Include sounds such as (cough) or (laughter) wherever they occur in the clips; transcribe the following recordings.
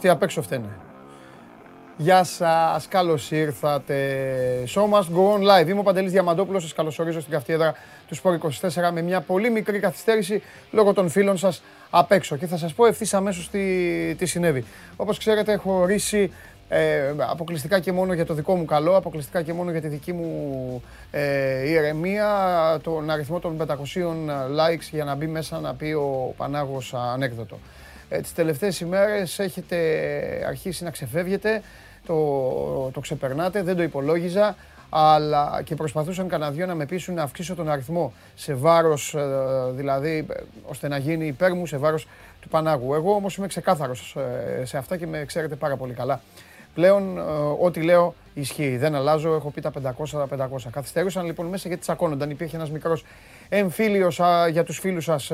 Αυτοί απ' έξω φταίνε. Γεια σας, καλώς ήρθατε. Show must go on live. Είμαι ο Παντελής Διαμαντόπουλος, σας καλωσορίζω στην καυτή του Sport 24 με μια πολύ μικρή καθυστέρηση λόγω των φίλων σας απ' έξω. Και θα σας πω ευθύς αμέσως τι, τι συνέβη. Όπως ξέρετε έχω ορίσει ε, αποκλειστικά και μόνο για το δικό μου καλό, αποκλειστικά και μόνο για τη δική μου ε, ηρεμία, τον αριθμό των 500 likes για να μπει μέσα να πει ο Πανάγος ανέκδοτο. Ε, τις τελευταίες ημέρες έχετε αρχίσει να ξεφεύγετε, το, το ξεπερνάτε, δεν το υπολόγιζα, αλλά και προσπαθούσαν κανένα δυο να με πείσουν να αυξήσω τον αριθμό σε βάρος, ε, δηλαδή, ώστε να γίνει υπέρ μου σε βάρος του Πανάγου. Εγώ όμως είμαι ξεκάθαρος ε, σε αυτά και με ξέρετε πάρα πολύ καλά. Πλέον ε, ό,τι λέω ισχύει. Δεν αλλάζω. Έχω πει τα 500, τα 500. Καθυστερούσαν λοιπόν μέσα γιατί τσακώνονταν. Υπήρχε ένας μικρός εμφύλιος για τους φίλους σας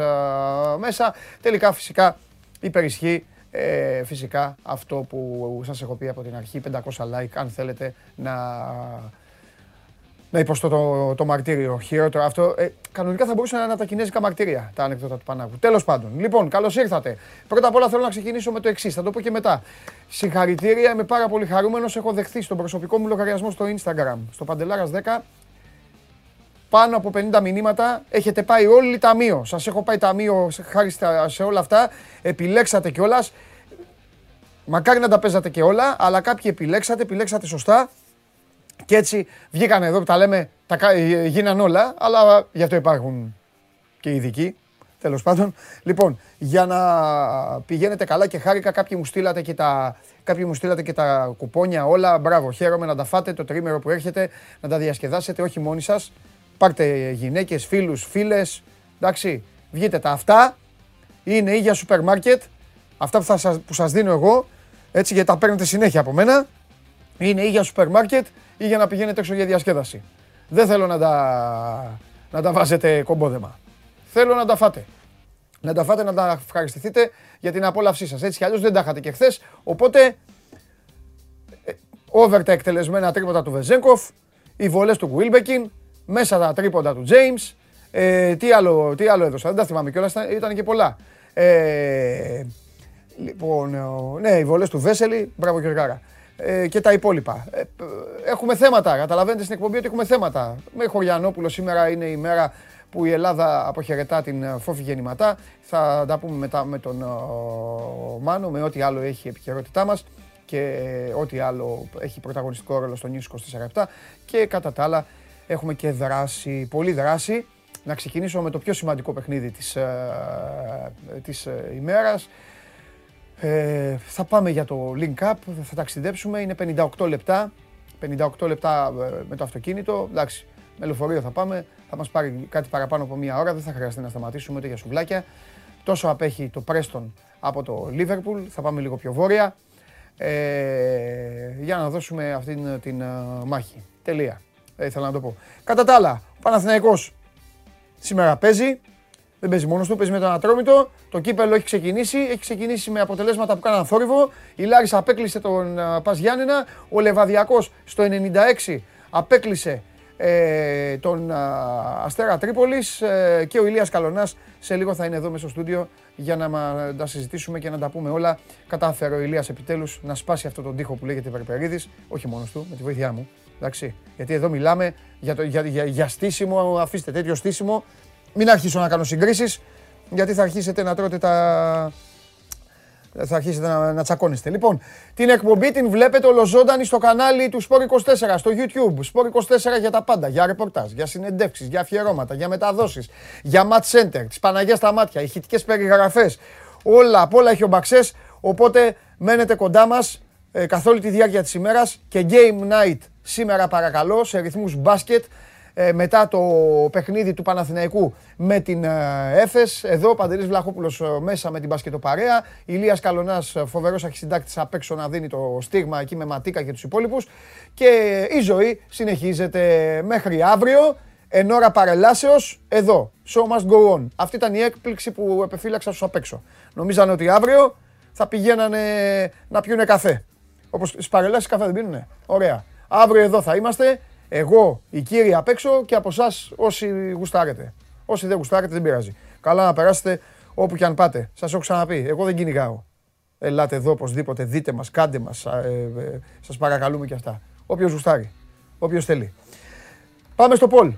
μέσα. Τελικά φυσικά υπερισχύει ε, φυσικά αυτό που σας έχω πει από την αρχή, 500 like αν θέλετε να, να υποστώ το, το μαρτύριο. Χειρότερο αυτό. Ε, κανονικά θα μπορούσαν να είναι τα κινέζικα μαρτύρια τα ανεκδότα του Πανάγου. Τέλος πάντων. Λοιπόν, καλώς ήρθατε. Πρώτα απ' όλα θέλω να ξεκινήσω με το εξής. Θα το πω και μετά. Συγχαρητήρια, είμαι πάρα πολύ χαρούμενος. Έχω δεχθεί στον προσωπικό μου λογαριασμό στο Instagram, στο Παντελάρας 10, πάνω από 50 μηνύματα. Έχετε πάει όλοι ταμείο. Σας έχω πάει ταμείο χάρη σε όλα αυτά. Επιλέξατε κιόλας. Μακάρι να τα παίζατε και όλα, αλλά κάποιοι επιλέξατε, επιλέξατε σωστά. Και έτσι βγήκαν εδώ που τα λέμε, τα γίναν όλα, αλλά γι' αυτό υπάρχουν και ειδικοί. Τέλος πάντων. Λοιπόν, για να πηγαίνετε καλά και χάρηκα, κάποιοι μου στείλατε και τα, κάποιοι μου στείλατε και τα κουπόνια όλα. Μπράβο, χαίρομαι να τα φάτε το τρίμερο που έρχεται, να τα διασκεδάσετε, όχι μόνοι σας. Πάρτε γυναίκες, φίλους, φίλες, εντάξει, βγείτε τα αυτά. Είναι ή για σούπερ μάρκετ, αυτά που, θα σας, που σας δίνω εγώ, έτσι γιατί τα παίρνετε συνέχεια από μένα. Είναι ή για σούπερ μάρκετ ή για να πηγαίνετε έξω για διασκέδαση. Δεν θέλω να τα, να τα βάζετε κομπόδεμα. Θέλω να τα φάτε. Να τα φάτε, να τα ευχαριστηθείτε για την απόλαυσή σας. Έτσι κι αλλιώς δεν τα είχατε και χθες. Οπότε, ε, over τα εκτελεσμένα τρίποτα του Βεζέγκοφ, οι βολές του Γουίλμπεκιν, μέσα τα τρίποντα του James. Ε, τι, άλλο, τι άλλο έδωσα, δεν τα θυμάμαι κιόλας, ήταν και πολλά. Ε, λοιπόν, ναι, οι βολές του Βέσελη, μπράβο Γεωργάρα. Ε, και τα υπόλοιπα. Ε, έχουμε θέματα, καταλαβαίνετε στην εκπομπή ότι έχουμε θέματα. Με Χωριανόπουλο σήμερα είναι η μέρα που η Ελλάδα αποχαιρετά την ε, φόφη γεννηματά. Θα τα πούμε μετά με τον uh, Μάνο, με ό,τι άλλο έχει επικαιρότητά μας και ό,τι άλλο έχει πρωταγωνιστικό ρόλο στο News 24 και κατά τα άλλα Έχουμε και δράση, πολύ δράση. Να ξεκινήσω με το πιο σημαντικό παιχνίδι της, ε, της ε, ημέρας. Ε, θα πάμε για το Link Up, θα ταξιδέψουμε, είναι 58 λεπτά. 58 λεπτά ε, με το αυτοκίνητο, εντάξει, με λεωφορείο θα πάμε, θα μας πάρει κάτι παραπάνω από μία ώρα, δεν θα χρειαστεί να σταματήσουμε ούτε για σουβλάκια. Τόσο απέχει το Preston από το Liverpool, θα πάμε λίγο πιο βόρεια, ε, για να δώσουμε αυτήν την μάχη. Τελεία. Ε, ήθελα να το πω. Κατά τα άλλα, ο Παναθηναϊκός σήμερα παίζει. Δεν παίζει μόνος του, παίζει με τον Ατρόμητο. Το κύπελο έχει ξεκινήσει. Έχει ξεκινήσει με αποτελέσματα που κάναν θόρυβο. Η Λάρισα απέκλεισε τον uh, Πας Γιάννενα. Ο Λεβαδιακός στο 96 απέκλεισε ε, τον Αστέρα Τρίπολης ε, και ο Ηλίας Καλονάς σε λίγο θα είναι εδώ μέσα στο στούντιο για να τα συζητήσουμε και να τα πούμε όλα. Κατάφερε ο Ηλίας επιτέλους να σπάσει αυτό τον τοίχο που λέγεται Περπερίδης, όχι μόνος του, με τη βοήθειά μου. Εντάξει. Γιατί εδώ μιλάμε για, το, για, για, για στήσιμο, αφήστε τέτοιο στήσιμο. Μην αρχίσω να κάνω συγκρίσεις, γιατί θα αρχίσετε να τρώτε τα... Θα αρχίσετε να, να τσακώνεστε. Λοιπόν, την εκπομπή την βλέπετε ολοζώντανη στο κανάλι του Sport 24, στο YouTube. Sport 24 για τα πάντα, για ρεπορτάζ, για συνεντεύξεις, για αφιερώματα, για μεταδόσεις, για match center, τις Παναγιές στα μάτια, ηχητικές περιγραφές. Όλα, απ' όλα έχει ο Μπαξές, οπότε μένετε κοντά μας ε, καθ' όλη τη διάρκεια της ημέρας και Game Night σήμερα παρακαλώ σε ρυθμούς μπάσκετ ε, μετά το παιχνίδι του Παναθηναϊκού με την ε, Έφες. Εδώ ο Παντελής Βλαχόπουλος ε, μέσα με την μπασκετοπαρέα. Ηλίας Καλονάς, φοβερός αρχισυντάκτης απ' έξω να δίνει το στίγμα εκεί με Ματίκα και τους υπόλοιπους. Και η ζωή συνεχίζεται μέχρι αύριο. Εν ώρα παρελάσεως, εδώ, show must go on. Αυτή ήταν η έκπληξη που επεφύλαξα στους απ' έξω. Νομίζανε ότι αύριο θα πηγαίνανε να πιούνε καφέ. Όπως στις παρελάσεις καφέ δεν πίνουνε. Ωραία. Αύριο εδώ θα είμαστε. Εγώ, η κύρια απ' έξω και από εσάς όσοι γουστάρετε. Όσοι δεν γουστάρετε, δεν πειράζει. Καλά να περάσετε όπου και αν πάτε. Σας έχω ξαναπεί. Εγώ δεν κυνηγάω. Ελάτε εδώ οπωσδήποτε, δείτε μας, κάντε μας. Ε, ε, Σας παρακαλούμε και αυτά. Όποιος γουστάρει. Όποιος θέλει. Πάμε στο Πολ.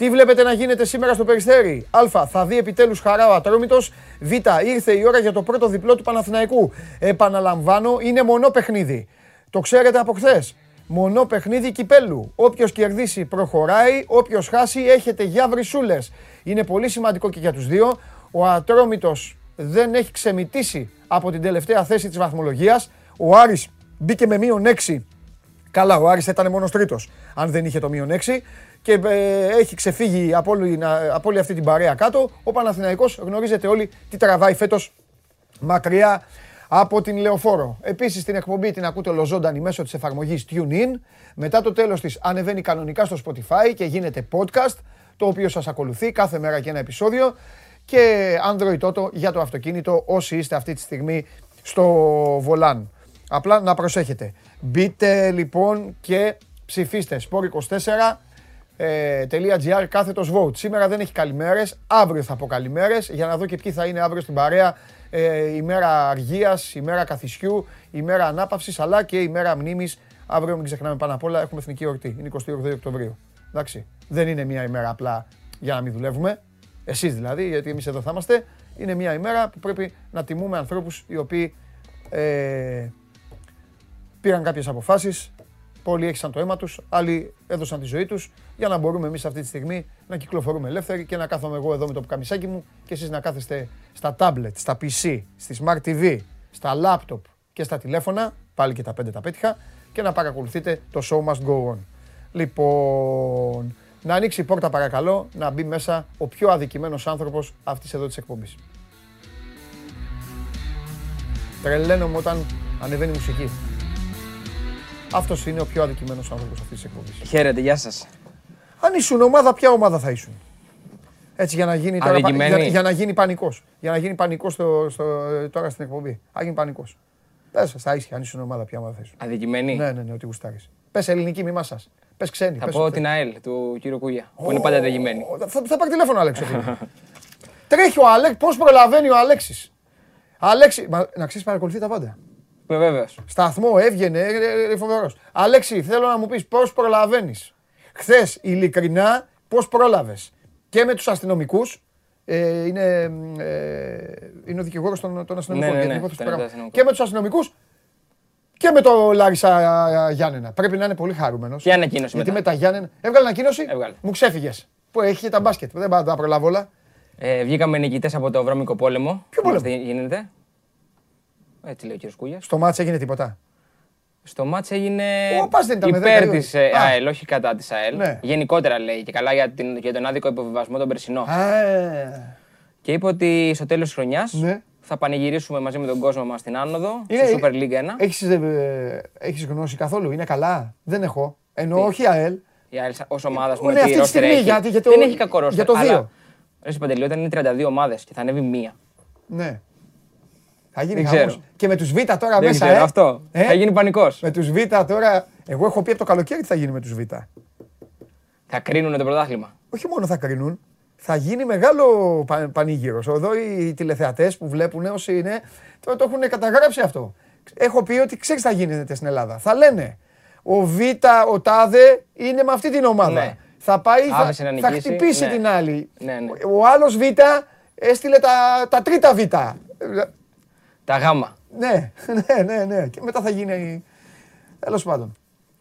Τι βλέπετε να γίνεται σήμερα στο Περιστέρι; Α. Θα δει επιτέλους χαρά ο Ατρόμητος. Β. Ήρθε η ώρα για το πρώτο διπλό του Παναθηναϊκού. Επαναλαμβάνω, είναι μονό παιχνίδι. Το ξέρετε από χθες. Μονό παιχνίδι κυπέλου. Όποιος κερδίσει προχωράει. Όποιος χάσει έχετε για βρυσούλες. Είναι πολύ σημαντικό και για τους δύο. Ο Ατρόμητος δεν έχει ξεμητήσει από την τελευταία θέση της βαθμολογίας. Ο Άρης μπήκε με μείον 6. Καλά, ο Άρης θα ήταν μόνος τρίτος αν δεν είχε το μείον 6 και ε, έχει ξεφύγει από όλη, από όλη αυτή την παρέα κάτω. Ο Παναθηναϊκός γνωρίζετε όλοι τι τραβάει φέτος μακριά από την Λεωφόρο. Επίσης την εκπομπή την ακούτε ολοζώντανη μέσω της εφαρμογής TuneIn. Μετά το τέλος της ανεβαίνει κανονικά στο Spotify και γίνεται podcast, το οποίο σας ακολουθεί κάθε μέρα και ένα επεισόδιο. Και Android Auto για το αυτοκίνητο όσοι είστε αυτή τη στιγμή στο βολάν. Απλά να προσέχετε. Μπείτε λοιπόν και ψηφίστε Sport24 .gr κάθετος vote. Σήμερα δεν έχει καλημέρες, αύριο θα πω καλημέρες για να δω και ποιοι θα είναι αύριο στην παρέα ε, η μέρα αργίας, η μέρα καθισιού, η μέρα ανάπαυσης αλλά και η μέρα μνήμης. Αύριο μην ξεχνάμε πάνω απ' όλα έχουμε εθνική ορτή, είναι 28 Οκτωβρίου. Εντάξει, δεν είναι μια ημέρα απλά για να μην δουλεύουμε, εσείς δηλαδή, γιατί εμείς εδώ θα είμαστε. Είναι μια ημέρα που πρέπει να τιμούμε ανθρώπους οι οποίοι ε, πήραν κάποιες αποφάσεις, Πολλοί έξαν το αίμα τους, άλλοι έδωσαν τη ζωή τους για να μπορούμε εμείς αυτή τη στιγμή να κυκλοφορούμε ελεύθεροι και να κάθομαι εγώ εδώ με το καμισάκι μου και εσείς να κάθεστε στα tablet, στα PC, στη smart TV, στα laptop και στα τηλέφωνα. Πάλι και τα πέντε τα πέτυχα και να παρακολουθείτε το show must go on. Λοιπόν, να ανοίξει η πόρτα παρακαλώ, να μπει μέσα ο πιο αδικημένος άνθρωπος αυτής εδώ της εκπομπής. Τρελαίνομαι όταν ανεβαίνει η μουσική. Αυτός είναι ο πιο αδικημένος άνθρωπος αυτής της εκπομπής. Χαίρετε, γεια σας. Αν ήσουν ομάδα, ποια ομάδα θα ήσουν; Έτσι για να γίνει, τώρα, για, για, να γίνει πανικός. Για να γίνει πανικός στο, στο, τώρα στην εκπομπή. Αν γίνει πανικός. Πες στα ίσια, αν ήσουν ομάδα, ποια ομάδα θα ήσουν; Αδικημένη; Ναι, ναι, ναι, ότι γουστάρεις. Πες ελληνική, μη μάσας. Πες ξένη. Θα πες πω την ΑΕΛ του κύριου Κούγια, που είναι πάντα αδικημένη. Θα, θα πάρει τηλέφωνο, Αλέξη. Τρέχει ο Αλέξη, πώς προλαβαίνει ο Αλέξης; Αλέξη, να ξέρεις παρακολουθεί τα πάντα. Είμαι βέβαιος. Σταθμό, έβγαινε, ε, ε, ε, φοβερός. Αλέξη, θέλω να μου πεις πώς προλαβαίνεις. Χθες, ειλικρινά, πώς πρόλαβες. Και με τους αστυνομικούς. Ε, είναι, ε, είναι ο δικηγόρος των, των αστυνομικών. Ναι, ναι, ναι, και με τους αστυνομικούς και με το Λάρισα Γιάννενα. Πρέπει να είναι πολύ χαρούμενος. Και ανακοίνωση. Γιατί μετά. με τα Γιάννενα. Έβγαλε ανακοίνωση. Έβγαλε. Μου ξέφυγες. Που έχει και τα μπάσκετ. Δεν πάω να τα προλάβω όλα. Ε, βγήκαμε νικητές από το βρώμικο πόλεμο. Ποιο πόλεμο; Γίνεται. Έτσι λέει ο κ. Κούγιας. Στο μάτς έγινε τίποτα; Στο μάτς έγινε ο, υπέρ της ε, ΑΕΛ, όχι κατά της ΑΕΛ. Ναι. Γενικότερα λέει και καλά για, την, για τον άδικο υποβιβασμό τον περσινό. Και είπε ότι στο τέλος της χρονιάς ναι. θα πανηγυρίσουμε μαζί με τον κόσμο μας στην άνοδο είναι, στη Super League 1. Έχεις, ε, έχεις γνώση καθόλου, είναι καλά. Δεν έχω. Ενώ όχι ΑΕΛ. Η ΑΕΛ ως ομάδα μου είναι αυτή τη στιγμή, γιατί, για το, δεν έχει κακό ρόστερ. Για το 2. Ρε Παντελή, όταν είναι 32 ομάδες και θα ανέβει μία. Ναι. Θα γίνει χαμός. Και με τους Β τώρα δεν μέσα. Ξέρω, ε; αυτό. Ε; Θα γίνει πανικός. Με τους Β τώρα. Εγώ έχω πει από το καλοκαίρι τι θα γίνει με τους Β. Θα κρίνουν το πρωτάθλημα. Όχι μόνο θα κρίνουν. Θα γίνει μεγάλο πανήγυρος. Εδώ οι τηλεθεατές που βλέπουν όσοι είναι το, το έχουν καταγράψει αυτό. Έχω πει ότι ξέρεις τι θα γίνεται στην Ελλάδα. Θα λένε ο Β, ο Τάδε είναι με αυτή την ομάδα. Ναι. Θα πάει, θα, θα χτυπήσει ναι. την άλλη. Ναι, ναι. Ο άλλος Β έστειλε τα, τα τρίτα Β. Τα γάμα. Ναι, ναι, ναι, ναι. Και μετά θα γίνει. Τέλος πάντων.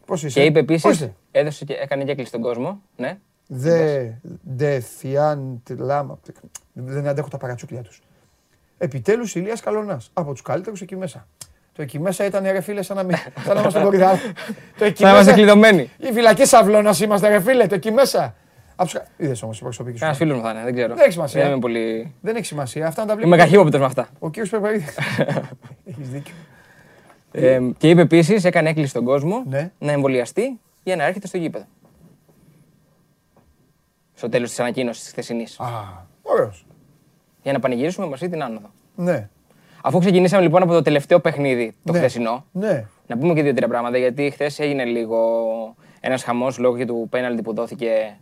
Πώς είσαι; Και είπε επίση. Έδωσε και έκανε και έκλεισε τον κόσμο. Ναι. Δε, δε, φιάν, λάμα. Δεν αντέχω τα παρατσούκλια τους. Επιτέλους Ηλίας Καλονάς. Από τους καλύτερους εκεί μέσα. Το εκεί μέσα ήταν ρε φίλε σαν να, μην, σαν να είμαστε (laughs) κορυδά. Το εκεί μέσα. είμαστε κλειδωμένοι. Η φυλακή σαυλώνα είμαστε ρε φίλε. Το εκεί μέσα. Είδες όμως η προσωπική σου. Ένας φίλος μου θα είναι, δεν ξέρω. Δεν έχει σημασία. Δεν, πολύ... δεν έχει σημασία. Αυτά τα Είμαι καχύποπτος με αυτά. Ο κύριος Πεπαρίδη. (laughs) έχεις δίκιο. Ε, και είπε επίσης, έκανε έκκληση στον κόσμο ναι. να εμβολιαστεί για να έρχεται στο γήπεδο. Στο τέλος της ανακοίνωσης της χθεσινής. Α, ωραίος. Για να πανηγυρίσουμε μαζί την άνοδο. Ναι. Αφού ξεκινήσαμε λοιπόν από το τελευταίο παιχνίδι, το ναι. χθεσινό, ναι. να πούμε και δύο-τρία πράγματα γιατί χθες έγινε λίγο ένας χαμός λόγω και του πέναλτι που δόθηκε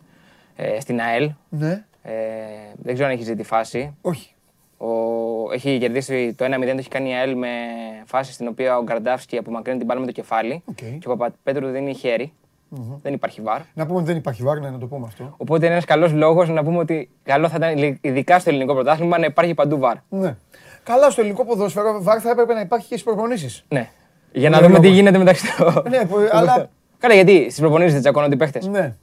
ε, στην ΑΕΛ. Ναι. Ε, δεν ξέρω αν έχεις δει τη φάση. Όχι. Ο, έχει κερδίσει το 1-0, το έχει κάνει η ΑΕΛ με φάση στην οποία ο Γκαρντάφσκι απομακρύνει την μπάλα με το κεφάλι okay. και ο Παπαπέτρου δίνει χέρι. Mm-hmm. Δεν υπάρχει βάρ. Να πούμε ότι δεν υπάρχει βάρ, να το πούμε αυτό. Οπότε είναι ένας καλός λόγος να πούμε ότι καλό θα ήταν, ειδικά στο ελληνικό πρωτάθλημα, να υπάρχει παντού βάρ. Ναι. Καλά, στο ελληνικό ποδόσφαιρο βάρ θα έπρεπε να υπάρχει και στις προπονήσεις. Ναι. Για να δούμε τι γίνεται μεταξύ των. Ναι, αλλά. (laughs) Καλά, γιατί στις προπονήσεις δεν τσακώνονται οι παίχτε. Ναι.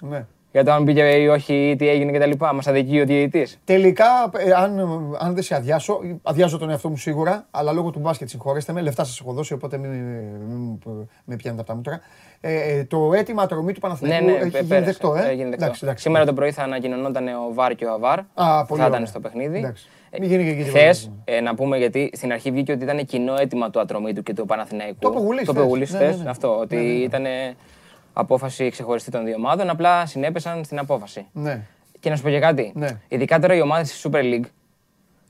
ναι. Για το αν πήγε ή όχι, ή τι έγινε κτλ. Μας αδικεί ο διαιτητής. Τελικά, ε, αν, αν δεν σε αδειάσω, αδειάζω τον εαυτό μου σίγουρα, αλλά λόγω του μπάσκετ συγχωρέστε με, λεφτά σας έχω δώσει, οπότε μην, μην με πιάνετε από τα μούτρα. Ε, ε, το αίτημα ατρομή του Παναθηναϊκού ναι, ναι, έχει γίνει δεκτό. Ε; Έγινε δεκτό. Εντάξει, εντάξει. Σήμερα το πρωί θα ανακοινωνόταν ο Βάρ και ο Αβάρ. Α, θα ήταν στο παιχνίδι. Χθες, ε, να πούμε γιατί στην αρχή βγήκε ότι ήταν κοινό αίτημα του Ατρωμίτου και του Παναθηναϊκού. Το Πογουλή χθες. Ναι, ναι, αυτό. Ότι ήταν απόφαση ξεχωριστή των δύο ομάδων, απλά συνέπεσαν στην απόφαση. Ναι. Και να σου πω και κάτι. Ναι. Ειδικά τώρα οι ομάδες της Super League,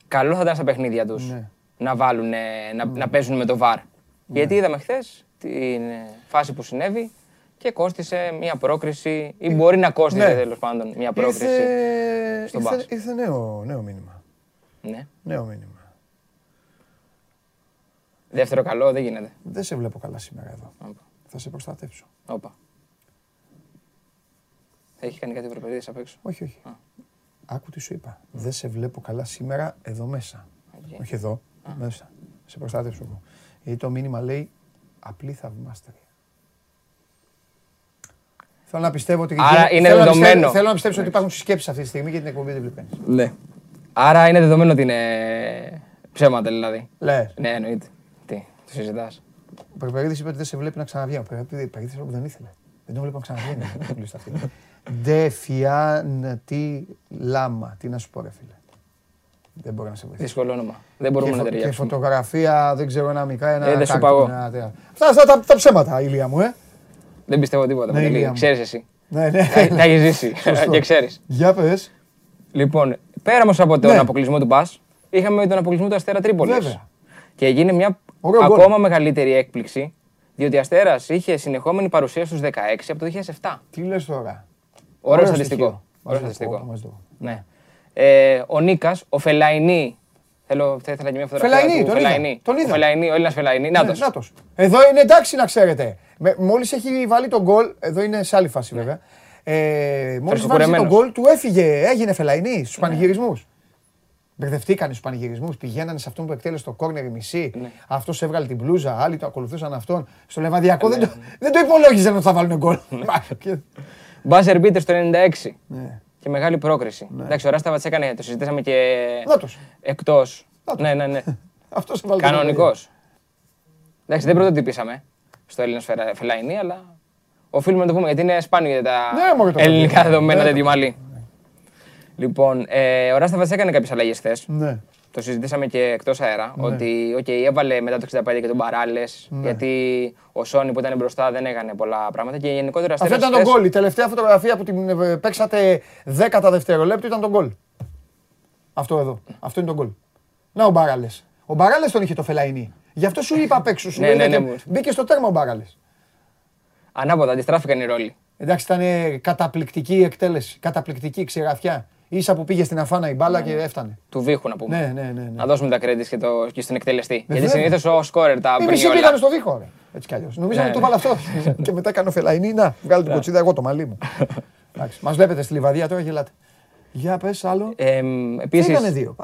καλό θα ήταν στα παιχνίδια τους ναι. να, βάλουν, να, να παίζουν με το VAR. Ναι. Γιατί είδαμε χθες την φάση που συνέβη και κόστησε μια πρόκριση ή μπορεί να κόστησε ναι. τέλος πάντων μια πρόκριση ήρθε, στον ήρθε, ήρθε νέο, νέο μήνυμα. Ναι. Νέο μήνυμα. Δεύτερο καλό δεν γίνεται. Δεν σε βλέπω καλά σήμερα εδώ. Θα σε προστατεύσω. Όπα. Έχει κάνει κάτι ευρωπαϊκή απ' έξω; Όχι, όχι. Α. Άκου τι σου είπα. Δεν σε βλέπω καλά σήμερα εδώ μέσα. Okay. Όχι εδώ, Α. μέσα. Σε προστάτευσω εγώ. Γιατί το μήνυμα λέει απλή θαυμάστρια. Θέλω να πιστεύω ότι. Άρα είναι θέλω δεδομένο. Να πιστεύω, θέλω να πιστέψω ότι υπάρχουν συσκέψει αυτή τη στιγμή και την εκπομπή δεν βλέπεις Ναι. Άρα είναι δεδομένο ότι είναι ψέματα δηλαδή. Λες. Ναι, εννοείται. Τι, το συζητάς. Ο Περπερίδης είπε ότι δεν σε βλέπει να ξαναβγεί. Ο Περπερίδης που δεν ήθελε. Δεν τον βλέπω να ξαναβγεί. Ντεφιάντι Λάμα. Τι να σου πω, ρε φίλε. Δεν μπορεί να σε βοηθήσει. Δύσκολο όνομα. Δεν μπορούμε να ταιριάξουμε. Και φωτογραφία, δεν ξέρω, ένα μικρά, ένα ε, δεν σου παγώ. Αυτά, αυτά τα, τα ψέματα, ηλία μου, ε. Δεν πιστεύω τίποτα. Ναι, ξέρεις εσύ. Ναι, ναι. Τα έχεις ζήσει (laughs) και ξέρεις. Για πες. Λοιπόν, πέρα όμως από τον ναι. αποκλεισμό του Μπας, είχαμε τον αποκλεισμό του Αστέρα Τρίπολης. Βέβαια. Και έγινε μια ακόμα μεγαλύτερη έκπληξη, διότι ο Αστέρας είχε συνεχόμενη παρουσία στους 16 από το 2007. Τι λες τώρα. Ωραίο στατιστικό. Ωραίο στατιστικό. Ναι. Ε, ο Νίκας, ο Φελαϊνή. Θέλω, θα ήθελα και μια φωτογραφία. Φελαϊνή, τον Φελαϊνή. Τον είδα. Ο Φελαϊνή, ο Έλληνας Φελαϊνή. Ναι, νάτος. Εδώ είναι εντάξει να ξέρετε. Μόλις έχει βάλει τον γκολ, εδώ είναι σε άλλη φάση ναι. βέβαια. Ε, Μόλις βάλει τον γκολ, του έφυγε, έγινε Φελαϊνή στους ναι. πανηγυρισμούς. Μπερδευτήκανε στους πανηγυρισμούς, πηγαίνανε σε αυτόν που εκτέλεσε το κόρνερ η μισή. Ναι. Αυτός έβγαλε την μπλούζα, άλλοι το ακολουθούσαν αυτόν. Στο λεβαδιακό δεν, το, δεν το υπολόγιζαν ότι θα βάλουν γκολ. Μπάζερ μπίτερ στο 96. Ναι. Και μεγάλη πρόκριση. Ναι. Εντάξει, ο Ράσταβατς έκανε, το συζητήσαμε και εκτός. Ναι, ναι, ναι. (laughs) Αυτός Κανονικός. Εντάξει, δεν πρωτοτυπήσαμε στο Έλληνα Φελαϊνή, αλλά οφείλουμε να το πούμε γιατί είναι σπάνιο για τα ναι, ελληνικά δεδομένα ναι, τέτοιο μαλλί. Λοιπόν, ε, ο Ράσταβατς έκανε κάποιες αλλαγές χθες. Ναι το συζητήσαμε και εκτός αέρα, ναι. ότι okay, έβαλε μετά το 65 και τον Μπαράλες, ναι. γιατί ο Σόνι που ήταν μπροστά δεν έκανε πολλά πράγματα και γενικότερα Αυτό ήταν τον γκολ. Η τελευταία φωτογραφία που την ε, παίξατε 10 δευτερολέπτου ήταν τον γκολ. Αυτό εδώ. Αυτό είναι τον γκολ. Να ο Μπαράλες. Ο Μπαράλες τον είχε το φελαϊνί. Γι' αυτό σου είπα απ' έξω. Σου ναι, ναι, ναι, μπήκε στο τέρμα ο Μπαράλες. Ανάποδα, αντιστράφηκαν οι ρόλοι. Εντάξει, ήταν καταπληκτική εκτέλεση. Καταπληκτική ξεραφιά σα που πήγε στην Αφάνα η μπάλα ναι, και ναι. έφτανε. Του βήχου να πούμε. Ναι, ναι, ναι, ναι. Να δώσουμε τα credits και, το, και στον εκτελεστή. Γιατί συνήθως ο σκόρερ τα βρει. Εμεί πήγανε στο βήχο, ρε. Έτσι κι αλλιώς. Νομίζαμε ότι το βάλε αυτό. (laughs) και μετά κάνω φελαϊνή. Να, βγάλω την κοτσίδα εγώ το μαλλί μου. Μας βλέπετε στη λιβαδία τώρα γελάτε. Για πες άλλο. Επίση. Ήταν δύο.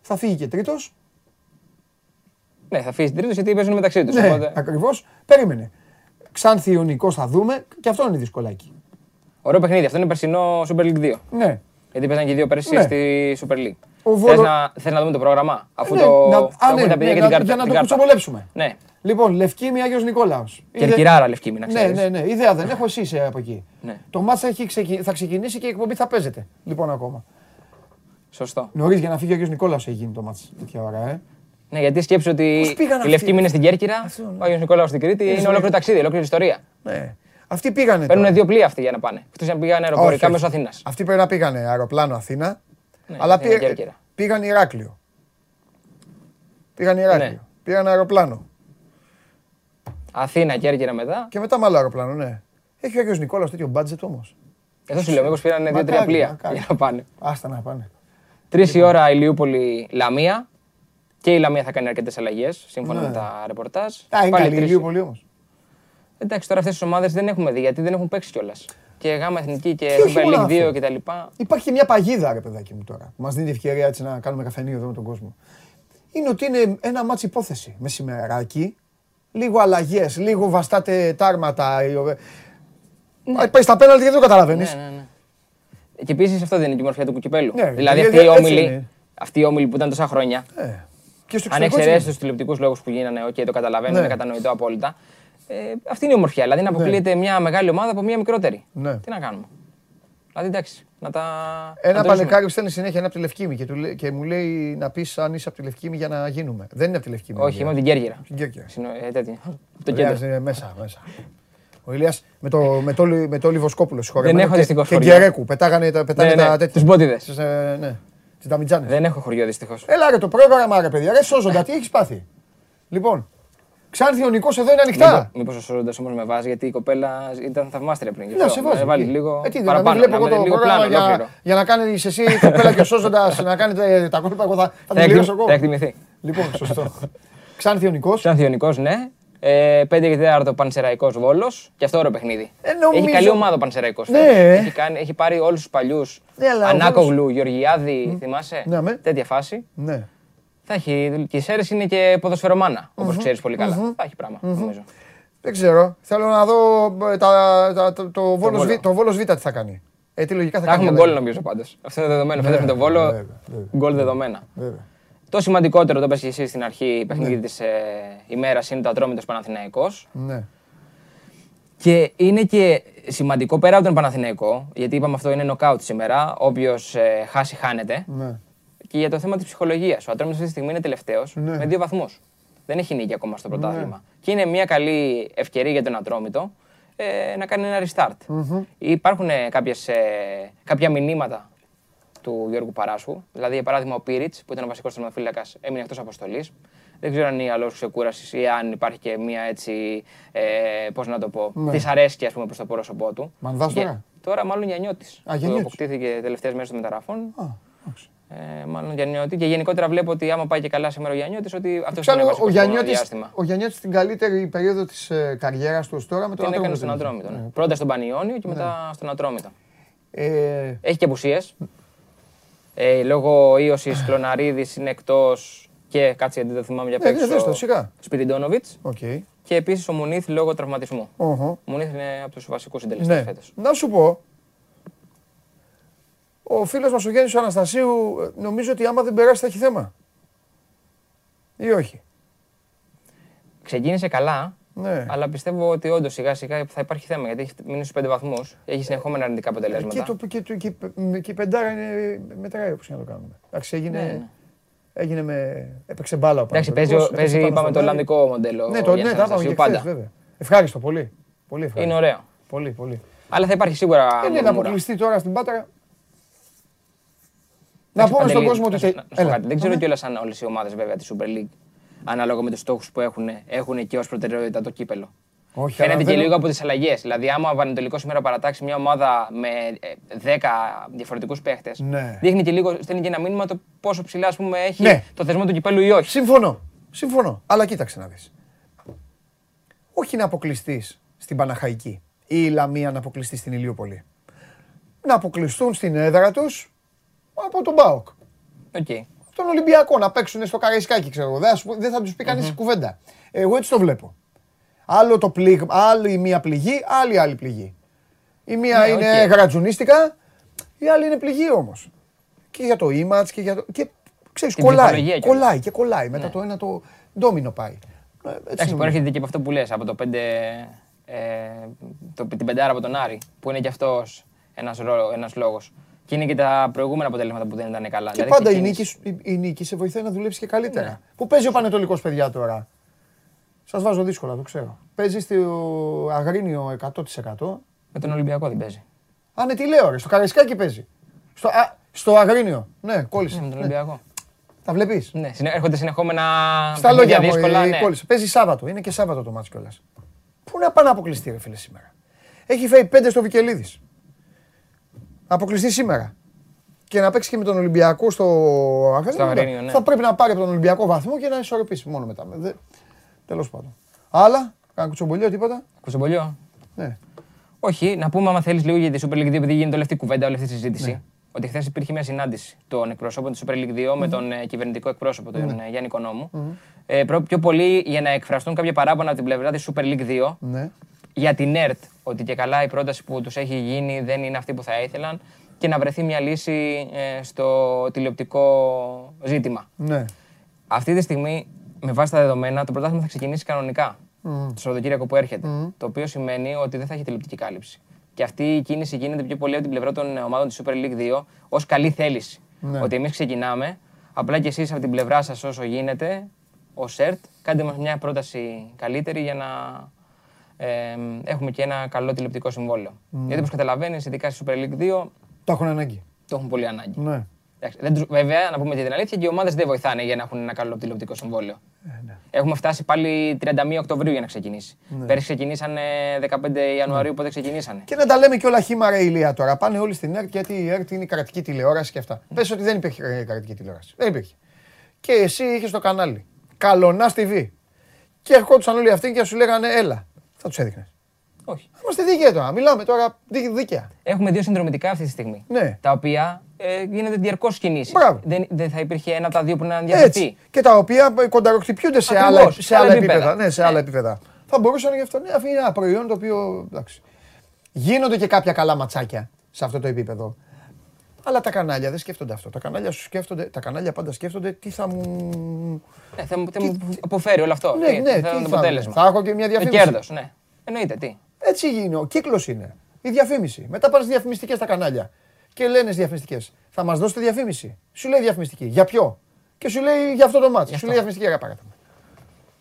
Θα φύγει και τρίτος. Ναι, θα φύγει τρίτος γιατί παίζουν μεταξύ τους. Ναι, ακριβώς. Περίμενε. Ξάνθη Ιωνικό θα δούμε και αυτό είναι δυσκολάκι. Ωραίο παιχνίδι. Αυτό είναι περσινό Super League 2. Ναι. Γιατί παίζανε και δύο πέρσι ναι. στη Super League. Θες, να, θες να δούμε το πρόγραμμα, αφού ναι, το να, α, ναι, ναι, για, για να το κουτσομπολέψουμε. Ναι. Λοιπόν, Λευκήμη Άγιος Νικόλαος. Κερκυράρα Λευκήμη, να ξέρεις. Ναι, ναι, ναι. Ιδέα δεν έχω, εσύ είσαι από εκεί. Ναι. Το μάτσα θα ξεκινήσει και η εκπομπή θα παίζεται. Λοιπόν, ακόμα. Σωστό. Νωρίς για να φύγει ο Άγιος Νικόλαος έχει γίνει το μάτσα τέτοια ώρα, ε. Ναι, γιατί σκέψω ότι η Λευκήμη είναι στην Κέρκυρα, ο Άγιος Νικόλαος στην Κρήτη, είναι ολόκληρο ταξίδι, ολόκληρη ιστορία. Ναι. Αυτοί πήγανε. Παίρνουν δύο πλοία αυτοί για να πάνε. Αυτοί να πήγαν αεροπορικά μέσω Αθήνας. Αυτοί πρέπει να πήγανε αεροπλάνο Αθήνα. Ναι, αλλά πήγαν, πήγαν Ηράκλειο. Πήγαν Ηράκλειο. Ναι. Πήγαν αεροπλάνο. Αθήνα, Κέρκυρα μετά. Και μετά με άλλο αεροπλάνο, ναι. Έχει ο Άγιος Νικόλαο τέτοιο μπάτζετ όμως. Εδώ σου λέω, μήπως πήραν δύο-τρία πλοία για να πάνε. Άστα να πάνε. Τρεις η ώρα Ηλιούπολη Λαμία. Και η Λαμία θα κάνει αρκετές αλλαγές σύμφωνα ναι. με τα ρεπορτάζ. Α, είναι καλή η Ηλιούπολη όμως. Εντάξει, τώρα αυτές τις ομάδες δεν έχουμε δει γιατί δεν έχουν παίξει κιόλας. Και γάμα εθνική και Super League 2 κτλ. Υπάρχει μια παγίδα, ρε παιδάκι μου τώρα. Μας δίνει ευκαιρία έτσι να κάνουμε καφενείο εδώ με τον κόσμο. Είναι ότι είναι ένα ματς η υπόθεση. Μεσημεράκι, λίγο αλλαγές, λίγο βαστάτε τάρματα. Ναι. Πάει στα πέναλτι και δεν το καταλαβαίνεις. Ναι, ναι, ναι. Και επίσης αυτό δεν είναι η ομορφιά του κυπέλλου. Ναι, δηλαδή αυτοί οι, όμιλοι, αυτοί οι όμιλοι που ήταν τόσα χρόνια. Ε, αν εξαιρέσεις τους τηλεοπτικούς λόγους που γίνανε, okay, το καταλαβαίνω, ναι. είναι κατανοητό απόλυτα. Ε, αυτή είναι η ομορφιά. Δηλαδή να ναι. αποκλείεται μια μεγάλη ομάδα από μια μικρότερη. Ναι. Τι να κάνουμε. Δηλαδή εντάξει. Να τα... Ένα παλικάρι που στέλνει συνέχεια ένα από τη Λευκήμη και, του, και μου λέει να πεις αν είσαι από τη Λευκήμη για να γίνουμε. Δεν είναι από τη Λευκήμη. Όχι, είμαι από την Κέρκυρα. Την Κέρκυρα. Ε, τέτοια. Το κέντρο. Είναι μέσα, μέσα. Ο Ηλίας με το, με το, με το Λιβοσκόπουλο Δεν έχω δυστυχώς Και Γκερέκου. Πετάγανε, πετάγανε ναι, ναι, τα τέτοια. Τους μπότιδες. Ε, ναι. Τις ταμιτζάνες. Δεν έχω χωριό δυστυχώς. Έλα ρε το πρόγραμμα ρε παιδιά. Ρε σώζοντα. Τι έχεις πάθει. Λοιπόν, Ξάνθη ο Νικός εδώ είναι ανοιχτά. Μήπω ο Σόροντα όμως με βάζει, γιατί η κοπέλα ήταν θαυμάστρια πριν. Ναι, σε βάζει. Να βάλει λίγο. Ε, τι, παραπάνω, να βλέπω εγώ το πρόγραμμα για, για να κάνει εσύ η κοπέλα και ο Σόζοντα να κάνετε τα κόλπα. Εγώ θα, θα την εγώ. Θα εκτιμηθεί. Λοιπόν, σωστό. Ξάνθη ο Νικός. Ξάνθη ο Νικός, ναι. Ε, 5 και 4 Πανσεραϊκός Βόλος. Και αυτό ωραίο παιχνίδι. Ε, νομίζω... Έχει καλή ομάδα ο Πανσεραϊκός. Ναι. Έχει, κάνει, έχει πάρει όλους τους παλιούς. Ναι, Ανάκογλου, Γεωργιάδη, θυμάσαι; Ναι, Τέτοια φάση. Ναι. Θα έχει. Και η Σέρες είναι και ποδοσφαιρομάνα, όπως ξέρεις πολύ καλά. Θα έχει πράγμα, νομίζω. Δεν ξέρω. Θέλω να δω ε, τα, το, το, Βόλος, Β, το Βόλος Β τι θα κάνει. Ε, τι λογικά θα, θα κάνει. έχουμε γκολ νομίζω πάντως. Αυτό είναι δεδομένο. Φέτο με τον Βόλο, γκολ δεδομένα. Το σημαντικότερο, το πες και εσύ στην αρχή, η παιχνίδι ναι. της ε, ημέρας είναι το Ατρόμητος Παναθηναϊκός. Ναι. Και είναι και σημαντικό πέρα από τον Παναθηναϊκό, γιατί είπαμε αυτό είναι νοκάουτ σήμερα. Όποιος ε, χάσει, χάνεται. Ναι και για το θέμα της ψυχολογίας. Ο Ατρόμητο αυτή τη στιγμή είναι τελευταίος ναι. με δύο βαθμούς. Δεν έχει νίκη ακόμα στο πρωτάθλημα. Ναι. Και είναι μια καλή ευκαιρία για τον Ατρόμητο ε, να κάνει ένα restart. Mm-hmm. Υπάρχουν κάποιες, ε, κάποια μηνύματα του Γιώργου Παράσου. Δηλαδή, για παράδειγμα, ο Πίριτ, που ήταν ο βασικός θερμοφύλακας, έμεινε εκτός αποστολής. Δεν ξέρω αν είναι λόγω ξεκούρασης ή αν υπάρχει και μια έτσι. Ε, Πώς να το πω. Ναι. Δυσαρέσκεια προς το πρόσωπό του. Μανδάς τώρα. Τώρα, μάλλον Γιανιώτη. Που αποκτήθηκε τελευταίες μέρες των μεταγραφών. Ε, μάλλον Γιαννιώτη. Και γενικότερα βλέπω ότι άμα πάει και καλά σήμερα ο Γιαννιώτης, ότι αυτός είναι ο Γιαννιώτης, ο Γιαννιώτης στην καλύτερη περίοδο της ε, καριέρας του τώρα με τον Ατρόμητο. έκανε στον Ατρόμητο. Ναι. Πρώτα στον Πανιόνιο και μετά ναι. στον Ατρόμητο. Ε... Έχει και απουσίες. Ε, λόγω ίωσης Κλωναρίδης είναι εκτός και κάτσε γιατί δεν θυμάμαι για πέρα. Ναι, το, σιγά. Σπυριντόνοβιτ. Okay. Και επίσης ο Μουνίθ λόγω τραυματισμού. Uh-huh. Ο Μουνίθ είναι από τους βασικούς συντελεστές ναι. φέτος. Να σου πω, ο φίλος μας ο Γιάννη Αναστασίου νομίζω ότι άμα δεν περάσει θα έχει θέμα. Ή όχι. Ξεκίνησε καλά, ναι. αλλά πιστεύω ότι όντως σιγά σιγά θα υπάρχει θέμα γιατί έχεις μείνει στους πέντε βαθμούς. Έχεις συνεχόμενα αρνητικά αποτελέσματα. Και, το, και, το, και, και η πεντάρα είναι, μετράει όπως να το κάνουμε. Εντάξει, έγινε, ναι, ναι. έγινε με. έπαιξε μπάλα ο Εντάξει, παίζει, παίζει είπαμε το Ολλανδικό μοντέλο. Ναι, το, ναι, τα είπαμε πάντα. βέβαια. Ευχάριστο πολύ. πολύ ευχάριστο. Είναι ωραίο. Πολύ, πολύ. Αλλά θα υπάρχει σίγουρα. Δεν είναι να αποκλειστεί τώρα στην Πάτρα. Να πούμε στον κόσμο ότι. Δεν ξέρω κιόλας αν όλες οι ομάδες βέβαια της Super League ανάλογα με τους στόχους που έχουν, έχουν και ως προτεραιότητα το κύπελο. Όχι, Φαίνεται και λίγο από τις αλλαγές. Δηλαδή, άμα ο Πανετολικός σήμερα παρατάξει μια ομάδα με 10 ε, διαφορετικούς παίχτες, ναι. δείχνει και λίγο, στέλνει και ένα μήνυμα το πόσο ψηλά ας πούμε, έχει ναι. το θεσμό του κυπέλου ή όχι. Συμφωνώ. Συμφωνώ. Αλλά κοίταξε να δεις. Όχι να αποκλειστείς στην Παναχαϊκή ή η Λαμία να αποκλειστεί στην Ηλιούπολη. Να αποκλειστούν στην έδρα τους από τον Μπάοκ. Okay. Τον Ολυμπιακό να παίξουν στο Καραϊσκάκι, ξέρω εγώ. Δεν θα τους πει κανείς κουβέντα. Εγώ έτσι το βλέπω. Άλλο το πλήγ, άλλη μία πληγή, άλλη άλλη πληγή. Η μία ναι, είναι okay. γρατζουνίστικα, η άλλη είναι πληγή όμως. Και για το e και για το. Και ξέρεις, κολλάει, κολλάει και κολλάει. Μετά ναι. το ένα το ντόμινο πάει. Εντάξει, έρχεται και από αυτό που λες, από το 5, ε, το, την πεντάρα από τον Άρη, που είναι και αυτός ένας, ένας λόγος. Και είναι και τα προηγούμενα αποτελέσματα που δεν ήταν καλά. Και δηλαδή, πάντα η νίκη, η, νίκη σε βοηθάει να δουλέψει και καλύτερα. Ναι. Πού παίζει ο Πανετολικός, παιδιά τώρα; Σας βάζω δύσκολα, το ξέρω. Παίζει στο Αγρίνιο 100%. Με τον Ολυμπιακό δεν παίζει. Α, ναι, τι λέω, ρε. Στο Καραϊσκάκι παίζει. Στο, α, στο Αγρίνιο. Ναι, κόλλησε. Ναι, με τον ναι. Ολυμπιακό. Τα βλέπεις; Ναι, έρχονται συνεχόμενα Στα λόγια δύσκολα. Ναι. Κόλλησε. Παίζει Σάββατο. Είναι και Σάββατο το μάτι κιόλας. Πού να πάει να αποκλειστεί, ρε φίλε, σήμερα; Έχει φέρει πέντε στο Βικελίδης. Αποκλειστεί σήμερα. Και να παίξει και με τον Ολυμπιακό στο Αγρίνιο. Ναι. Θα πρέπει να πάρει από τον Ολυμπιακό βαθμό και να ισορροπήσει μόνο μετά. Τέλος πάντων. Άλλα, κάνα κουτσομπολιό, τίποτα; Κουτσομπολιό. Ναι. Όχι, να πούμε, άμα θέλεις λίγο για τη Super League 2, επειδή γίνεται όλη αυτή η κουβέντα, όλη αυτή η συζήτηση. Ναι. Ότι χθες υπήρχε μια συνάντηση των εκπροσώπων της Super League 2 με τον ε, κυβερνητικό εκπρόσωπο, τον ναι. Γιάννη Οικονόμου. Ε, πιο πολύ για να εκφραστούν κάποια παράπονα από την πλευρά της Super League 2 ναι. Για την ΕΡΤ. Ότι και καλά η πρόταση που τους έχει γίνει δεν είναι αυτή που θα ήθελαν και να βρεθεί μια λύση ε, στο τηλεοπτικό ζήτημα. Ναι. Αυτή τη στιγμή, με βάση τα δεδομένα, το πρωτάθλημα θα ξεκινήσει κανονικά. Mm. Το Σαββατοκύριακο που έρχεται. Το οποίο σημαίνει ότι δεν θα έχει τηλεοπτική κάλυψη. Και αυτή η κίνηση γίνεται πιο πολύ από την πλευρά των ομάδων της Super League 2 ως καλή θέληση. Ναι. Ότι εμείς ξεκινάμε, απλά και εσείς από την πλευρά σας όσο γίνεται, ως ΕΡΤ, κάντε μας μια πρόταση καλύτερη για να ε, έχουμε και ένα καλό τηλεοπτικό συμβόλαιο. Mm. Γιατί όπως καταλαβαίνεις, ειδικά στη Super League 2. Το έχουν ανάγκη. Το έχουν πολύ ανάγκη. Ναι. Δεν τους, βέβαια, να πούμε την αλήθεια, και οι ομάδες δεν βοηθάνε για να έχουν ένα καλό τηλεοπτικό συμβόλαιο. Ε, ναι. Έχουμε φτάσει πάλι 31 Οκτωβρίου για να ξεκινήσει. Ναι. Πέρυσι ξεκινήσανε 15 Ιανουαρίου, ναι. πότε ξεκινήσανε. Και να τα λέμε και όλα χήμα ρε ηλία τώρα. Πάνε όλοι στην ΕΡΤ γιατί η ΕΡΤ είναι η κρατική τηλεόραση και αυτά. Πες ότι δεν υπήρχε κρατική τηλεόραση. Δεν υπήρχε. Και εσύ είχες το κανάλι. Καλονάς TV. Και ερχόντουσαν όλοι αυτοί και σου λέγανε έλα. Θα τους έδειχνες. Όχι. Είμαστε δίκαιοι τώρα. Μιλάμε τώρα δίκαια. Έχουμε δύο συνδρομητικά αυτή τη στιγμή. Ναι. Τα οποία ε, γίνεται διαρκώς κινήσεις. Δεν, δεν θα υπήρχε ένα από τα δύο που να ενδιαφερθεί. Και τα οποία κονταροχτυπιούνται σε, άλλα, σε άλλα επίπεδα. Ναι, σε άλλα ναι. επίπεδα. Θα μπορούσαν γι' αυτό. Ναι, αυτό είναι ένα προϊόν το οποίο. Εντάξει. Γίνονται και κάποια καλά ματσάκια σε αυτό το επίπεδο. Αλλά τα κανάλια δεν σκέφτονται αυτό. Τα κανάλια, σου σκέφτονται, τα κανάλια πάντα σκέφτονται τι θα μου. Ε, θα μου, τι... μου αποφέρει όλο αυτό. Ναι, τι, ναι, τι θα, θα, αποτέλεσμα. θα έχω και μια διαφήμιση. Κέρδος, ναι. Εννοείται, τι. Έτσι γίνει. Ο κύκλος είναι. Η διαφήμιση. Μετά πάνε διαφημιστικές στα κανάλια. Και λένες διαφημιστικές. Θα μας δώσετε διαφήμιση. Σου λέει διαφημιστική. Για ποιο; Και σου λέει για αυτό το μάτσο. Σου λέει διαφημιστική για παράδειγμα.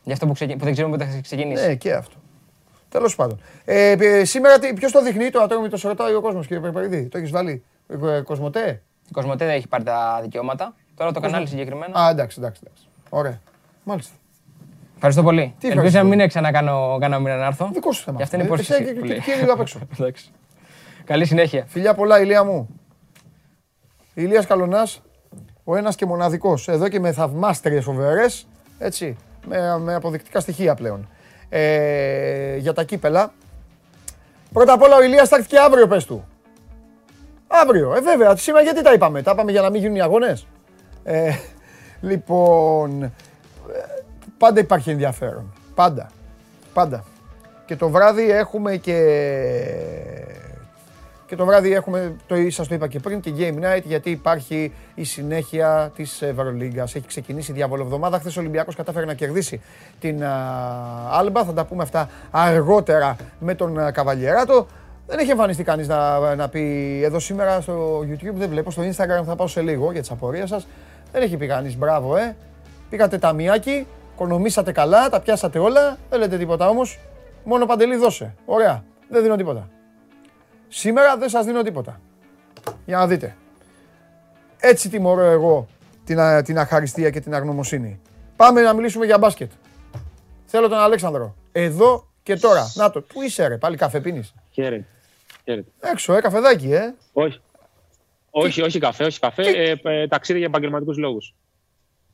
Για αυτό που, ξεκι... που δεν ξέρουμε πότε θα ξεκινήσει. Ναι, και αυτό. Τέλος πάντων. Ε, σήμερα ποιος το δείχνει, το ατόμο το σε ρωτάει ο κόσμος, κύριε Περπαριδή. Το έχεις βάλει; Ε, Κοσμοτέ; Η Κοσμοτέ δεν έχει πάρει τα δικαιώματα. Τώρα το κανάλι συγκεκριμένα. Α, εντάξει, εντάξει. εντάξει. Ωραία. Μάλιστα. Ευχαριστώ πολύ. Ελπίζω να μην ξανακάνω κανένα μήνα να έρθω. Δικό σου θέμα. Και αυτή είναι η υπόσχεση. Και απ' έξω. (laughs) Καλή συνέχεια. Φιλιά πολλά, ηλία μου. Ηλίας Καλονάς, ο ένας και μοναδικός. Εδώ και με θαυμάστριες φοβερές, έτσι, με, με αποδεικτικά στοιχεία πλέον. Ε, για τα κύπελα. Πρώτα απ' όλα ο Ηλίας θα έρθει και αύριο, πες του. Αύριο, ε βέβαια, σήμερα γιατί τα είπαμε. Τα είπαμε για να μην γίνουν οι αγώνες. Ε, λοιπόν, πάντα υπάρχει ενδιαφέρον. Πάντα. Πάντα. Και το βράδυ έχουμε και και το βράδυ έχουμε, το, σας το είπα και πριν, και Game Night, γιατί υπάρχει η συνέχεια της Ευρωλίγκας. Έχει ξεκινήσει η διαβολοβδομάδα. Χθες ο Ολυμπιακός κατάφερε να κερδίσει την Άλμπα. Θα τα πούμε αυτά αργότερα με τον Καβαλιεράτο. Δεν έχει εμφανιστεί κανείς να, να πει εδώ σήμερα στο YouTube, δεν βλέπω, στο Instagram θα πάω σε λίγο για τις απορίες σας. Δεν έχει πει κανείς μπράβο, ε. Πήγατε ταμιάκι, οικονομήσατε καλά, τα πιάσατε όλα, δεν λέτε τίποτα όμως. Μόνο παντελή δώσε. Ωραία. Δεν δίνω τίποτα. Σήμερα δεν σας δίνω τίποτα. Για να δείτε. Έτσι τιμωρώ εγώ την, την αχαριστία και την αγνωμοσύνη. Πάμε να μιλήσουμε για μπάσκετ. Θέλω τον Αλέξανδρο. Εδώ και τώρα. Να το. Πού είσαι ρε, πάλι καφέ πίνεις; Χαίρετε. Έξω, ε, καφεδάκι, ε. Όχι. Όχι, όχι καφέ, όχι καφέ. Ε, ε, ταξίδι για επαγγελματικούς λόγους.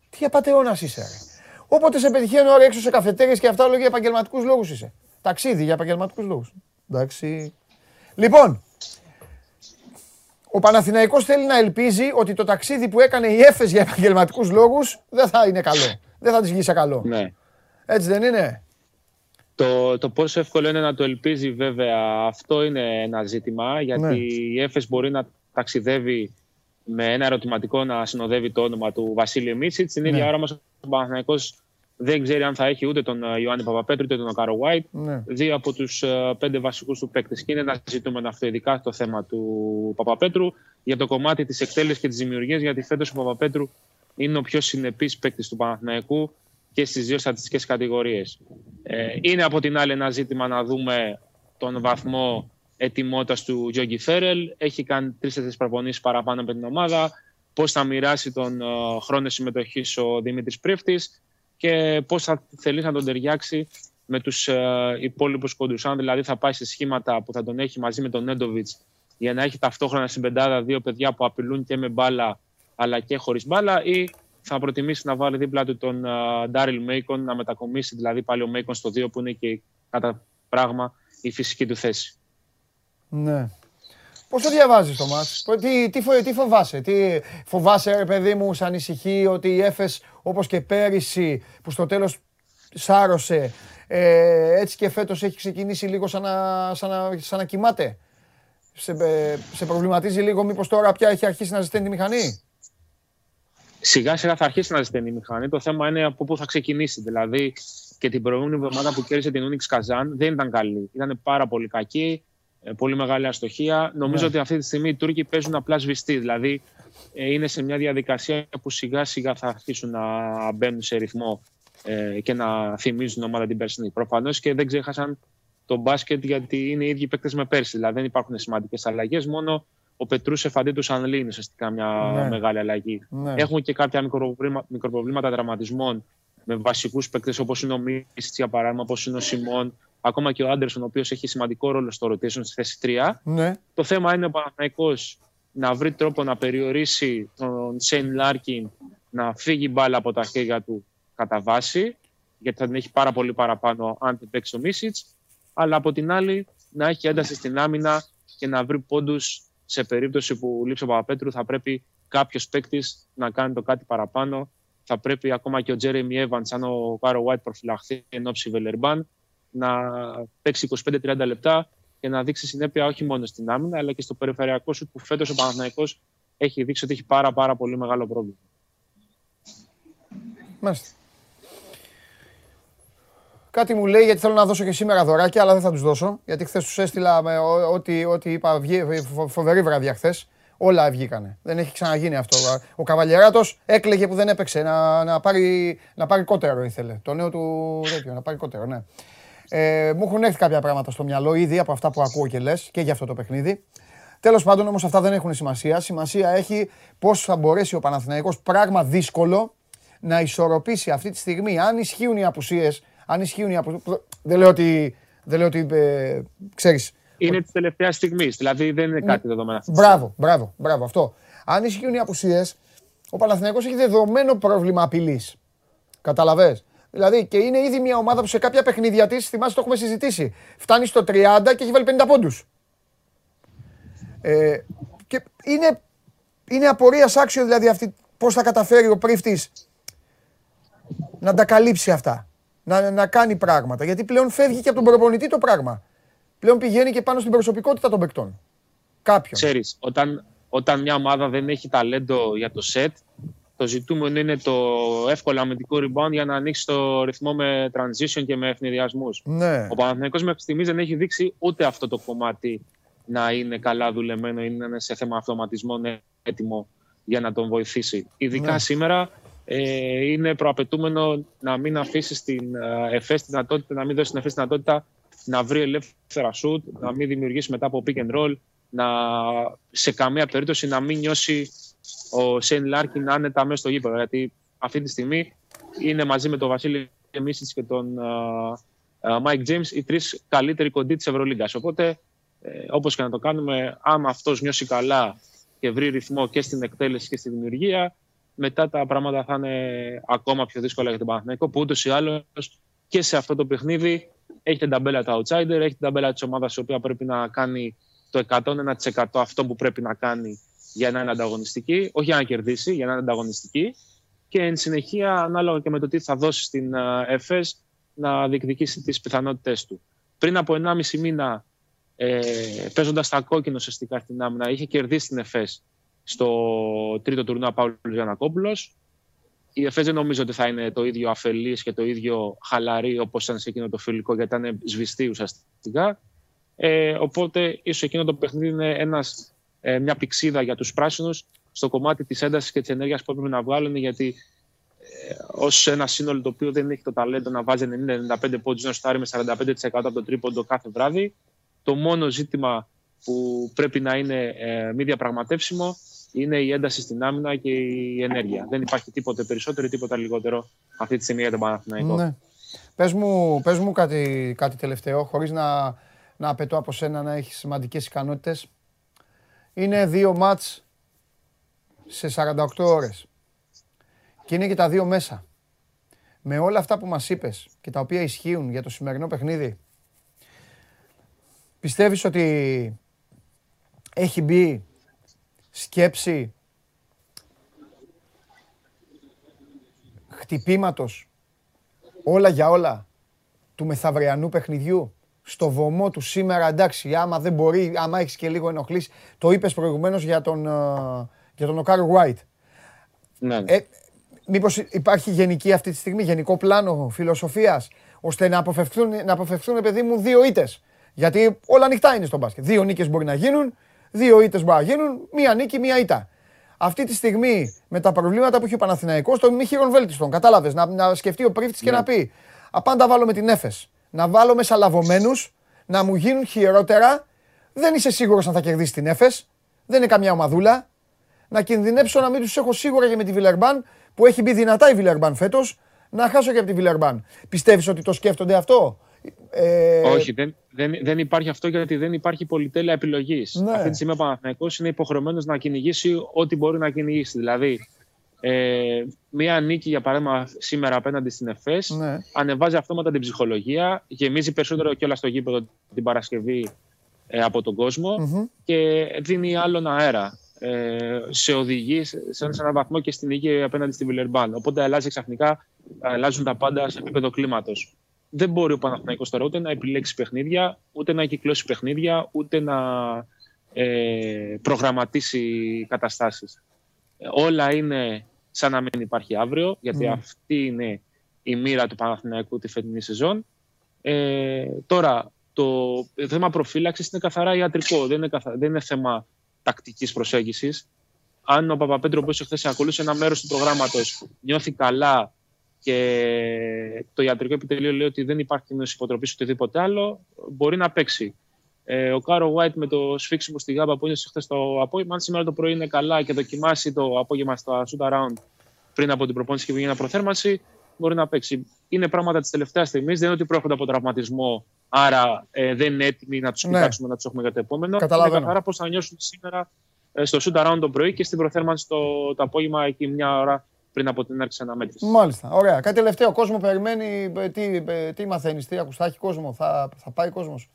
Τι απαταιώνας είσαι, ρε. Όποτε σε πετυχαίνω ώρα έξω σε καφετέρειες και αυτά λόγια για επαγγελματικούς λόγους είσαι. Ταξίδι για επαγγελματικούς λόγους. Εντάξει. Λοιπόν, ο Παναθηναϊκός θέλει να ελπίζει ότι το ταξίδι που έκανε η Έφες για επαγγελματικούς λόγους δεν θα είναι καλό. δεν θα της βγει σε καλό. Ναι. Έτσι δεν είναι; Το, το πόσο εύκολο είναι να το ελπίζει βέβαια αυτό είναι ένα ζήτημα γιατί ναι. η Έφες μπορεί να ταξιδεύει με ένα ερωτηματικό να συνοδεύει το όνομα του Βασίλειο Μίτσιτς. Την ίδια ναι. ώρα όμως ο Παναθηναϊκός δεν ξέρει αν θα έχει ούτε τον ε, Ιωάννη Παπαπέτρου ούτε τον Κάρο White. Ναι. Δύο από τους ε, πέντε βασικούς του παίκτες. Και είναι ένα ζητούμενο αυτό, ειδικά το θέμα του Παπαπέτρου για το κομμάτι της εκτέλεσης και της δημιουργίας. Γιατί φέτος ο Παπαπέτρου είναι ο πιο συνεπής παίκτης του Παναθηναϊκού και στις δύο στατιστικές κατηγορίες. Ε, είναι από την άλλη ένα ζήτημα να δούμε τον βαθμό ετοιμότητας του Γιώργη Φέρελ. Έχει κάνει τρει-τέσσερι προπονήσεις παραπάνω από την ομάδα. Πώς θα μοιράσει τον χρόνο συμμετοχής ο Δημήτρης Πρίφτη και πώς θα θελήσει να τον ταιριάξει με τους ε, υπόλοιπους κόντου. Αν δηλαδή θα πάει σε σχήματα που θα τον έχει μαζί με τον Νέντοβιτς για να έχει ταυτόχρονα στην πεντάδα δύο παιδιά που απειλούν και με μπάλα αλλά και χωρίς μπάλα, ή θα προτιμήσει να βάλει δίπλα του τον Ντάριλ Μέικον, να μετακομίσει δηλαδή πάλι ο Μέικον στο 2 που είναι και κατά πράγμα η φυσική του θέση. Ναι. Πώς το διαβάζεις το μάτς, τι, τι, τι φοβάσαι, τι φοβάσαι ρε παιδί μου, σαν ανησυχεί ότι η Έφες όπως και πέρυσι που στο τέλος σάρωσε, ε, έτσι και φέτος έχει ξεκινήσει λίγο σαν να, σαν να, σαν να κοιμάται; Σε, ε, σε προβληματίζει λίγο μήπως τώρα πια έχει αρχίσει να ζητήσει τη μηχανή; Σιγά σιγά θα αρχίσει να ζητήσει η μηχανή. Το θέμα είναι από πού θα ξεκινήσει. Δηλαδή και την προηγούμενη εβδομάδα που κέρδισε την Ούνιξ Καζάν δεν ήταν καλή. Ήταν πάρα πολύ κακή. Ε, πολύ μεγάλη αστοχία. Νομίζω ναι. ότι αυτή τη στιγμή οι Τούρκοι παίζουν απλά σβηστοί. Δηλαδή ε, είναι σε μια διαδικασία που σιγά σιγά θα αρχίσουν να μπαίνουν σε ρυθμό ε, και να θυμίζουν ομάδα την περσινή. Προφανώς και δεν ξέχασαν το μπάσκετ γιατί είναι οι ίδιοι παίκτες με πέρσι. Δηλαδή δεν υπάρχουν σημαντικές αλλαγές. Μόνο ο Πετρούσεφ αντί του Σανλή είναι ουσιαστικά μια ναι. μεγάλη αλλαγή. Ναι. Έχουν και κάποια μικροπροβλήματα τραυματισμών με βασικούς παίκτες όπως είναι ο Μίτσιτς για παράδειγμα, όπως είναι ο Σιμόν ακόμα και ο Άντερσον, ο οποίος έχει σημαντικό ρόλο στο rotation στη θέση 3. Ναι. Το θέμα είναι ο Παναθηναϊκός να βρει τρόπο να περιορίσει τον Σέιν Λάρκιν να φύγει μπάλα από τα χέρια του κατά βάση, γιατί θα την έχει πάρα πολύ παραπάνω αν την παίξει ο Μίτσιτς. Αλλά από την άλλη να έχει ένταση στην άμυνα και να βρει πόντους σε περίπτωση που λείψει ο Παπαπέτρου θα πρέπει κάποιος παίκτης να κάνει το κάτι παραπάνω. Θα πρέπει ακόμα και ο Τζέρεμι Εύαν, αν ο Κάρο White προφυλαχθεί εν ώψη Βελερμπάν, να παίξει 25-30 λεπτά και να δείξει συνέπεια όχι μόνο στην άμυνα, αλλά και στο περιφερειακό σου που φέτος ο Παναθηναϊκός έχει δείξει ότι έχει πάρα, πάρα πολύ μεγάλο πρόβλημα. Μάλιστα. Κάτι μου λέει γιατί θέλω να δώσω και σήμερα δωράκια, αλλά δεν θα τους δώσω. Γιατί χθες τους έστειλα με ό,τι, ό,τι είπα, φοβερή βραδιά χθες. Όλα βγήκανε. Δεν έχει ξαναγίνει αυτό. Ο Καβαλιεράτος έκλαιγε που δεν έπαιξε να, να, πάρει, να πάρει κότερο ήθελε. Το νέο του τέτοιο, να πάρει κότερο, ναι. Ε, μου έχουν έρθει κάποια πράγματα στο μυαλό ήδη από αυτά που ακούω και λες και για αυτό το παιχνίδι. Τέλος πάντων όμως αυτά δεν έχουν σημασία. Σημασία έχει πώς θα μπορέσει ο Παναθηναϊκός πράγμα δύσκολο να ισορροπήσει αυτή τη στιγμή. Αν ισχύουν οι απουσίες, αν ισχύουν οι απουσίες, δεν λέω ότι, δεν λέω ότι ε, ξέρεις. Είναι της τελευταίας στιγμής, δηλαδή δεν είναι κάτι δεδομένο. Μπράβο, μπράβο, μπράβο αυτό. Αν ισχύουν οι απουσίες, ο Παναθηναϊκός έχει δεδομένο πρόβλημα απειλής. Καταλαβες; Δηλαδή και είναι ήδη μια ομάδα που σε κάποια παιχνίδια της, θυμάσαι το έχουμε συζητήσει, φτάνει στο 30 και έχει βάλει 50 πόντους. Ε, και είναι, είναι απορίας άξιο δηλαδή αυτή πώς θα καταφέρει ο πρίφτης να τα καλύψει αυτά. Να, να κάνει πράγματα. Γιατί πλέον φεύγει και από τον προπονητή το πράγμα. Πλέον πηγαίνει και πάνω στην προσωπικότητα των παικτών. Κάποιον. Ξέρεις, όταν, όταν μια ομάδα δεν έχει ταλέντο για το σετ, το ζητούμενο είναι το εύκολο αμυντικό rebound για να ανοίξει το ρυθμό με transition και με ευνηδιασμούς. Ναι. Ο Παναθηναϊκός μέχρι στιγμής δεν έχει δείξει ούτε αυτό το κομμάτι να είναι καλά δουλεμένο ή να είναι σε θέμα αυτοματισμών έτοιμο για να τον βοηθήσει. Ειδικά ναι. σήμερα ε, είναι προαπαιτούμενο να μην αφήσει την ε, Εφές δυνατότητα, να μην δώσεις την Εφές δυνατότητα να βρει ελεύθερα σουτ, να μην δημιουργήσει μετά από pick and roll, να σε καμία περίπτωση να μην νιώσει ο Σέιν Λάρκιν άνετα μέσα στο γήπεδο. Γιατί αυτή τη στιγμή είναι μαζί με τον Βασίλη Μίτσιτς και τον Μάικ Τζέιμς οι τρεις καλύτεροι κοντοί της Ευρωλίγκας. Οπότε, ε, όπως και να το κάνουμε, άμα αυτός νιώσει καλά και βρει ρυθμό και στην εκτέλεση και στη δημιουργία, μετά τα πράγματα θα είναι ακόμα πιο δύσκολα για τον Παναθηναϊκό, που ούτως ή άλλως και σε αυτό το παιχνίδι έχει την ταμπέλα του outsider, έχει την ταμπέλα της ομάδας η οποία πρέπει να κάνει το 101% αυτό που πρέπει να κάνει για να είναι ανταγωνιστική, όχι για να κερδίσει, για να είναι ανταγωνιστική και εν συνεχεία, ανάλογα και με το τι θα δώσει στην ΕΦΕΣ, να διεκδικήσει τις πιθανότητέ του. Πριν από 1,5 μήνα, ε, παίζοντας τα κόκκινο ουσιαστικά στην άμυνα, είχε κερδίσει την ΕΦΕΣ στο τρίτο τουρνουά Παύλου Γιανακόπουλος. Η ΕΦΕΣ δεν νομίζω ότι θα είναι το ίδιο αφελής και το ίδιο χαλαρή όπως ήταν σε εκείνο το φιλικό, γιατί ήταν σβηστή ουσιαστικά. Ε, οπότε, ίσως εκείνο το παιχνίδι είναι ένας ε, μια πηξίδα για τους πράσινους στο κομμάτι της έντασης και της ενέργειας που έπρεπε να βγάλουν γιατί ε, ως ένα σύνολο το οποίο δεν έχει το ταλέντο να βάζει 90-95 πόντους να στάρει με 45% από το τρίποντο κάθε βράδυ το μόνο ζήτημα που πρέπει να είναι ε, μη διαπραγματεύσιμο είναι η ένταση στην άμυνα και η ενέργεια. Δεν υπάρχει τίποτε περισσότερο ή τίποτα λιγότερο αυτή τη στιγμή για τον Παναθηναϊκό. Ναι. Πες μου, πες μου κάτι, κάτι τελευταίο, χωρίς να, να απαιτώ από σένα να έχεις σημαντικές ικανότητες. Είναι δύο μάτς σε 48 ώρες. Και είναι και τα δύο μέσα. Με όλα αυτά που μας είπες και τα οποία ισχύουν για το σημερινό παιχνίδι, πιστεύεις ότι έχει μπει σκέψη χτυπήματος όλα για όλα του μεθαυριανού παιχνιδιού στο βωμό του σήμερα, εντάξει, άμα δεν μπορεί, άμα έχεις και λίγο ενοχλήσει, το είπες προηγουμένως για τον, ε, για τον Οκάρο Γουάιτ. Ναι. ναι. Ε, μήπως υπάρχει γενική αυτή τη στιγμή, γενικό πλάνο φιλοσοφίας, ώστε να αποφευθούν, να αποφευθούν παιδί μου, δύο ήττες. Γιατί όλα ανοιχτά είναι στο μπάσκετ. Δύο νίκες μπορεί να γίνουν, δύο ήττες μπορεί να γίνουν, μία νίκη, μία ήττα. Αυτή τη στιγμή με τα προβλήματα που έχει ο Παναθηναϊκός, το μη χείρον βέλτιστον, κατάλαβες, να, να σκεφτεί ο Πρίφτης και να ναι. πει αντί να τα βάλω με την Εφές, να βάλω μες λαβωμένους, να μου γίνουν χειρότερα, δεν είσαι σίγουρος αν θα κερδίσεις την Έφες, δεν είναι καμιά ομαδούλα, να κινδυνέψω να μην τους έχω σίγουρα και με τη Βιλερμπάν που έχει μπει δυνατά η Βιλερμπάν φέτος, να χάσω και από τη Βιλερμπάν. Πιστεύεις ότι το σκέφτονται αυτό; Ε... Όχι, δεν, δεν, δεν υπάρχει αυτό γιατί δεν υπάρχει πολυτέλεια επιλογής. Ναι. Αυτή τη στιγμή ο Παναθηναϊκός είναι υποχρεωμένος να κυνηγήσει ό,τι μπορεί να κυνηγήσει. Δηλαδή, ε, μία νίκη για παράδειγμα σήμερα απέναντι στην ΕΦΕΣ ναι. ανεβάζει αυτόματα την ψυχολογία, γεμίζει περισσότερο και όλα στο γήπεδο την Παρασκευή ε, από τον κοσμο και δίνει άλλον αέρα ε, σε οδηγεί σε, έναν βαθμό και στην νίκη απέναντι στη Βιλερμπάν. Οπότε αλλάζει ξαφνικά, αλλάζουν τα πάντα σε επίπεδο κλίματος. Δεν μπορεί ο Παναθηναϊκός τώρα ούτε να επιλέξει παιχνίδια, ούτε να κυκλώσει παιχνίδια, ούτε να ε, προγραμματίσει καταστάσεις. Όλα είναι σαν να μην υπάρχει αύριο, γιατί mm. αυτή είναι η μοίρα του Παναθηναϊκού τη φετινή σεζόν. Ε, τώρα, το θέμα προφύλαξης είναι καθαρά ιατρικό. Δεν είναι, καθα... δεν είναι θέμα τακτικής προσέγγισης. Αν ο Παπαπέτρο, όπω χθε ακολούθησε ένα μέρος του προγράμματος, νιώθει καλά και το ιατρικό επιτελείο λέει ότι δεν υπάρχει κίνδυνο υποτροπής οτιδήποτε άλλο, μπορεί να παίξει. Ε, ο Κάρο White με το σφίξιμο στη γάμπα που είναι χθες το απόγευμα, αν σήμερα το πρωί είναι καλά και δοκιμάσει το απόγευμα στα shoot around πριν από την προπόνηση και βγει ένα προθέρμανση, μπορεί να παίξει. Είναι πράγματα της τελευταίας στιγμής, δεν είναι ότι προέρχονται από τραυματισμό Άρα ε, δεν είναι έτοιμοι να τους ναι. κοιτάξουμε, να τους έχουμε για το επόμενο. Καταλαβαίνω. Άρα πώς θα νιώσουν σήμερα ε, στο shoot around το πρωί και στην προθέρμανση το, το απόγευμα εκεί μια ώρα πριν από την έναρξη αναμέτρησης. Μάλιστα. Ωραία. Κάτι τελευταίο. κόσμο περιμένει. Ε, τι, ε, τι μαθαίνεις, τι ακουστά, κόσμο. Θα, θα πάει κόσμος.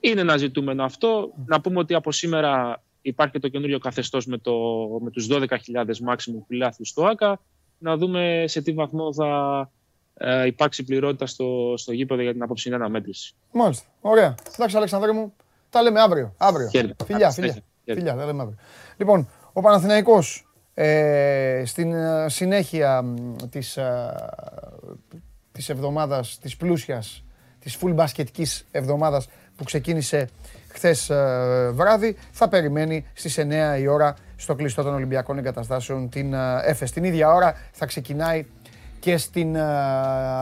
Είναι ένα ζητούμενο αυτό. Να πούμε ότι από σήμερα υπάρχει και το καινούριο καθεστώς με, το, με τους 12.000 μάξιμου φιλάθλου στο ΑΚΑ. Να δούμε σε τι βαθμό θα, ε, υπάρξει πληρότητα στο, στο γήπεδο για την απόψη αναμέτρηση. Μάλιστα. Ωραία. Εντάξει, Αλεξανδρέ μου, τα λέμε αύριο. αύριο. Φιλιά, φιλιά. Φιλιά, τα λέμε αύριο. Λοιπόν, ο Παναθηναϊκός ε, στην ε, συνέχεια της, ε, της εβδομάδας, της πλούσιας, της full μπασκετικής εβδομάδας που ξεκίνησε χθες ε, βράδυ, θα περιμένει στις 9 η ώρα στο κλειστό των Ολυμπιακών Εγκαταστάσεων την ΕΦΕΣ. Την ίδια ώρα θα ξεκινάει και στην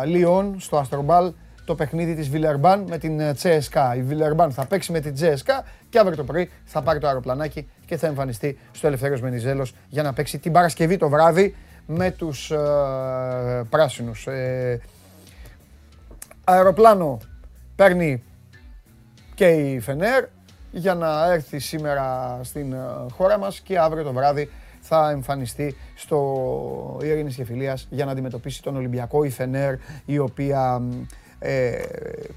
Λιόν, στο Αστρομπάλ, το παιχνίδι της Βιλερμπάν με την Τσέσκα. Η Βιλερμπάν θα παίξει με την Τσέσκα και αύριο το πρωί θα πάρει το αεροπλανάκι και θα εμφανιστεί στο Ελευθέριος Μενιζέλος για να παίξει την Παρασκευή το βράδυ με τους ε, πράσινους. Ε, αεροπλάνο παίρνει και η Φενέρ για να έρθει σήμερα στην χώρα μας και αύριο το βράδυ θα εμφανιστεί στο Ειρήνης και Φιλίας για να αντιμετωπίσει τον Ολυμπιακό η Φενέρ η οποία ε,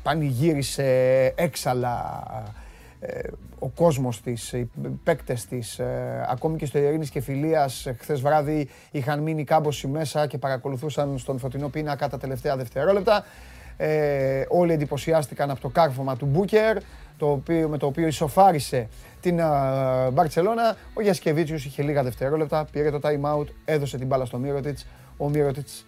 πανηγύρισε έξαλα ε, ο κόσμος της, οι παίκτες της, ε, ακόμη και στο Ειρήνης και Φιλίας χθες βράδυ είχαν μείνει κάμποσοι μέσα και παρακολουθούσαν στον φωτεινό πίνακα τα τελευταία δευτερόλεπτα. Ε, όλοι εντυπωσιάστηκαν από το κάρφωμα του Μπούκερ, το οποίο, με το οποίο ισοφάρισε την Μπαρτσελώνα. Ο Γιασκεβίτσιος είχε λίγα δευτερόλεπτα, πήρε το time out, έδωσε την μπάλα στο Μύρωτιτς. Ο Μύρωτιτς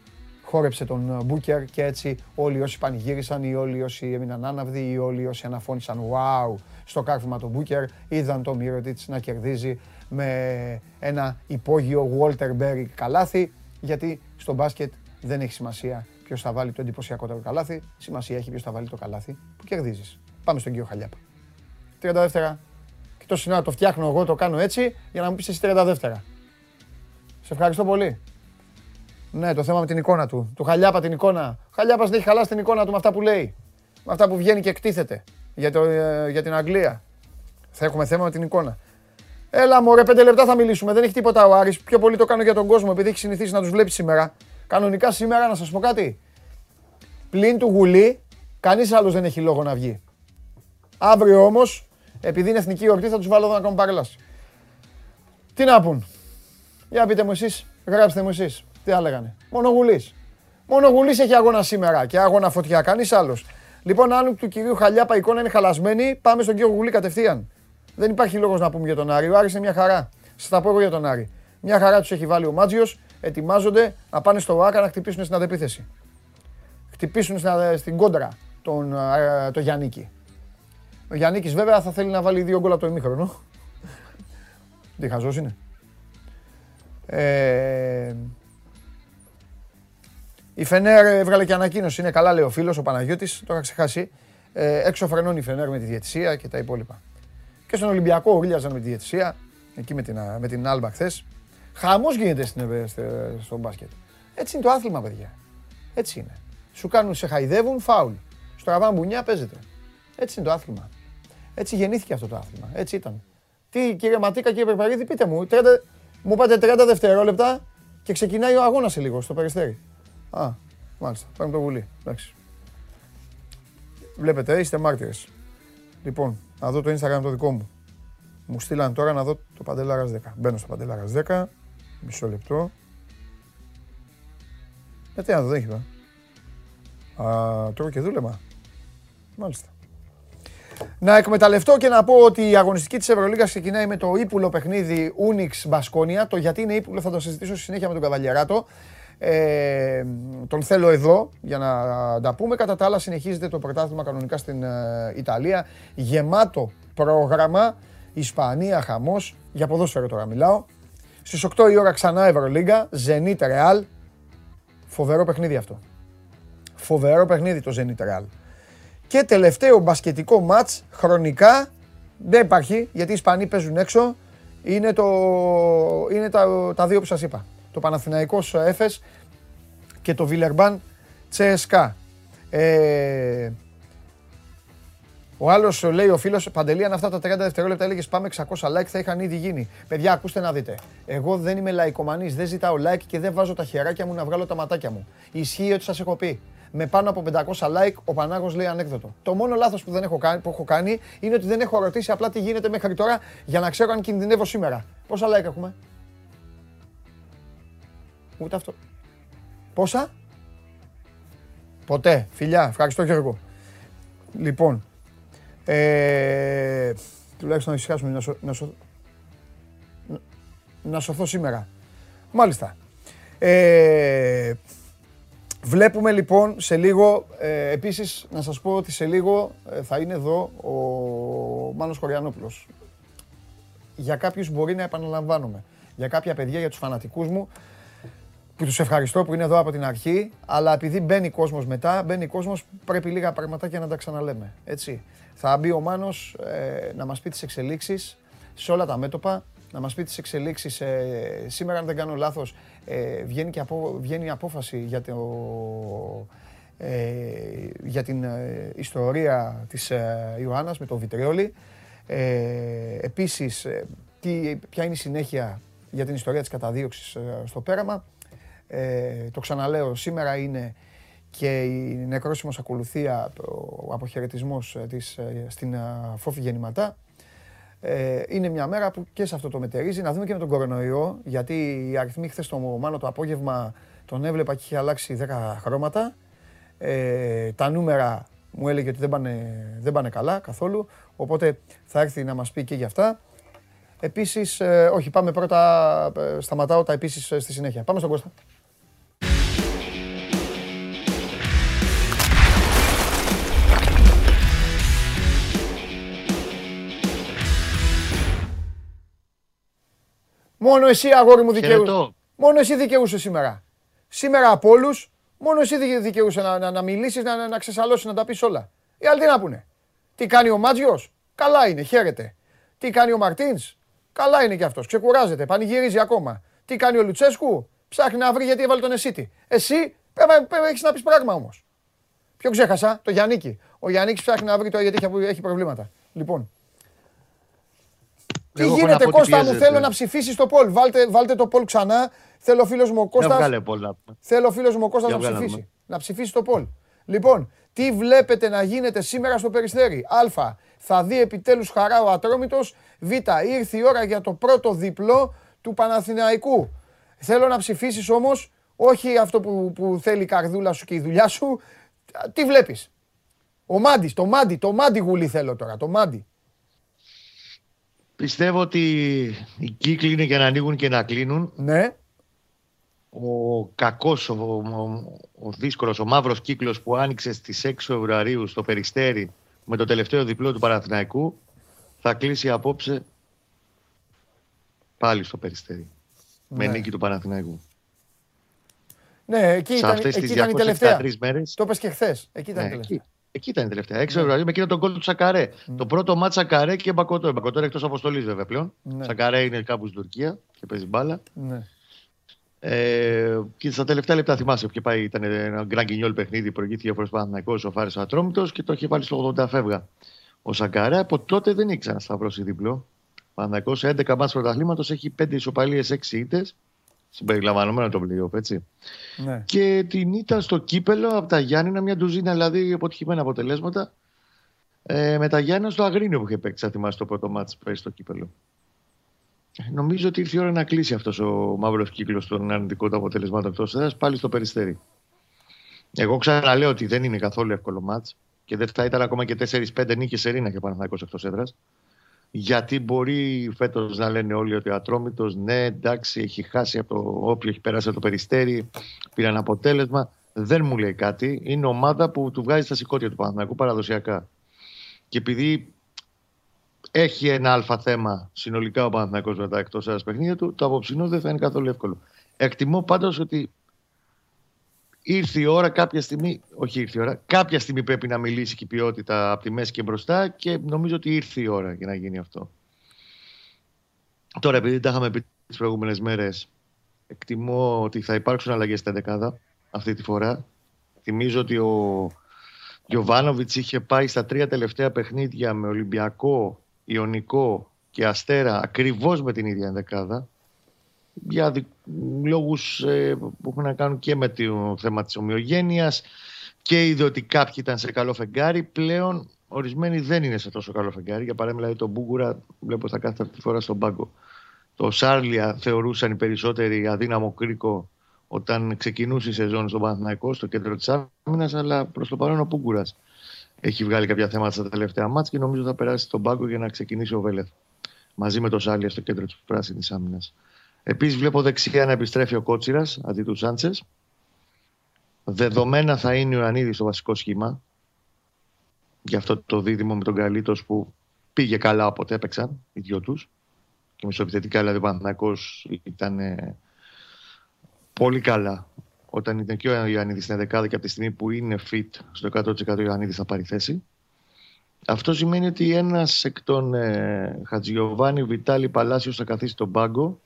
χόρεψε τον Μπούκερ και έτσι όλοι όσοι πανηγύρισαν ή όλοι όσοι έμειναν άναυδοι ή όλοι όσοι αναφώνησαν wow στο κάρφωμα του Μπούκερ είδαν τον Μύρωτιτς να κερδίζει με ένα υπόγειο Walter Berry καλάθι γιατί στο μπάσκετ δεν έχει σημασία ποιος θα βάλει το εντυπωσιακότερο καλάθι. Σημασία έχει ποιος θα βάλει το καλάθι που κερδίζεις. Πάμε στον κύριο Χαλιάπα. 30 δεύτερα. Και το συνάδελφο το φτιάχνω εγώ, το κάνω έτσι για να μου πεις εσύ 30 δεύτερα. Σε ευχαριστώ πολύ. Ναι, το θέμα με την εικόνα του. Του Χαλιάπα την εικόνα. Ο Χαλιάπας δεν έχει χαλάσει την εικόνα του με αυτά που λέει. Με αυτά που βγαίνει και εκτίθεται για, το, ε, για την Αγγλία. Θα έχουμε θέμα με την εικόνα. Έλα μου, ρε, πέντε λεπτά θα μιλήσουμε. Δεν έχει τίποτα ο Άρης. Πιο πολύ το κάνω για τον κόσμο επειδή έχει συνηθίσει να τους βλέπει σήμερα. Κανονικά σήμερα να σας πω κάτι. Πλην του γουλή, κανείς άλλος δεν έχει λόγο να βγει. Αύριο όμως, επειδή είναι εθνική ορτή, θα τους βάλω εδώ να κάνουν παρέλαση. Τι να πούν. Για πείτε μου εσείς, γράψτε μου εσείς. Τι θα λέγανε. Μόνο γουλή. Μόνο γουλή έχει αγώνα σήμερα και αγώνα φωτιά. Κανείς άλλος. Λοιπόν, αν του κυρίου Χαλιάπα εικόνα είναι χαλασμένη, πάμε στον κύριο Γουλή κατευθείαν. Δεν υπάρχει λόγος να πούμε για τον Άρη. Ο Άρης είναι μια χαρά. Σας τα πω εγώ για τον Άρη. Μια χαρά τους έχει βάλει ο Μάτζιος. Ετοιμάζονται να πάνε στο ΆΚΑ να χτυπήσουν στην αντεπίθεση. Χτυπήσουν στην κόντρα τον, το Γιάννικη. Ο Γιάννικης βέβαια θα θέλει να βάλει δύο γκολ από το ημίχρονο. (laughs) Τι χαζός είναι. Ε, η Φενέρ έβγαλε και ανακοίνωση. Είναι καλά, λέει ο φίλος ο Παναγιώτης. Το είχα ξεχάσει. Ε, έξω φρενώνει η Φενέρ με τη διαιτησία και τα υπόλοιπα. Και στον Ολυμπιακό ορίλιαζαν με τη διαιτησία. Εκεί με την, με την Άλμπα χθες. Χαμός γίνεται στην, στο μπάσκετ. Έτσι είναι το άθλημα, παιδιά. Έτσι είναι. Σου κάνουν, σε χαϊδεύουν, φάουλ. Στραβάν μπουνιά παίζεται. Έτσι είναι το άθλημα. Έτσι γεννήθηκε αυτό το άθλημα. Έτσι ήταν. Τι κύριε Ματίκα, κύριε Περπαρίδη, πείτε μου. 30, μου πάτε 30 δευτερόλεπτα και ξεκινάει ο αγώνας σε λίγο στο περιστέρι. Α, μάλιστα. Πάμε το βουλή. Εντάξει. Βλέπετε, είστε μάρτυρες. Λοιπόν, να δω το Instagram το δικό μου. Μου στείλαν τώρα να δω το Παντελάρας 10. Μπαίνω στο Παντελάρας 10. Μισό λεπτό. Γιατί να δω, δεν έχει Α, τρώω και δούλεμα. Μάλιστα. Να εκμεταλλευτώ και να πω ότι η αγωνιστική της Ευρωλίγκας ξεκινάει με το ύπουλο παιχνίδι Unix Μπασκόνια. Το γιατί είναι ύπουλο θα το συζητήσω στη συνέχεια με τον Καβαλιαράτο. Ε, τον θέλω εδώ για να τα πούμε. Κατά τα άλλα συνεχίζεται το πρωτάθλημα κανονικά στην ε, Ιταλία. Γεμάτο πρόγραμμα. Ισπανία χαμός. Για ποδόσφαιρο τώρα μιλάω. Στις 8 η ώρα ξανά Ευρωλίγκα. Zenit Real. Φοβερό παιχνίδι αυτό. Φοβερό παιχνίδι το Zenit Real. Και τελευταίο μπασκετικό μάτς χρονικά δεν υπάρχει γιατί οι Ισπανοί παίζουν έξω. Είναι, το, είναι τα, τα δύο που σας είπα το Παναθηναϊκός Έφες και το Βιλερμπάν Τσέσκα. Ε, ο άλλος λέει ο φίλος Παντελή, αν αυτά τα 30 δευτερόλεπτα έλεγες πάμε 600 like θα είχαν ήδη γίνει. Παιδιά, ακούστε να δείτε. Εγώ δεν είμαι λαϊκομανής, δεν ζητάω like και δεν βάζω τα χεράκια μου να βγάλω τα ματάκια μου. Ισχύει ότι σας έχω πει. Με πάνω από 500 like ο Πανάγος λέει ανέκδοτο. Το μόνο λάθος που, δεν έχω κάνει, που έχω κάνει είναι ότι δεν έχω ρωτήσει απλά τι γίνεται μέχρι τώρα για να ξέρω αν κινδυνεύω σήμερα. Πόσα like έχουμε; Ούτε αυτό. Πόσα; Ποτέ. Φιλιά. Ευχαριστώ Γιώργο. Λοιπόν. Ε, τουλάχιστον να ησυχάσουμε να, σω, να, σω, να σωθώ σήμερα. Μάλιστα. Ε, βλέπουμε λοιπόν σε λίγο, ε, επίσης να σας πω ότι σε λίγο ε, θα είναι εδώ ο Μάνος Χωριανόπουλος. Για κάποιους μπορεί να επαναλαμβάνομαι. Για κάποια παιδιά, για τους φανατικούς μου, που τους ευχαριστώ που είναι εδώ από την αρχή, αλλά επειδή μπαίνει κόσμος μετά, μπαίνει κόσμος, πρέπει λίγα πραγματάκια να τα ξαναλέμε, έτσι. Θα μπει ο Μάνος ε, να μας πει τις εξελίξεις σε όλα τα μέτωπα, να μας πει τις εξελίξεις, ε, σήμερα αν δεν κάνω λάθος, ε, βγαίνει, και απο, βγαίνει απόφαση για, το, ε, για την ε, ιστορία της ε, Ιωάννας με το Βιτριόλι. Ε, επίσης, τι, ποια είναι η συνέχεια για την ιστορία της καταδίωξης στο πέραμα. Ε, το ξαναλέω, σήμερα είναι και η νεκρόσιμος ακολουθία, ο αποχαιρετισμός ε, της, ε, στην Φόφη Γεννηματά. Ε, είναι μια μέρα που και σε αυτό το μετερίζει. Να δούμε και με τον κορονοϊό, γιατί οι αριθμοί χθες το Μάνο το απόγευμα τον έβλεπα και είχε αλλάξει 10 χρώματα. Ε, τα νούμερα μου έλεγε ότι δεν πάνε, δεν πάνε καλά καθόλου, οπότε θα έρθει να μας πει και για αυτά. Επίσης, όχι πάμε πρώτα, σταματάω τα επίσης στη συνέχεια. Πάμε στον Κώστα. Μόνο εσύ, αγόρι μου, δικαιούσε. Μόνο εσύ δικαιούσε σήμερα. Σήμερα από όλους, μόνο εσύ δικαιούσε να, να, να μιλήσεις, να, να, να ξεσαλώσεις, να τα πεις όλα. Οι άλλοι τι να πούνε; Τι κάνει ο Μάτζιος, καλά είναι, χαίρεται. Τι κάνει ο Μαρτίνς, καλά είναι κι αυτός, ξεκουράζεται, πανηγυρίζει ακόμα. Τι κάνει ο Λουτσέσκου, Ψάχνει να βρει γιατί έβαλε τον Εσίτη. Εσύ πρέπει, πρέπει έχεις να πεις πράγμα όμως. Ποιο ξέχασα, το Γιάννικη. Ο Γιάννη ψάχνει να βρει το γιατί έχει προβλήματα. Λοιπόν. Τι γίνεται, Κώστα μου, θέλω να ψηφίσεις το Πολ. Βάλτε, βάλτε το Πολ ξανά. Θέλω ο φίλος μου ο Κώστα. Θέλω ο φίλος μου ο Κώστας να ψηφίσει. Να ψηφίσει το Πολ. Λοιπόν, τι βλέπετε να γίνεται σήμερα στο Περιστέρι; Α. Θα δει επιτέλους χαρά ο Ατρόμητος. Β. Ήρθε η ώρα για το πρώτο διπλό του Παναθηναϊκού. Θέλω να ψηφίσεις όμως, όχι αυτό που, που θέλει η καρδούλα σου και η δουλειά σου. Τι βλέπεις; Ο Μάντι, το Μάντι, το Μάντι γουλί θέλω τώρα, το Μάντι. Πιστεύω ότι οι κύκλοι είναι για να ανοίγουν και να κλείνουν. Ναι ο κακός, ο, ο, ο δύσκολος, ο μαύρος κύκλος που άνοιξε στις 6 Φεβρουαρίου στο Περιστέρι με το τελευταίο διπλό του Παναθηναϊκού θα κλείσει απόψε πάλι στο Περιστέρι με ναι. νίκη του Παναθηναϊκού. Ναι, εκεί ήταν, εκεί ήταν η τελευταία. Μέρες, το είπες και χθες. Εκεί ήταν ναι, η τελευταία. Εκεί, εκεί ήταν η τελευταία. 6 ναι. Φεβρουαρίου με εκείνο τον κόλπο του Σακαρέ. Mm. Το πρώτο μάτσα Σακαρέ και Μπακοτό. Μπακοτό είναι εκτός αποστολής βέβαια πλέον. Ναι. Σακαρέ είναι κάπου στην Τουρκία και παίζει μπάλα. Ναι. Ε, και στα τελευταία λεπτά θυμάσαι που πάει, ήταν ένα γκραγκινιόλ παιχνίδι, προηγήθηκε ο Παναθυναϊκό, ο Φάρης Ατρόμητος και το είχε βάλει στο 80 φεύγα. Ο Σακαρά από τότε δεν ήξερα να σταυρώσει διπλό. Παναθυναϊκό σε 11 μάτς πρωταθλήματος έχει 5 ισοπαλίες, 6 ήττες. Συμπεριλαμβανομένο το πλοίο, έτσι. Ναι. Και την ήττα στο κύπελο από τα Γιάννηνα, μια ντουζίνα δηλαδή αποτυχημένα αποτελέσματα. Ε, με τα Γιάννηνα στο Αγρίνιο που είχε παίξει, θα θυμάσαι το πρώτο μάτι που στο κύπελο. Νομίζω ότι ήρθε η ώρα να κλείσει αυτός ο μαύρος κύκλος των αρνητικών του αποτελεσμάτων εκτός έδρας πάλι στο περιστέρι. Εγώ ξαναλέω ότι δεν είναι καθόλου εύκολο μάτ και δεν θα ήταν ακόμα και 4-5 νίκες σε ρίνα και Παναθηναϊκός εκτός έδρας. Γιατί μπορεί φέτος να λένε όλοι ότι ο Ατρόμητος, ναι, εντάξει, έχει χάσει από το όποιο έχει περάσει από το περιστέρι, πήραν αποτέλεσμα. Δεν μου λέει κάτι. Είναι ομάδα που του βγάζει στα σηκώτια του Παναθηναϊκού παραδοσιακά. Και επειδή έχει ένα αλφα θέμα συνολικά ο Παναθηναϊκός μετά εκτός ένα παιχνίδια του, το απόψινό δεν θα είναι καθόλου εύκολο. Εκτιμώ πάντως ότι ήρθε η ώρα κάποια στιγμή, όχι ήρθε η ώρα, κάποια στιγμή πρέπει να μιλήσει και η ποιότητα από τη μέση και μπροστά και νομίζω ότι ήρθε η ώρα για να γίνει αυτό. Τώρα, επειδή τα είχαμε πει τις προηγούμενες μέρες, εκτιμώ ότι θα υπάρξουν αλλαγές στα δεκάδα αυτή τη φορά. Θυμίζω ότι ο Γιωβάνοβιτς είχε πάει στα τρία τελευταία παιχνίδια με Ολυμπιακό, Ιωνικό και Αστέρα ακριβώς με την ίδια δεκάδα για δι... λόγους ε, που έχουν να κάνουν και με το θέμα της ομοιογένειας και είδε ότι κάποιοι ήταν σε καλό φεγγάρι πλέον ορισμένοι δεν είναι σε τόσο καλό φεγγάρι για παράδειγμα δηλαδή τον Μπούγκουρα βλέπω θα κάθεται αυτή τη φορά στον πάγκο το Σάρλια θεωρούσαν οι περισσότεροι αδύναμο κρίκο όταν ξεκινούσε η σεζόν στον Παναθηναϊκό στο κέντρο της άμυνας αλλά προς το παρόν ο Μπούγκουρας έχει βγάλει κάποια θέματα στα τελευταία μάτια και νομίζω θα περάσει στον πάγκο για να ξεκινήσει ο Βέλεθ μαζί με το Σάλια στο κέντρο της πράσινης άμυνας. Επίσης, βλέπω δεξιά να επιστρέφει ο Κότσιρας αντί του Σάντσες. Δεδομένα θα είναι ο Ιωαννίδης στο βασικό σχήμα. Για αυτό το δίδυμο με τον Καλίτος που πήγε καλά όποτε έπαιξαν οι δυο τους. Και μισοεπιθετικά δηλαδή ο Παναθυνακό ήταν πολύ καλά όταν ήταν και ο Ιωαννίδης στην 11 και από τη στιγμή που είναι fit στο 100% ο Ιωαννίδης θα πάρει θέση. Αυτό σημαίνει ότι ένας εκ των ε, Χατζιωβάνη, Βιτάλη, Παλάσιος θα καθίσει στον πάγκο.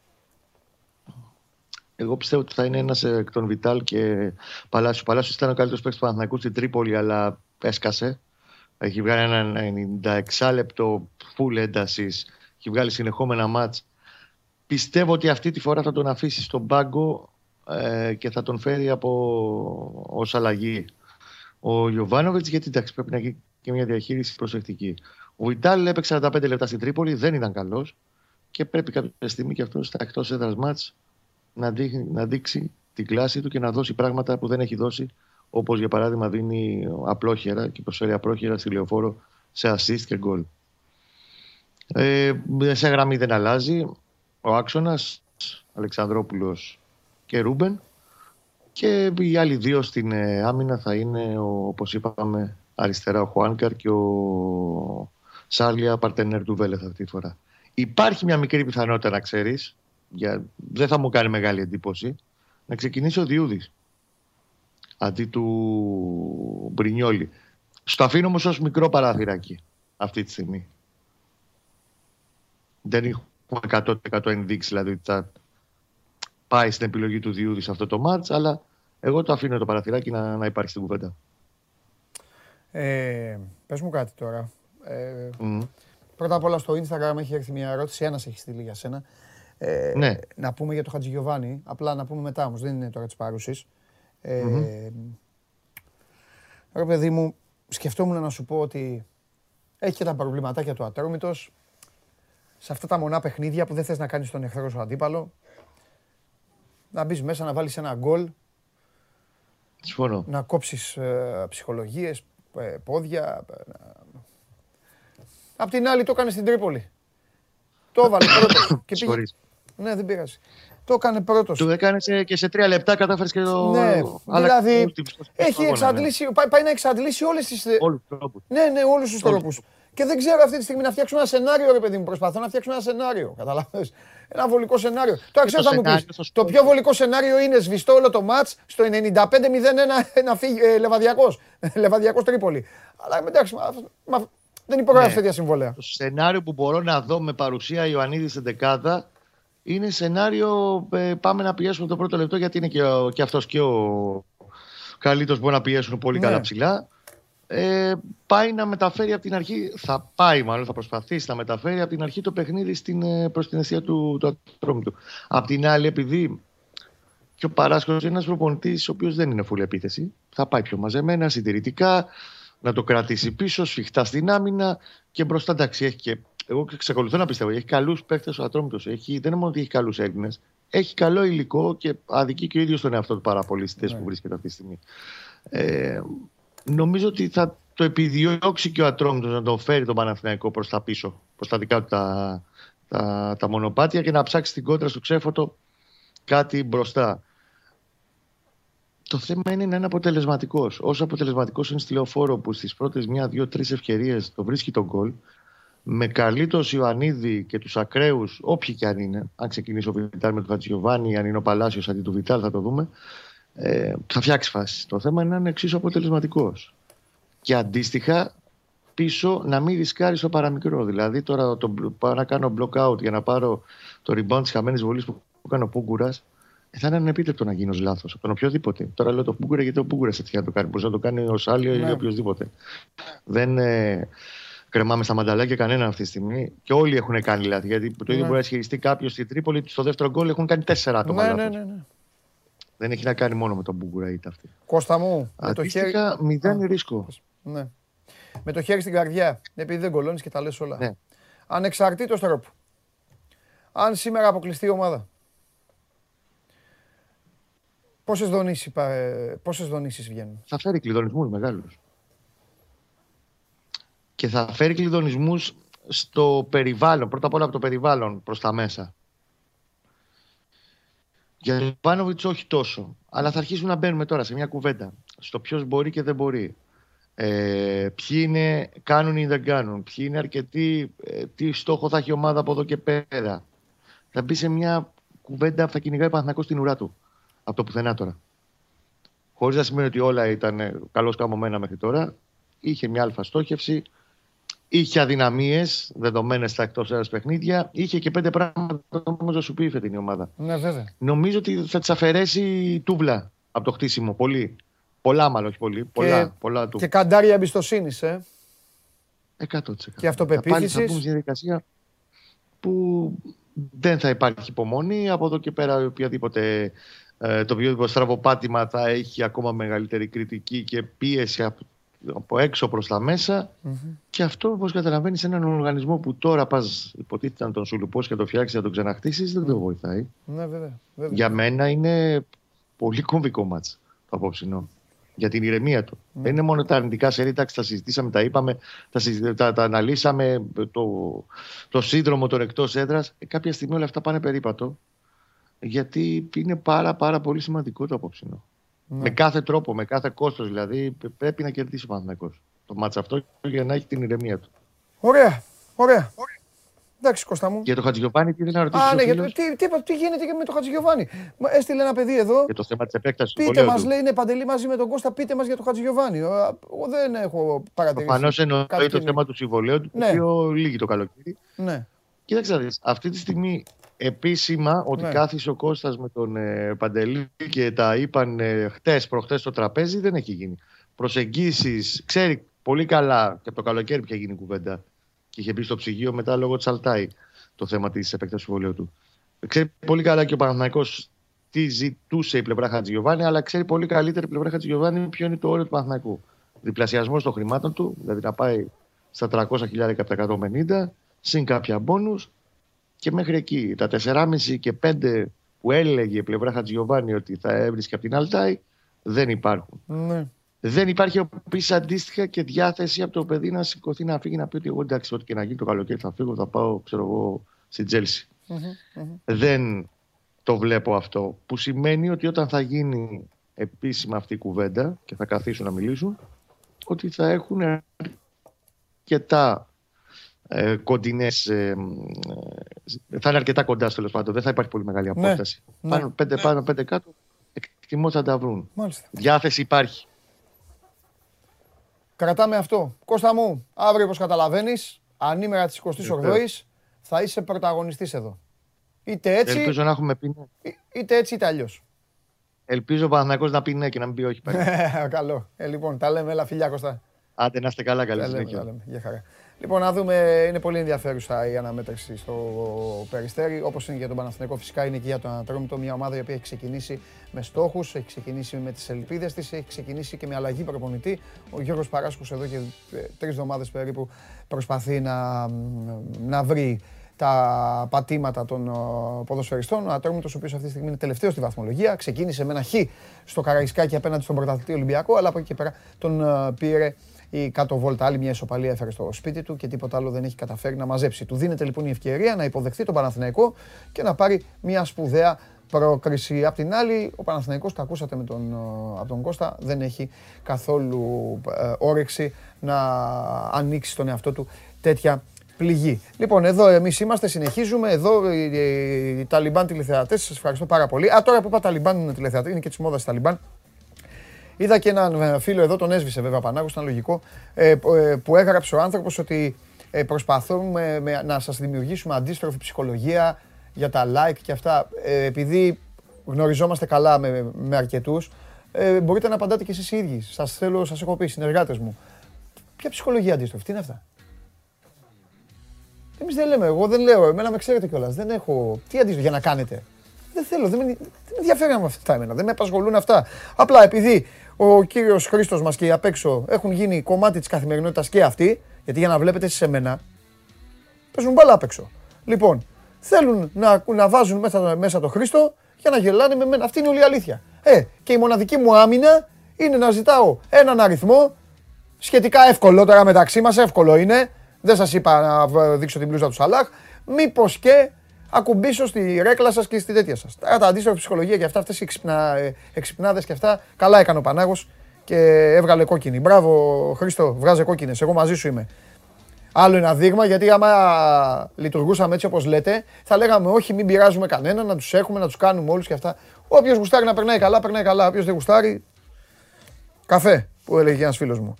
Εγώ πιστεύω ότι θα είναι ένας εκ των Βιτάλ και Παλάσιο. Παλάσιο ήταν ο καλύτερος παίκτης του Παναθηναϊκού στην Τρίπολη, αλλά έσκασε. Έχει βγάλει ένα 96 λεπτό full έντασης. Έχει βγάλει συνεχόμενα μάτς. Πιστεύω ότι αυτή τη φορά θα τον αφήσει στον πάγκο ε, και θα τον φέρει από ως αλλαγή ο Ιωβάνοβιτ, γιατί εντάξει, πρέπει να γίνει και μια διαχείριση προσεκτική. Ο Βιντάλ έπαιξε 45 λεπτά στην Τρίπολη, δεν ήταν καλός και πρέπει κάποια στιγμή και αυτός στα εκτός έδρας μάτς να, να δείξει την κλάση του και να δώσει πράγματα που δεν έχει δώσει. Όπως για παράδειγμα δίνει απλόχερα και προσφέρει απλόχερα στη λεωφόρο σε assist και goal. Ε, σε γραμμή δεν αλλάζει. Ο άξονας Αλεξανδρόπουλος και Ρούμπεν. Και οι άλλοι δύο στην ε, άμυνα θα είναι, όπως είπαμε, αριστερά ο Χουάνκαρ και ο Σάρλια Παρτενέρ του Βέλεθ αυτή τη φορά. Υπάρχει μια μικρή πιθανότητα να ξέρει, δεν θα μου κάνει μεγάλη εντύπωση, να ξεκινήσει ο Διούδης αντί του Μπρινιόλη. Στο αφήνω όμως ως μικρό παράθυράκι αυτή τη στιγμή. Δεν έχουμε 100% ενδείξει δηλαδή ότι θα πάει στην επιλογή του Διούδη σε αυτό το μάτς, αλλά εγώ το αφήνω το παραθυράκι να, να υπάρχει στην κουβέντα. Ε, πες μου κάτι τώρα. Ε, Πρώτα απ' όλα στο Instagram έχει έρθει μια ερώτηση, ένας έχει στείλει για σένα. Ε, ναι. Να πούμε για το Χατζηγιοβάνι, απλά να πούμε μετά όμως, δεν είναι τώρα της παρούσης. Ε, mm Ρε παιδί μου, σκεφτόμουν να σου πω ότι έχει και τα προβληματάκια του Ατρόμητος. Σε αυτά τα μονά παιχνίδια που δεν θες να κάνεις τον εχθρό σου αντίπαλο. Να μπεις μέσα να βάλεις ένα γκολ. Συμφωνώ. Να κόψεις ε, ψυχολογίες, ε, πόδια. Ε, Απ' την άλλη το έκανες στην Τρίπολη. Το έβαλε (coughs) πρώτο. και πήγε... Ναι, δεν πειράζει. Το έκανε πρώτος. Το έκανε και σε τρία λεπτά κατάφερες και το. Ναι, δηλαδή έχει εξαντλήσει, ναι. πάει, πάει να εξαντλήσει όλες τις. Όλους τους τρόπους. Ναι, ναι, όλους τους τρόπους. Και δεν ξέρω αυτή τη στιγμή να φτιάξουμε ένα σενάριο, ρε παιδί μου. Προσπαθώ να φτιάξω ένα σενάριο. Καταλαβαίνεις. Ένα βολικό σενάριο. Τώρα ξέρω θα μου πεις. Το πιο βολικό σενάριο είναι σβηστό όλο το ματ στο 95-0-1 να φύγει ε, Λεβαδιακός. (laughs) Λεβαδιακός Τρίπολη. Αλλά εντάξει, δεν υπογράφει ναι. τέτοια συμβόλαια. Το σενάριο που μπορώ να δω με παρουσία Ιωαννίδης στην δεκάδα είναι σενάριο ε, πάμε να πιέσουμε το πρώτο λεπτό γιατί είναι και, και αυτός και ο καλύτερος μπορεί να πιέσουν πολύ ναι. καλά ψηλά. Ε, πάει να μεταφέρει από την αρχή, θα πάει μάλλον, θα προσπαθήσει να μεταφέρει από την αρχή το παιχνίδι στην, ε, προς την αιστεία του, του του. Απ' την άλλη, επειδή και ο Παράσκος είναι ένας προπονητής ο οποίος δεν είναι φουλή επίθεση, θα πάει πιο μαζεμένα, συντηρητικά, να το κρατήσει πίσω, σφιχτά στην άμυνα και μπροστά. Εντάξει, έχει και. Εγώ ξεκολουθώ να πιστεύω. Έχει καλούς παίκτες ο Ατρόμητος. Δεν είναι μόνο ότι έχει καλούς Έλληνες. Έχει καλό υλικό και αδικεί και ο ίδιος τον εαυτό του πάρα πολύ στη θέση που ναι. βρίσκεται αυτή τη στιγμή. Ε, νομίζω ότι θα το επιδιώξει και ο Ατρόμητος να το φέρει τον Παναθηναϊκό προς τα πίσω, προς τα δικά του τα, τα, τα μονοπάτια και να ψάξει την κόντρα στο ξέφωτο κάτι μπροστά. Το θέμα είναι να είναι αποτελεσματικός. Όσο αποτελεσματικός είναι στη λεωφόρο που στις πρώτες μία, δύο, τρεις ευκαιρίες το βρίσκει τον γκολ, με καλύτερο Ιωαννίδη και τους ακραίους, όποιοι και αν είναι, αν ξεκινήσει ο Βιτάλ με τον Χατζιωβάνη, αν είναι ο Παλάσιος αντί του Βιτάλ, θα το δούμε, ε, θα φτιάξει φάση. Το θέμα είναι να είναι εξίσου αποτελεσματικός. Και αντίστοιχα πίσω να μην ρισκάρει στο παραμικρό. Δηλαδή τώρα το, πάω να κάνω block out για να πάρω το rebound της χαμένης βολής που, που κάνει ο Πούγκουρας θα είναι ανεπίτρεπτο να γίνει λάθος από τον οποιοδήποτε. Τώρα λέω το Πούγκουρα γιατί ο Πούγκουρας έτσι να το κάνει. Μπορείς να το κάνει ο Σάλιο ναι. ή οποιοδήποτε. Δεν ε, κρεμάμε στα μανταλάκια κανένα αυτή τη στιγμή. Και όλοι έχουν κάνει λάθη. Γιατί το ίδιο ναι. μπορεί να ισχυριστεί κάποιος στην Τρίπολη στο δεύτερο γκολ έχουν κάνει τέσσερα άτομα. Ναι, ναι, ναι, ναι. Δεν έχει να κάνει μόνο με τον Πούγκουρα είτε αυτή. Κώστα μου. Με το χέρι... μηδέν ρίσκο. Ναι. Με το χέρι στην καρδιά. Επειδή δεν κολώνεις και τα λες όλα. Ναι. Ανεξαρτήτως τρόπο. Αν σήμερα αποκλειστεί η ομάδα Πόσες δονήσεις, πόσες δονήσεις βγαίνουν; Θα φέρει κλειδονισμούς μεγάλους. Και θα φέρει κλειδονισμούς στο περιβάλλον, πρώτα απ' όλα από το περιβάλλον προς τα μέσα. Για τον Πάνοβιτς όχι τόσο. Αλλά θα αρχίσουμε να μπαίνουμε τώρα σε μια κουβέντα. Στο ποιος μπορεί και δεν μπορεί. Ε, ποιοι είναι, κάνουν ή δεν κάνουν. Ποιοι είναι αρκετοί, ε, τι στόχο θα έχει η ομάδα από εδώ και πέρα. Θα μπει σε μια κουβέντα που θα κυνηγάει Παναθηνακό στην ουρά του από το πουθενά τώρα. Χωρίς να σημαίνει ότι όλα ήταν καλώς καμωμένα μέχρι τώρα. Είχε μια αλφα στόχευση. Είχε αδυναμίες δεδομένες στα εκτός έδρα παιχνίδια. Είχε και πέντε πράγματα όμως να σου πει η η ομάδα. Ναι, βέβαια. Νομίζω ότι θα τη αφαιρέσει τούβλα από το χτίσιμο. Πολύ. Πολλά, μάλλον όχι πολύ. Πολλά, και, πολλά του. Και καντάρια εμπιστοσύνης, ε. 100%. Και αυτοπεποίθησης. Θα πούμε διαδικασία που δεν θα υπάρχει υπομονή. Από εδώ και πέρα οποιαδήποτε ε, το οποιοδήποτε στραβοπάτημα θα έχει ακόμα μεγαλύτερη κριτική και πίεση από, από έξω προς τα μεσα και αυτό όπως καταλαβαίνεις έναν οργανισμό που τώρα πας υποτίθεται να τον σουλουπώσει και το φτιάξει να τον ξαναχτίσεις δεν το βοηθάει. Ναι, βέβαια, βέβαια. Για μένα είναι πολύ κομβικό μάτς το απόψινό για την ηρεμία του. Ναι. Δεν είναι μόνο τα αρνητικά σερή, τα συζητήσαμε, τα είπαμε, τα, τα, τα αναλύσαμε, το, το σύνδρομο των εκτός έδρας. Ε, κάποια στιγμή όλα αυτά πάνε περίπατο γιατί είναι πάρα πάρα πολύ σημαντικό το απόψινο. Ναι. Με κάθε τρόπο, με κάθε κόστος δηλαδή πρέπει να κερδίσει ο Παναθηναϊκός το μάτς αυτό για να έχει την ηρεμία του. Ωραία, ωραία. Εντάξει, Κώστα μου. Για το Χατζηγιοβάνι, τι δεν να ρωτήσω. Α, ναι, γιατί, τι, τι, τι, γίνεται και με το Χατζηγιοβάνι; Έστειλε ένα παιδί εδώ. Για το θέμα της επέκτασης Πείτε μας, λέει, είναι παντελή μαζί με τον Κώστα, πείτε μας για το Χατζηγιοβάνι. Εγώ δεν έχω παρατηρήσει. Προφανώς εννοεί το θέμα του συμβολέου του, ναι. το οποίο λύγει το καλοκαίρι. Ναι. Κοίταξε, αυτή τη στιγμή επίσημα ότι ναι. κάθισε ο Κώστας με τον ε, Παντελή και τα είπαν ε, χτες προχτές στο τραπέζι δεν έχει γίνει. Προσεγγίσεις, ξέρει πολύ καλά και από το καλοκαίρι πια γίνει κουβέντα και είχε μπει στο ψυγείο μετά λόγω της Αλτάη το θέμα της επέκτασης του βολείου του. Ξέρει πολύ καλά και ο Παναθηναϊκός τι ζητούσε η πλευρά Χατζηγιοβάνη, αλλά ξέρει πολύ καλύτερη η πλευρά Χατζηγιοβάνη ποιο είναι το όριο του Παναθηναϊκού. Διπλασιασμός των χρημάτων του, δηλαδή να πάει στα 300 χιλιάρικα από τα 150, συν κάποια μπόνους και μέχρι εκεί. Τα 4,5 και 5 που έλεγε η πλευρά Χατζιωβάνη ότι θα έβρισκε από την Αλτάη δεν υπάρχουν. Ναι. Δεν υπάρχει επίση αντίστοιχα και διάθεση από το παιδί να σηκωθεί να φύγει να πει ότι εγώ εντάξει, ό,τι και να γίνει το καλοκαίρι θα φύγω, θα πάω ξέρω εγώ, στην τζελση Δεν το βλέπω αυτό. Που σημαίνει ότι όταν θα γίνει επίσημα αυτή η κουβέντα και θα καθίσουν να μιλήσουν, ότι θα έχουν αρκετά ε, κοντινές. Ε, ε, θα είναι αρκετά κοντά στο τέλος πάντων. Δεν θα υπάρχει πολύ μεγάλη ναι, απόσταση. Ναι, πάνω, πέντε ναι. πάνω, πέντε κάτω. Εκτιμώ θα τα βρουν. Μάλιστα. Διάθεση υπάρχει. Κρατάμε αυτό. Κώστα μου, αύριο όπως καταλαβαίνεις, ανήμερα της 28η θα είσαι πρωταγωνιστής εδώ. Είτε έτσι. Ελπίζω να έχουμε πει ναι. Είτε έτσι είτε αλλιώς. Ελπίζω ο Παναθηναϊκός να πει ναι και να μην πει όχι. (laughs) Καλό. Ε, λοιπόν, τα λέμε. Έλα, φιλιά Κώστα. Άντε να είστε καλά, καλή συνέχεια. Για χαρά. Λοιπόν, να δούμε, είναι πολύ ενδιαφέρουσα η αναμέτρηση στο Περιστέρι. Όπως είναι για τον Παναθηναϊκό, φυσικά είναι και για τον Ατρόμητο. Μια ομάδα η οποία έχει ξεκινήσει με στόχους, έχει ξεκινήσει με τις ελπίδες της, έχει ξεκινήσει και με αλλαγή προπονητή. Ο Γιώργος Παράσκος εδώ και ε, τρεις εβδομάδες περίπου προσπαθεί να, να βρει τα πατήματα των ε, ποδοσφαιριστών. Ο Ατρόμητο, ο οποίος αυτή τη στιγμή είναι τελευταίος στη βαθμολογία, ξεκίνησε με ένα χ στο Καραϊσκάκι απέναντι στον πρωταθλητή Ολυμπιακό, αλλά από εκεί και πέρα τον ε, πήρε η κάτω βόλτα. Άλλη μια ισοπαλία έφερε στο σπίτι του και τίποτα άλλο δεν έχει καταφέρει να μαζέψει. Του δίνεται λοιπόν η ευκαιρία να υποδεχθεί τον Παναθηναϊκό και να πάρει μια σπουδαία πρόκριση. Απ' την άλλη, ο Παναθηναϊκός, τα ακούσατε με τον, ε, από τον Κώστα, δεν έχει καθόλου ε, όρεξη να ανοίξει τον εαυτό του τέτοια πληγή. Λοιπόν, εδώ εμείς είμαστε, συνεχίζουμε. Εδώ οι, οι, οι Ταλιμπάν τηλεθεατές, σας ευχαριστώ πάρα πολύ. Α, τώρα που είπα Ταλιμπάν τηλεθεατές, είναι και της μόδας Ταλιμπάν. Είδα και έναν ε, φίλο εδώ, τον έσβησε βέβαια Πανάγος, ήταν λογικό, ε, ε, που έγραψε ο άνθρωπος ότι προσπαθούμε να σας δημιουργήσουμε αντίστροφη ψυχολογία για τα like και αυτά. Επειδή γνωριζόμαστε καλά με, με αρκετούς, μπορείτε να απαντάτε και εσείς οι ίδιοι. Σας θέλω, σας έχω πει, συνεργάτες μου. Ποια ψυχολογία αντίστροφη, τι είναι αυτά; Εμείς δεν λέμε, εγώ δεν λέω, εμένα με ξέρετε κιόλας. Δεν έχω. Τι αντίστοιχο για να κάνετε. Δεν θέλω, δεν με, δεν με ενδιαφέρει αυτά εμένα, δεν με απασχολούν αυτά. Απλά επειδή ο κύριος Χρήστος μας και οι απ' έξω έχουν γίνει κομμάτι της καθημερινότητας και αυτοί, γιατί για να βλέπετε εσείς εμένα, παίζουν μπάλα απ' έξω. Λοιπόν, θέλουν να, να βάζουν μέσα, μέσα το Χρήστο για να γελάνε με μένα. Αυτή είναι όλη η αλήθεια. Ε, και η μοναδική μου άμυνα είναι να ζητάω έναν αριθμό σχετικά εύκολο τώρα μεταξύ μας, εύκολο είναι. Δεν σας είπα να δείξω την πλούζα του Σαλάχ. Μήπως και ακουμπήσω στη ρέκλα σας και στη τέτοια σας. Τώρα τα αντίστοιχα ψυχολογία και αυτά, αυτές οι εξυπνάδες και αυτά, καλά έκανε ο Πανάγος και έβγαλε κόκκινη. Μπράβο, Χρήστο, βγάζε κόκκινες. Εγώ μαζί σου είμαι. Άλλο ένα δείγμα, γιατί άμα λειτουργούσαμε έτσι όπως λέτε, θα λέγαμε όχι, μην πειράζουμε κανένα, να τους έχουμε, να τους κάνουμε όλους και αυτά. Όποιος γουστάρει να περνάει καλά, περνάει καλά. Όποιος δεν γουστάρει, καφέ, που έλεγε ένας φίλος μου.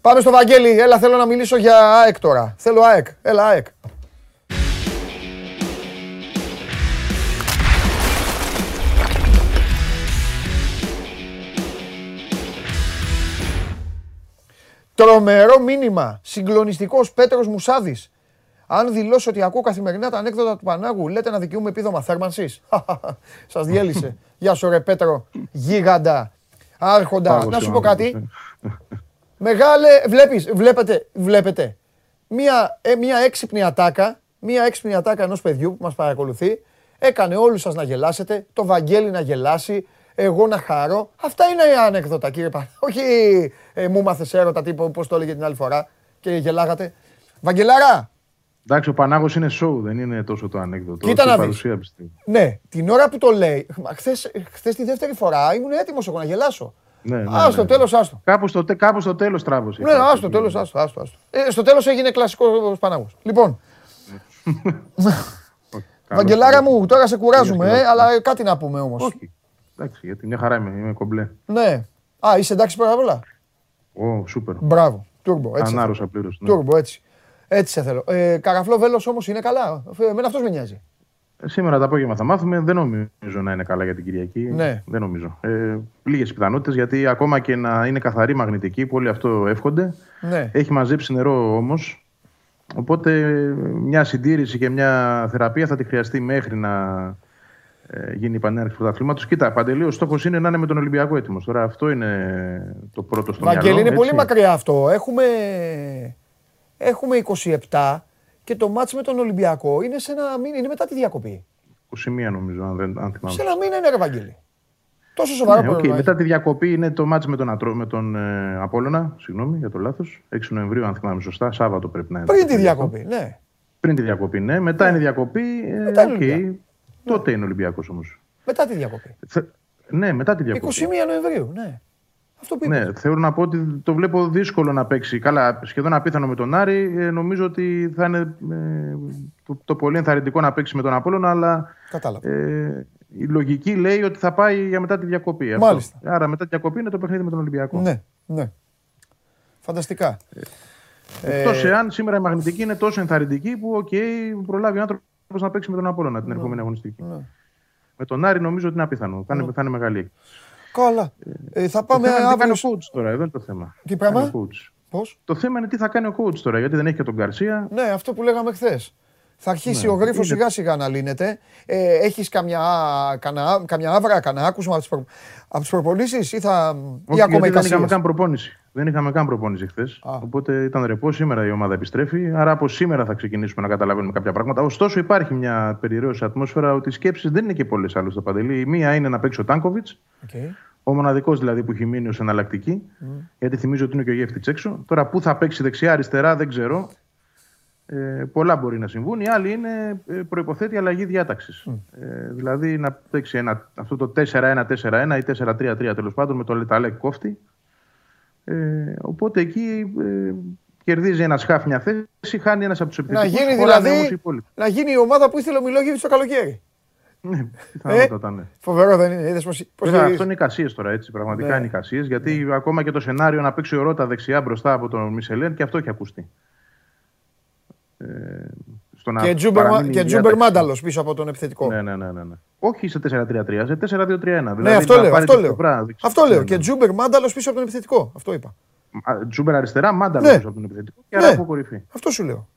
Πάμε στο Βαγγέλη, έλα θέλω να μιλήσω για ΑΕΚ τώρα. Θέλω ΑΕΚ, έλα ΑΕΚ. Τρομερό μήνυμα. Συγκλονιστικός Πέτρος Μουσάδης. Αν δηλώσω ότι ακούω καθημερινά τα ανέκδοτα του Πανάγου, λέτε να δικαιούμαι επίδομα θέρμανσης. (laughs) Σας διέλυσε. Γεια σου, ρε Πέτρο. Γίγαντα. Άρχοντα. Να σου πω κάτι. Μεγάλε, βλέπεις, βλέπετε, βλέπετε. Μία, ε, μία έξυπνη ατάκα, μία έξυπνη ατάκα ενός παιδιού που μας παρακολουθεί, έκανε όλους σας να γελάσετε, το Βαγγέλη να γελάσει, εγώ να χαρώ. Αυτά είναι η ανέκδοτα, κύριε Πα. (laughs) Όχι ε, μου μάθες έρωτα τύπο, πώς το έλεγε την άλλη φορά και γελάγατε. Βαγγελάρα, Εντάξει, ο Πανάγος είναι show, δεν είναι τόσο το ανέκδοτο. Κοίτα να δεις. Ναι, την ώρα που το λέει, χθες, χθες τη δεύτερη φορά ήμουν έτοιμος εγώ να γελάσω. Ναι, ναι, άστο, ναι. τέλος, άστο. Κάπου στο, κάπου στο τέλος τράβωσε. Ναι, άστο, τέλος, άστο. άστο, άστο. Ε, στο τέλος έγινε κλασικός Πανάγος. Λοιπόν, (laughs) (laughs) Βαγγελάρα μου, τώρα σε κουράζουμε, ε, αλλά κάτι να πούμε όμως. Όχι. Εντάξει, γιατί μια χαρά είμαι, είμαι κομπλέ. Ναι. Α, είσαι εντάξει πρώτα απ' όλα; Ω, σούπερ. Μπράβο. Τούρμπο, έτσι. Ανάρωσα πλήρως. Ναι. Τούρμπο, έτσι. Έτσι σε θέλω. Ε, καραφλό βέλος όμως είναι καλά; Εμένα αυτός με νοιάζει. Σήμερα το απόγευμα θα μάθουμε. Δεν νομίζω να είναι καλά για την Κυριακή. Ναι. Δεν νομίζω. Ε, Λίγες πιθανότητες γιατί ακόμα και να είναι καθαρή μαγνητική που όλοι αυτό εύχονται. Ναι. Έχει μαζέψει νερό όμως. Οπότε μια συντήρηση και μια θεραπεία θα τη χρειαστεί μέχρι να ε, γίνει η επανέναρξη του πρωταθλήματος. Κοίτα, Παντελή, ο στόχος είναι να είναι με τον Ολυμπιακό έτοιμος. Τώρα αυτό είναι το πρώτο στο Βαγγέλη, μυαλό. είναι έτσι. πολύ μακριά αυτό. Έχουμε, έχουμε 27 και το ματς με τον Ολυμπιακό είναι, σε ένα μήνα, είναι μετά τη διακοπή. 21 νομίζω, αν, δεν, αν θυμάμαι. Σε ένα μήνα είναι ρε Βαγγέλη. Τόσο σοβαρό Ναι, οκ. πρόβλημα. Μετά τη διακοπή είναι το ματς με τον, Ατρό, με τον ε, Απόλλωνα, συγγνώμη για το λάθος, 6 Νοεμβρίου αν θυμάμαι σωστά, Σάββατο πρέπει να είναι. Πριν τη διακοπή, ναι. Πριν τη διακοπή, ναι. Μετά είναι η διακοπή, ε, Μετά είναι οκ. Ολυμπιακός. Τότε είναι Ολυμπιακός όμως. Μετά τη διακοπή. Θε- Ναι, μετά τη 21 διακοπή. Νοεμβρίου, ναι. Αυτό που είπες. Ναι, θέλω να πω ότι το βλέπω δύσκολο να παίξει. Καλά, σχεδόν απίθανο με τον Άρη. Ε, νομίζω ότι θα είναι ε, το, το πολύ ενθαρρυντικό να παίξει με τον Απόλλωνα, αλλά Κατάλαβα. ε, η λογική λέει ότι θα πάει για μετά τη διακοπή. αυτό. Μάλιστα. Άρα μετά τη διακοπή είναι το παιχνίδι με τον Ολυμπιακό. Ναι, ναι. Φανταστικά. Ε, Εκτός εάν σήμερα η μαγνητική είναι τόσο ενθαρρυντική που οκ, προλάβει ο άνθρωπος να παίξει με τον Απόλλωνα την ερχόμενη αγωνιστική. ναι. Με τον Άρη νομίζω ότι είναι απίθανο. Θα είναι, θα είναι μεγάλη έκπληξη. Καλά. Ε, θα Το πάμε θέμα είναι τι κάνει αύριο. ο coach τώρα, εδώ είναι το θέμα. Τι πράγμα; Κάνει ο coach. Πώς; Το θέμα είναι τι θα κάνει ο coach τώρα, γιατί δεν έχει και τον Γκαρσία. Ναι, αυτό που λέγαμε χθες. Θα αρχίσει Ναι, ο γρίφος είναι- σιγά σιγά να λύνεται. Ε, Έχεις καμιά, καμιά, καμιά αύρα, κανένα άκουσμα από τις προ... απ' τις προπονήσεις ή, θα... Όχι, ή ακόμα γιατί δεν είχαμε εικασίες. καν προπόνηση. Δεν είχαμε καν προπόνηση χθες. Α. Οπότε ήταν ρεπό. Σήμερα η ομάδα επιστρέφει. Άρα από σήμερα θα ξεκινήσουμε να καταλαβαίνουμε κάποια πράγματα. Ωστόσο, υπάρχει μια περιρρέουσα ατμόσφαιρα ότι οι σκέψεις δεν είναι και πολλές άλλες στο Παντελή. Η μία είναι να παίξει ο Τάνκοβιτς, Οκ. ο μοναδικός δηλαδή που έχει μείνει ως εναλλακτική. Γιατί θυμίζω ότι είναι και ο Γεύτης έξω. Τώρα πού θα παίξει δεξιά-αριστερά δεν ξέρω. Ε, πολλά μπορεί να συμβούν. Η άλλη είναι ε, προϋποθέτει αλλαγή διάταξης. Ε, δηλαδή να παίξει ένα, αυτό το 4-1-4-1 ή 4-3-3 τέλος πάντων με το Λεταλέκ κόφτη. Ε, οπότε εκεί ε, κερδίζει ένας σκάφ μια θέση, χάνει ένας από τους Να επιθετικούς. γίνει δηλαδή να γίνει η ομάδα που ήθελε ο Μιλόγεβιτς το καλοκαίρι. Ναι, πιθανότατα, ναι. Φοβερό δεν είναι. Είδες πώς, πώς Βέβαια, γυρίζει. αυτό είναι εικασίε τώρα, έτσι. Πραγματικά Ναι. είναι εικασίε. Γιατί ακόμα και το σενάριο να παίξει ο Ρότα δεξιά μπροστά από τον Μισελέν και αυτό έχει ακουστεί. Ε, στο να Και Τζούμπερ, παραμείνει η και Τζούμπερ διάταξη. Μάνταλος πίσω από τον επιθετικό. Ναι, ναι, ναι, ναι, ναι. Όχι σε 4-3-3, σε 4-2-3-1. Δηλαδή Ναι, αυτό να λέω. πάρει Αυτό το λέω. πλευρά δεξιά. Αυτό λέω. Ναι, Και ναι. Τζούμπερ Μάνταλος πίσω από τον επιθετικό. Αυτό είπα. Α, Τζούμπερ αριστερά, μάντα Ναι. πίσω από τον επιθετικό και Ναι. Αράουχο κορυφή. Αυτό σου λέω.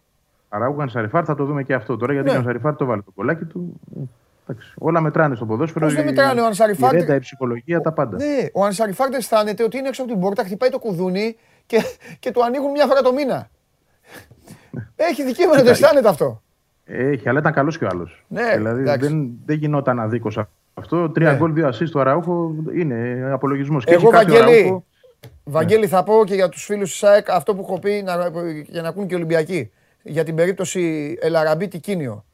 Αράουχο Σαριφάρ θα το δούμε και αυτό τώρα γιατί Ναι. και ο Σαριφάρ το βάλε το κολλάκι του. Ε, εντάξει, όλα μετράνε στο ποδόσφαιρο. Πώς δεν η- μετράνε, ο Ανσαριφάρ- Η ρέντα, η ψυχολογία, τα πάντα. Ναι, ο Ανσαριφάρ δεν αισθάνεται ότι είναι έξω από την πόρτα, χτυπάει το κουδούνι και, και του ανοίγουν μια φορά το μήνα. Έχει δικαίωμα να το αισθάνεται αυτό. Έχει, αλλά ήταν καλός και ο άλλος. Ναι, δηλαδή εντάξει. δεν, δεν γινόταν αδίκως αυτό. Τρία Ναι. γκολ, δύο assist του Αραούχο είναι απολογισμός. Εγώ, Βαγγέλη, Βαγγέλη, θα πω και για τους φίλους της ΣΑΕΚ αυτό που έχω πει να, για να ακούν και οι Ολυμπιακοί. Για την περίπτωση Ελαραμπή Τικίνιο.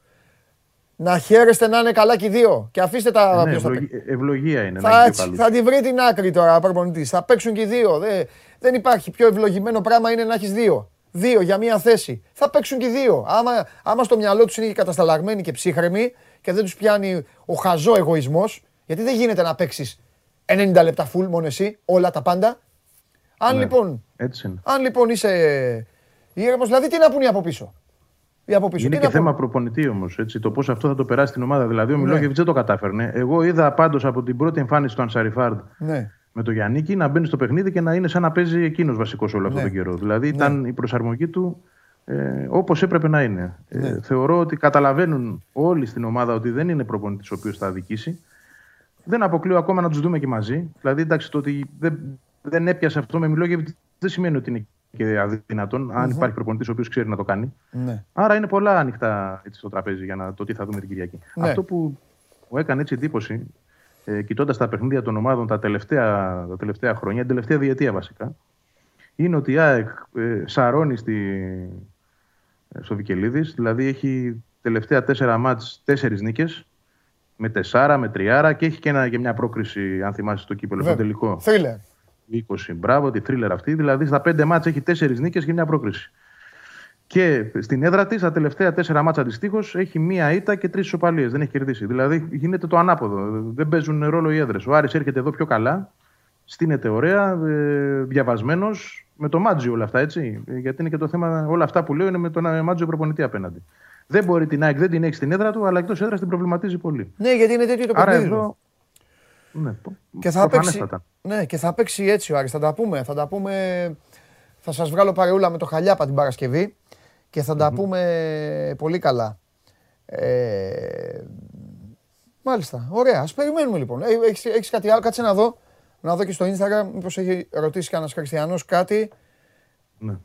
Να χαίρεστε να είναι καλά και οι δύο. Και αφήστε τα. ναι, ποιος θα ευλογία, ευλογία είναι. Θα, να έχει έτσι, παλούς. θα τη βρει την άκρη τώρα ο προπονητής. Θα παίξουν και οι δύο. Δεν, δεν υπάρχει πιο ευλογημένο πράγμα είναι να έχεις δύο. Δύο για μία θέση. Θα παίξουν και οι δύο. Άμα, άμα στο μυαλό τους είναι και κατασταλαγμένοι και ψύχρεμοι και δεν τους πιάνει ο χαζό εγωισμός, γιατί δεν γίνεται να παίξεις 90 λεπτά full μόνο εσύ, όλα τα πάντα. Αν, Ναι, λοιπόν, Έτσι είναι. αν λοιπόν είσαι ήρεμος, δηλαδή τι να πούνε οι από πίσω; Οι από πίσω. Είναι τι και να θέμα πούνε. προπονητή όμως. Το πώς αυτό θα το περάσει στην ομάδα. Δηλαδή ο Ναι. Μιλόγεβιτς δεν το κατάφερνε. Εγώ είδα πάντως από την πρώτη εμφάνιση του Ανσαριφάρντ Ναι. Με το Γιάννικη να μπαίνει στο παιχνίδι και να είναι σαν να παίζει εκείνος βασικός όλο αυτόν Ναι. τον καιρό. Δηλαδή ήταν η προσαρμογή του ε, όπως έπρεπε να είναι. Ναι. Ε, θεωρώ ότι καταλαβαίνουν όλοι στην ομάδα ότι δεν είναι προπονητής ο οποίος θα αδικήσει. Δεν αποκλείω ακόμα να τους δούμε και μαζί. Δηλαδή, εντάξει, το ότι δεν, δεν έπιασε αυτό με Μιλόγεβιτ δεν σημαίνει ότι είναι και αδυνατόν, αν υπάρχει προπονητής ο οποίος ξέρει να το κάνει. Ναι. Άρα είναι πολλά ανοιχτά έτσι, στο τραπέζι για να, το τι θα δούμε την Κυριακή. Ναι. Αυτό που μου έκανε έτσι εντύπωση, ε, κοιτώντας τα παιχνίδια των ομάδων τα τελευταία, τα τελευταία χρόνια, την τελευταία διετία βασικά, είναι ότι η ΑΕΚ ε, σαρώνει στη, ε, στο Βικελίδης, δηλαδή έχει τελευταία τέσσερα μάτς τέσσερις νίκες, με τεσσάρα, με τριάρα και έχει και, ένα, και μια πρόκριση, αν θυμάσαι, στο κύπελο, στο Βέβαια. τελικό. Θρίλερ. 20. Μπράβο, τη θρίλερ αυτή. Δηλαδή στα πέντε μάτια έχει τέσσερις νίκες και μια πρόκριση. Και στην έδρα της, τα τελευταία τέσσερα μάτσα αντιστοίχως, έχει μία ήττα και τρεις ισοπαλίες. Δεν έχει κερδίσει. Δηλαδή γίνεται το ανάποδο. Δεν παίζουν ρόλο οι έδρες. Ο Άρης έρχεται εδώ πιο καλά, στείνεται ωραία, ε, διαβασμένος, με το Μάτζιο όλα αυτά, έτσι. Ε, Γιατί είναι και το θέμα, όλα αυτά που λέω είναι με τον ε, Μάτζιο προπονητή απέναντι. Δεν μπορεί την ΑΕΚ, δεν την έχει στην έδρα του, αλλά εκτός έδρας την προβληματίζει πολύ. Ναι, γιατί είναι τέτοιο το παιχνίδι. Εδώ... Ναι, και θα, παίξει, ναι, και θα παίξει έτσι ο Άρης. Θα τα πούμε. Θα, τα πούμε... θα σας βγάλω παρεούλα με το Χαλιάπα την Παρασκευή και θα τα πούμε πολύ καλά. Ε... Μάλιστα. Ωραία. Ας περιμένουμε λοιπόν. Ε, έχεις, έχεις κάτι άλλο; Κάτσε να δω. Να δω και στο Instagram μήπως έχει ρωτήσει κανένας χριστιανός κάτι. Ναι.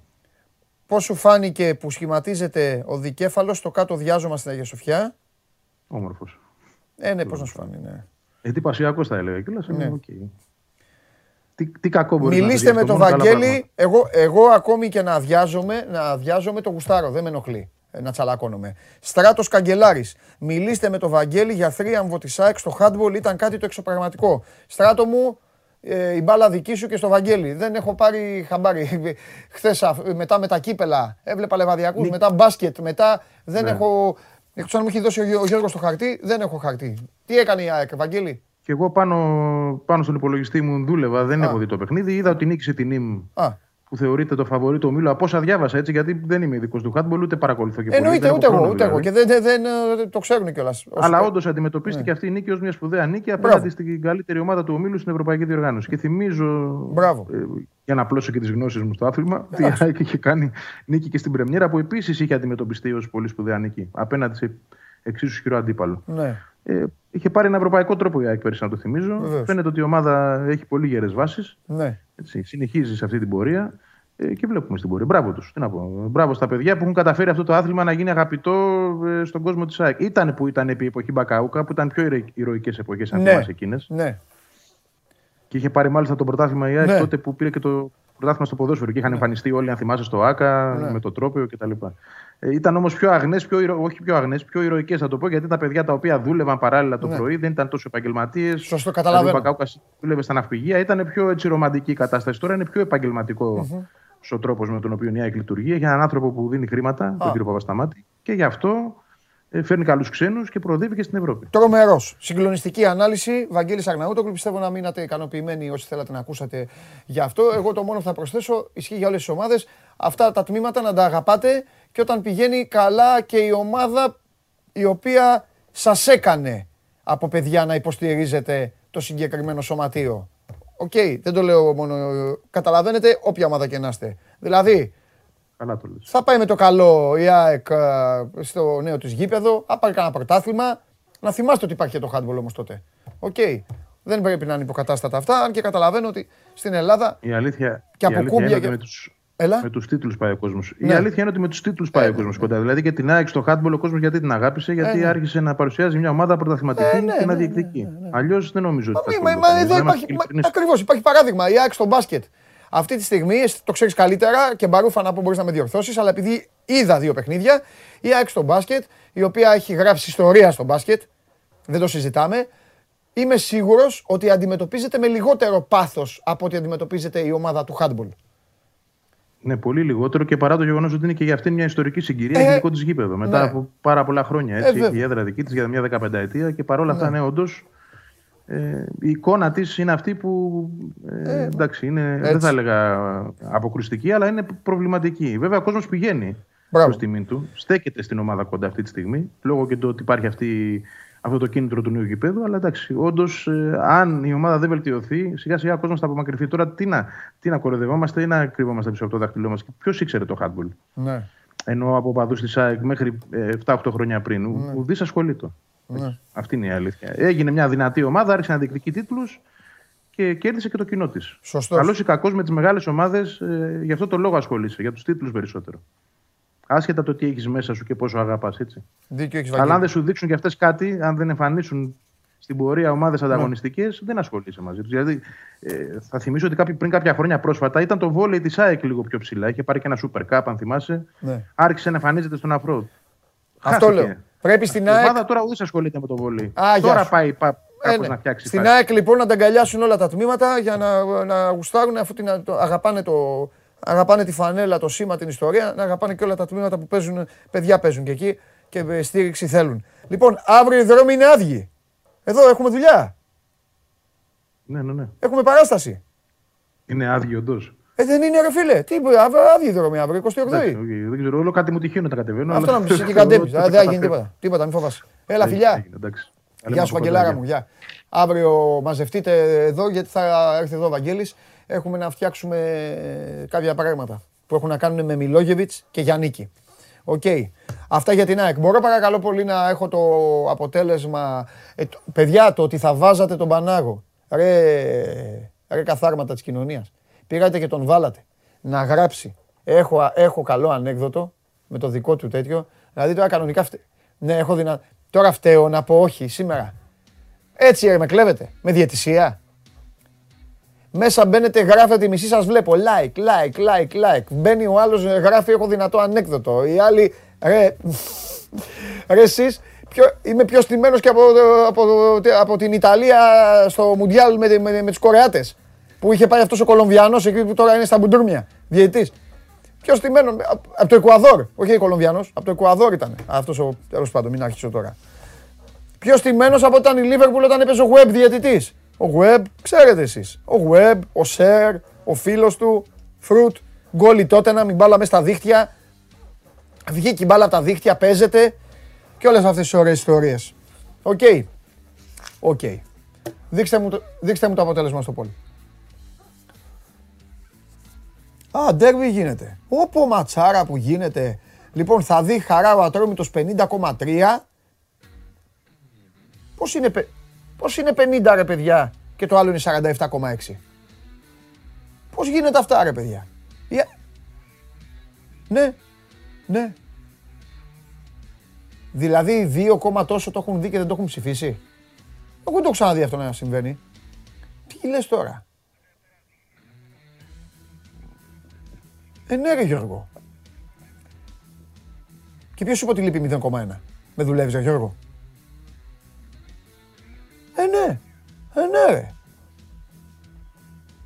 Πώς σου φάνηκε που σχηματίζεται ο δικέφαλος στο κάτω διάζωμα στην Αγία Σοφιά; Όμορφος. Ε, ναι, πώς να σου φάνει, ναι. Ε, τι πασιακός θα έλεγα κιόλας. Ναι. Okay. Τι, τι κακό μπορεί Μιλήστε με τον Βαγγέλη. Εγώ, εγώ ακόμη και να αδειάζομαι, να αδειάζομαι το γουστάρω. Δεν με ενοχλεί ε, να τσαλακώνομαι. Στράτος Καγκελάρης. Μιλήστε με τον Βαγγέλη για θρίαμβο της ΑΕΚ στο handball. Ήταν κάτι το εξωπραγματικό. Στράτο μου, ε, η μπάλα δική σου και στο Βαγγέλη. Δεν έχω πάρει χαμπάρι. (laughs) Χθες μετά με τα κύπελα έβλεπα λεβαδιακούς, μετά μπάσκετ, μετά δεν ναι. έχω. Εκτός αν μου έχει δώσει ο Γιώργος το χαρτί, δεν έχω χαρτί. Τι έκανε η ΑΕΚ, Βαγγέλη; Και εγώ πάνω, πάνω στον υπολογιστή μου δούλευα, δεν έχω δει το παιχνίδι. Είδα ότι νίκησε την ΙΜ που θεωρείται το φαβορή του ομίλου. Από όσα διάβασα έτσι, γιατί δεν είμαι ειδικός του χάτμπολ, ούτε παρακολουθώ και πολύ. Εννοείται, ούτε εγώ, ούτε εγώ. Και δεν, δεν, δεν το ξέρουν κιόλας. Αλλά όντως αντιμετωπίστηκε ναι. αυτή η νίκη ως μια σπουδαία νίκη απέναντι στην καλύτερη ομάδα του ομίλου στην Ευρωπαϊκή Διοργάνωση. Και θυμίζω. Μπράβο. Ε, για να απλώσω και τις γνώσεις μου στο άθλημα, ότι η ΑΕΚ είχε κάνει νίκη και στην Πρεμιέρα που επίσης είχε αντιμετωπιστεί ως πολύ σπουδαία νίκη απέναντι σε εξίσου ισχυρό αντίπαλο. Ναι. Ε, είχε πάρει ένα ευρωπαϊκό τρόπο η ΑΕΚ πέρυσι, να το θυμίζω. Βεβαίως. Φαίνεται ότι η ομάδα έχει πολύ γερές βάσεις. Ναι. συνεχίζει σε αυτή την πορεία ε, και βλέπουμε στην πορεία. Μπράβο τους. Τι να πω. Μπράβο στα παιδιά που έχουν καταφέρει αυτό το άθλημα να γίνει αγαπητό ε, στον κόσμο της ΑΕΚ. Ήταν που ήταν επί εποχή Μπακαούκα, που ήταν πιο ηρωικές εποχές, αν ναι. εκείνες. Ναι. Και είχε πάρει μάλιστα το πρωτάθλημα η ΑΕΚ ναι. τότε που πήρε και το πρωτάθλημα στο ποδόσφαιρο και είχαν εμφανιστεί όλοι, αν θυμάσαι, στο ΑΚΑ ναι. με το τρόπιο κτλ. Ε, ήταν όμως πιο αγνές, πιο όχι πιο αγνές, πιο ηρωικές θα το πω, γιατί τα παιδιά τα οποία δούλευαν παράλληλα το ναι. πρωί δεν ήταν τόσο επαγγελματίες. Σωστό, καταλαβαίνω. Ο Πακάουκα δούλευε στα ναυπηγεία, ήταν πιο έτσι, ρομαντική η κατάσταση. Τώρα είναι πιο επαγγελματικό mm-hmm. ο τρόπος με τον οποίο η ΑΕΚ λειτουργεί. Για έναν άνθρωπο που δίνει χρήματα, ah. τον κύριο Παπασταμάτη, και γι' αυτό ε, φέρνει καλούς ξένους και προοδεύει και στην Ευρώπη. Τρομερός. Συγκλονιστική ανάλυση. Βαγγέλης Αγναούτοκλου. Πιστεύω να μείνατε ικανοποιημένοι όσοι θέλατε να ακούσατε γι' αυτό. Εγώ το μόνο που θα προσθέσω ισχύει για όλες τις ομάδες. Αυτά τα τμήματα να τα αγαπάτε και όταν πηγαίνει καλά και η ομάδα η οποία σας έκανε από παιδιά να υποστηρίζετε το συγκεκριμένο σωματείο. OK, okay, δεν το λέω μόνο. Καταλαβαίνετε, όποια ομάδα και να είστε. Δηλαδή, Καλά το λες. θα πάει με το καλό η ΑΕΚ στο νέο της γήπεδο, θα πάρει κανένα πρωτάθλημα. Να θυμάστε ότι υπάρχει και το handball όμως τότε. OK. Okay. Δεν πρέπει να είναι υποκατάστατα αυτά, αν και καταλαβαίνω ότι στην Ελλάδα η αλήθεια, και από κούμπια και... με τους Έλα. Με τους τίτλους πάει ο κόσμος. Ναι. Η αλήθεια είναι ότι με τους τίτλους πάει ο ε, κόσμος ναι. κοντά. Δηλαδή και την ΑΕΚ στο handball ο κόσμος γιατί την αγάπησε, γιατί ε, ναι. άρχισε να παρουσιάζει μια ομάδα πρωταθληματική ε, ναι, και να διεκδικεί. Αλλιώς δεν νομίζω ότι. Μα, μα, εδώ υπάρχει. Ακριβώς υπάρχει παράδειγμα. Η ΑΕΚ στο μπάσκετ. Αυτή τη στιγμή το ξέρεις καλύτερα και μπαρούφα να πω μπορείς να με διορθώσεις, αλλά επειδή είδα δύο παιχνίδια, η ΑΕΚ στο μπάσκετ, η οποία έχει γράψει ιστορία στο μπάσκετ, δεν το συζητάμε, είμαι σίγουρος ότι αντιμετωπίζεται με λιγότερο πάθος από ότι αντιμετωπίζεται η ομάδα του handball. Ναι, πολύ λιγότερο και παρά το γεγονός ότι είναι και για αυτή μια ιστορική συγκυρία ε, δικό της γήπεδο. Μετά ναι. από πάρα πολλά χρόνια. Έτσι, ε, έχει η έδρα δική της για μια 15 ετία και παρόλα αυτά, ναι, ναι όντως. Ε, η εικόνα της είναι αυτή που ε, ε εντάξει, είναι, δεν θα έλεγα αποκρουστική, αλλά είναι προβληματική. Βέβαια, ο κόσμος πηγαίνει προς τιμήν του, στέκεται στην ομάδα κοντά αυτή τη στιγμή, λόγω και του ότι υπάρχει αυτή αυτό το κίνητρο του νέου γηπέδου. Αλλά εντάξει, όντως, ε, αν η ομάδα δεν βελτιωθεί, σιγά σιγά ο κόσμος θα απομακρυνθεί. Τώρα τι να, τι να κοροϊδευόμαστε ή να κρύβομαστε πίσω από το δάχτυλό μας; Ποιος ήξερε το handball; Ναι. Ενώ από παδού τη ΑΕΚ μέχρι 7-8 ε, χρόνια πριν, ναι. ουδής ασχολείται. Ναι. Αυτή είναι η αλήθεια. Έγινε μια δυνατή ομάδα, άρχισε να διεκδικεί τίτλους και κέρδισε και το κοινό της. Καλός ή κακός με τις μεγάλες ομάδες, ε, γι' αυτό το λόγο ασχολείσαι, για τους τίτλους περισσότερο. Άσχετα το τι έχεις μέσα σου και πόσο αγαπάς, έτσι. Δίκιο έχεις Αλλά αν δεν σου δείξουν και αυτές κάτι, αν δεν εμφανίσουν στην πορεία ομάδες ναι. ανταγωνιστικές, δεν ασχολείσαι μαζί τους. Δηλαδή, ε, θα θυμίσω ότι κάποιοι, πριν κάποια χρόνια πρόσφατα ήταν το βόλεϊ της ΑΕΚ λίγο πιο ψηλά. Είχε πάρει και ένα Super Cup, αν θυμάσαι. Ναι. Άρχισε να εμφανίζεται στον αφρό. Αυτό λέω. Πρέπει στην ΑΕΚ. Η ομάδα τώρα ούτε ασχολείται με το βόλεϊ. τώρα πάει, πάει ε, ναι. να φτιάξει. Στην ΑΕΚ λοιπόν να τα αγκαλιάσουν όλα τα τμήματα για να, να γουστάρουν αφού την, αγαπάνε το, αγαπάνε τη φανέλα, το σήμα, την ιστορία, να αγαπάνε και όλα τα τμήματα που παίζουν, παιδιά παίζουν και εκεί και στήριξη θέλουν. Λοιπόν, αύριο οι δρόμοι είναι άδειοι. Εδώ έχουμε δουλειά. Ναι, ναι, ναι. Έχουμε παράσταση. Είναι άδειο όντως. Ε, δεν είναι ρε φίλε. Τι, άδειοι δρόμοι αύριο, 28 Δεν ξέρω, όλο κάτι μου τυχαίνει να κατεβαίνω. Αυτό να μου πει και κατέβεις. Δεν θα γίνει τίποτα. Τίποτα, μην φοβάσαι. Έλα, φιλιά. Γεια σου, Βαγγελάρα μου, γεια. Αύριο μαζευτείτε εδώ γιατί θα έρθει εδώ ο Βαγγέλης. Έχουμε να φτιάξουμε κάποια πράγματα που έχουν να κάνουν με Μιλόγεβιτς και Γιάννικη. Οκ. Αυτά για την ΑΕΚ. Μπορώ παρακαλώ πολύ να έχω το αποτέλεσμα. Ε, παιδιά, το ότι θα βάζατε τον Πανάγο. Ρε, ρε καθάρματα της κοινωνίας. Πήγατε και τον βάλατε να γράψει. Έχω, έχω καλό ανέκδοτο με το δικό του τέτοιο. Δηλαδή τώρα κανονικά φτε... Ναι, έχω δυνα... Τώρα φταίω να πω όχι σήμερα. Έτσι με κλέβετε. Με διαιτησία. Μέσα μπαίνετε, γράφετε, μισή σας βλέπω. Like, like, like, like. Μπαίνει ο άλλος, γράφει, έχω δυνατό ανέκδοτο. Οι άλλοι, ρε, (laughs) ρε εσείς, πιο, είμαι πιο στημένος και από, από, από, την Ιταλία στο Μουντιάλ με, με, με τους Κορεάτες. Που είχε πάει αυτός ο Κολομβιανός εκεί που τώρα είναι στα Μπουντούρμια. Διαιτητής. Πιο στημένος, από το Εκουαδόρ. Όχι ο Κολομβιανός, από το Εκουαδόρ ήταν. Αυτός ο, τέλος πάντων, μην άρχισε τώρα. Πιο στημένος από όταν η Λίβερπουλ όταν έπαιζε ο Web διαιτητής. Ο Web, ξέρετε εσείς. Ο Web, ο Σερ, ο φίλος του, Φρουτ, γκόλι τότε να μην μπάλα μέσα στα δίχτυα. Βγήκε η μπάλα από τα δίχτυα, παίζεται και όλες αυτές τις ωραίες ιστορίες. OK. OK. Δείξτε, μου το, δείξτε μου το αποτέλεσμα στο poll. Α, ντέρβι γίνεται. Ωπ, ματσάρα που γίνεται. Λοιπόν, θα δει χαρά ο Ατρόμητος 50,3 Πώς είναι, πώς είναι 50 ρε παιδιά και το άλλο είναι 47,6. Πώς γίνεται αυτά ρε παιδιά; Ναι, ναι. Δηλαδή δύο κόμμα τόσο το έχουν δει και δεν το έχουν ψηφίσει; Εγώ δεν το ξαναδεί αυτό να συμβαίνει. Τι λες τώρα; Ε, ναι ρε Γιώργο. Και ποιος σου είπε ότι λείπει 0,1. Με δουλεύεις ρε Γιώργο; Ε, ναι. Ε, ναι, ρε.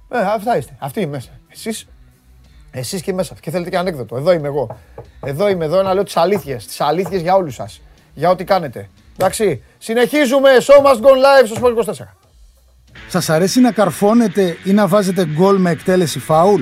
Ε, αυτά είστε. Αυτοί είμαι μέσα. Εσείς, εσείς και μέσα. Και θέλετε και ανέκδοτο. Εδώ είμαι εγώ. Εδώ είμαι εδώ να λέω τις αλήθειες. Τις αλήθειες για όλους σας. Για ό,τι κάνετε. Εντάξει. Συνεχίζουμε. Show must go live στο Sport 24. Σας αρέσει να καρφώνετε ή να βάζετε γκολ με εκτέλεση φάουλ;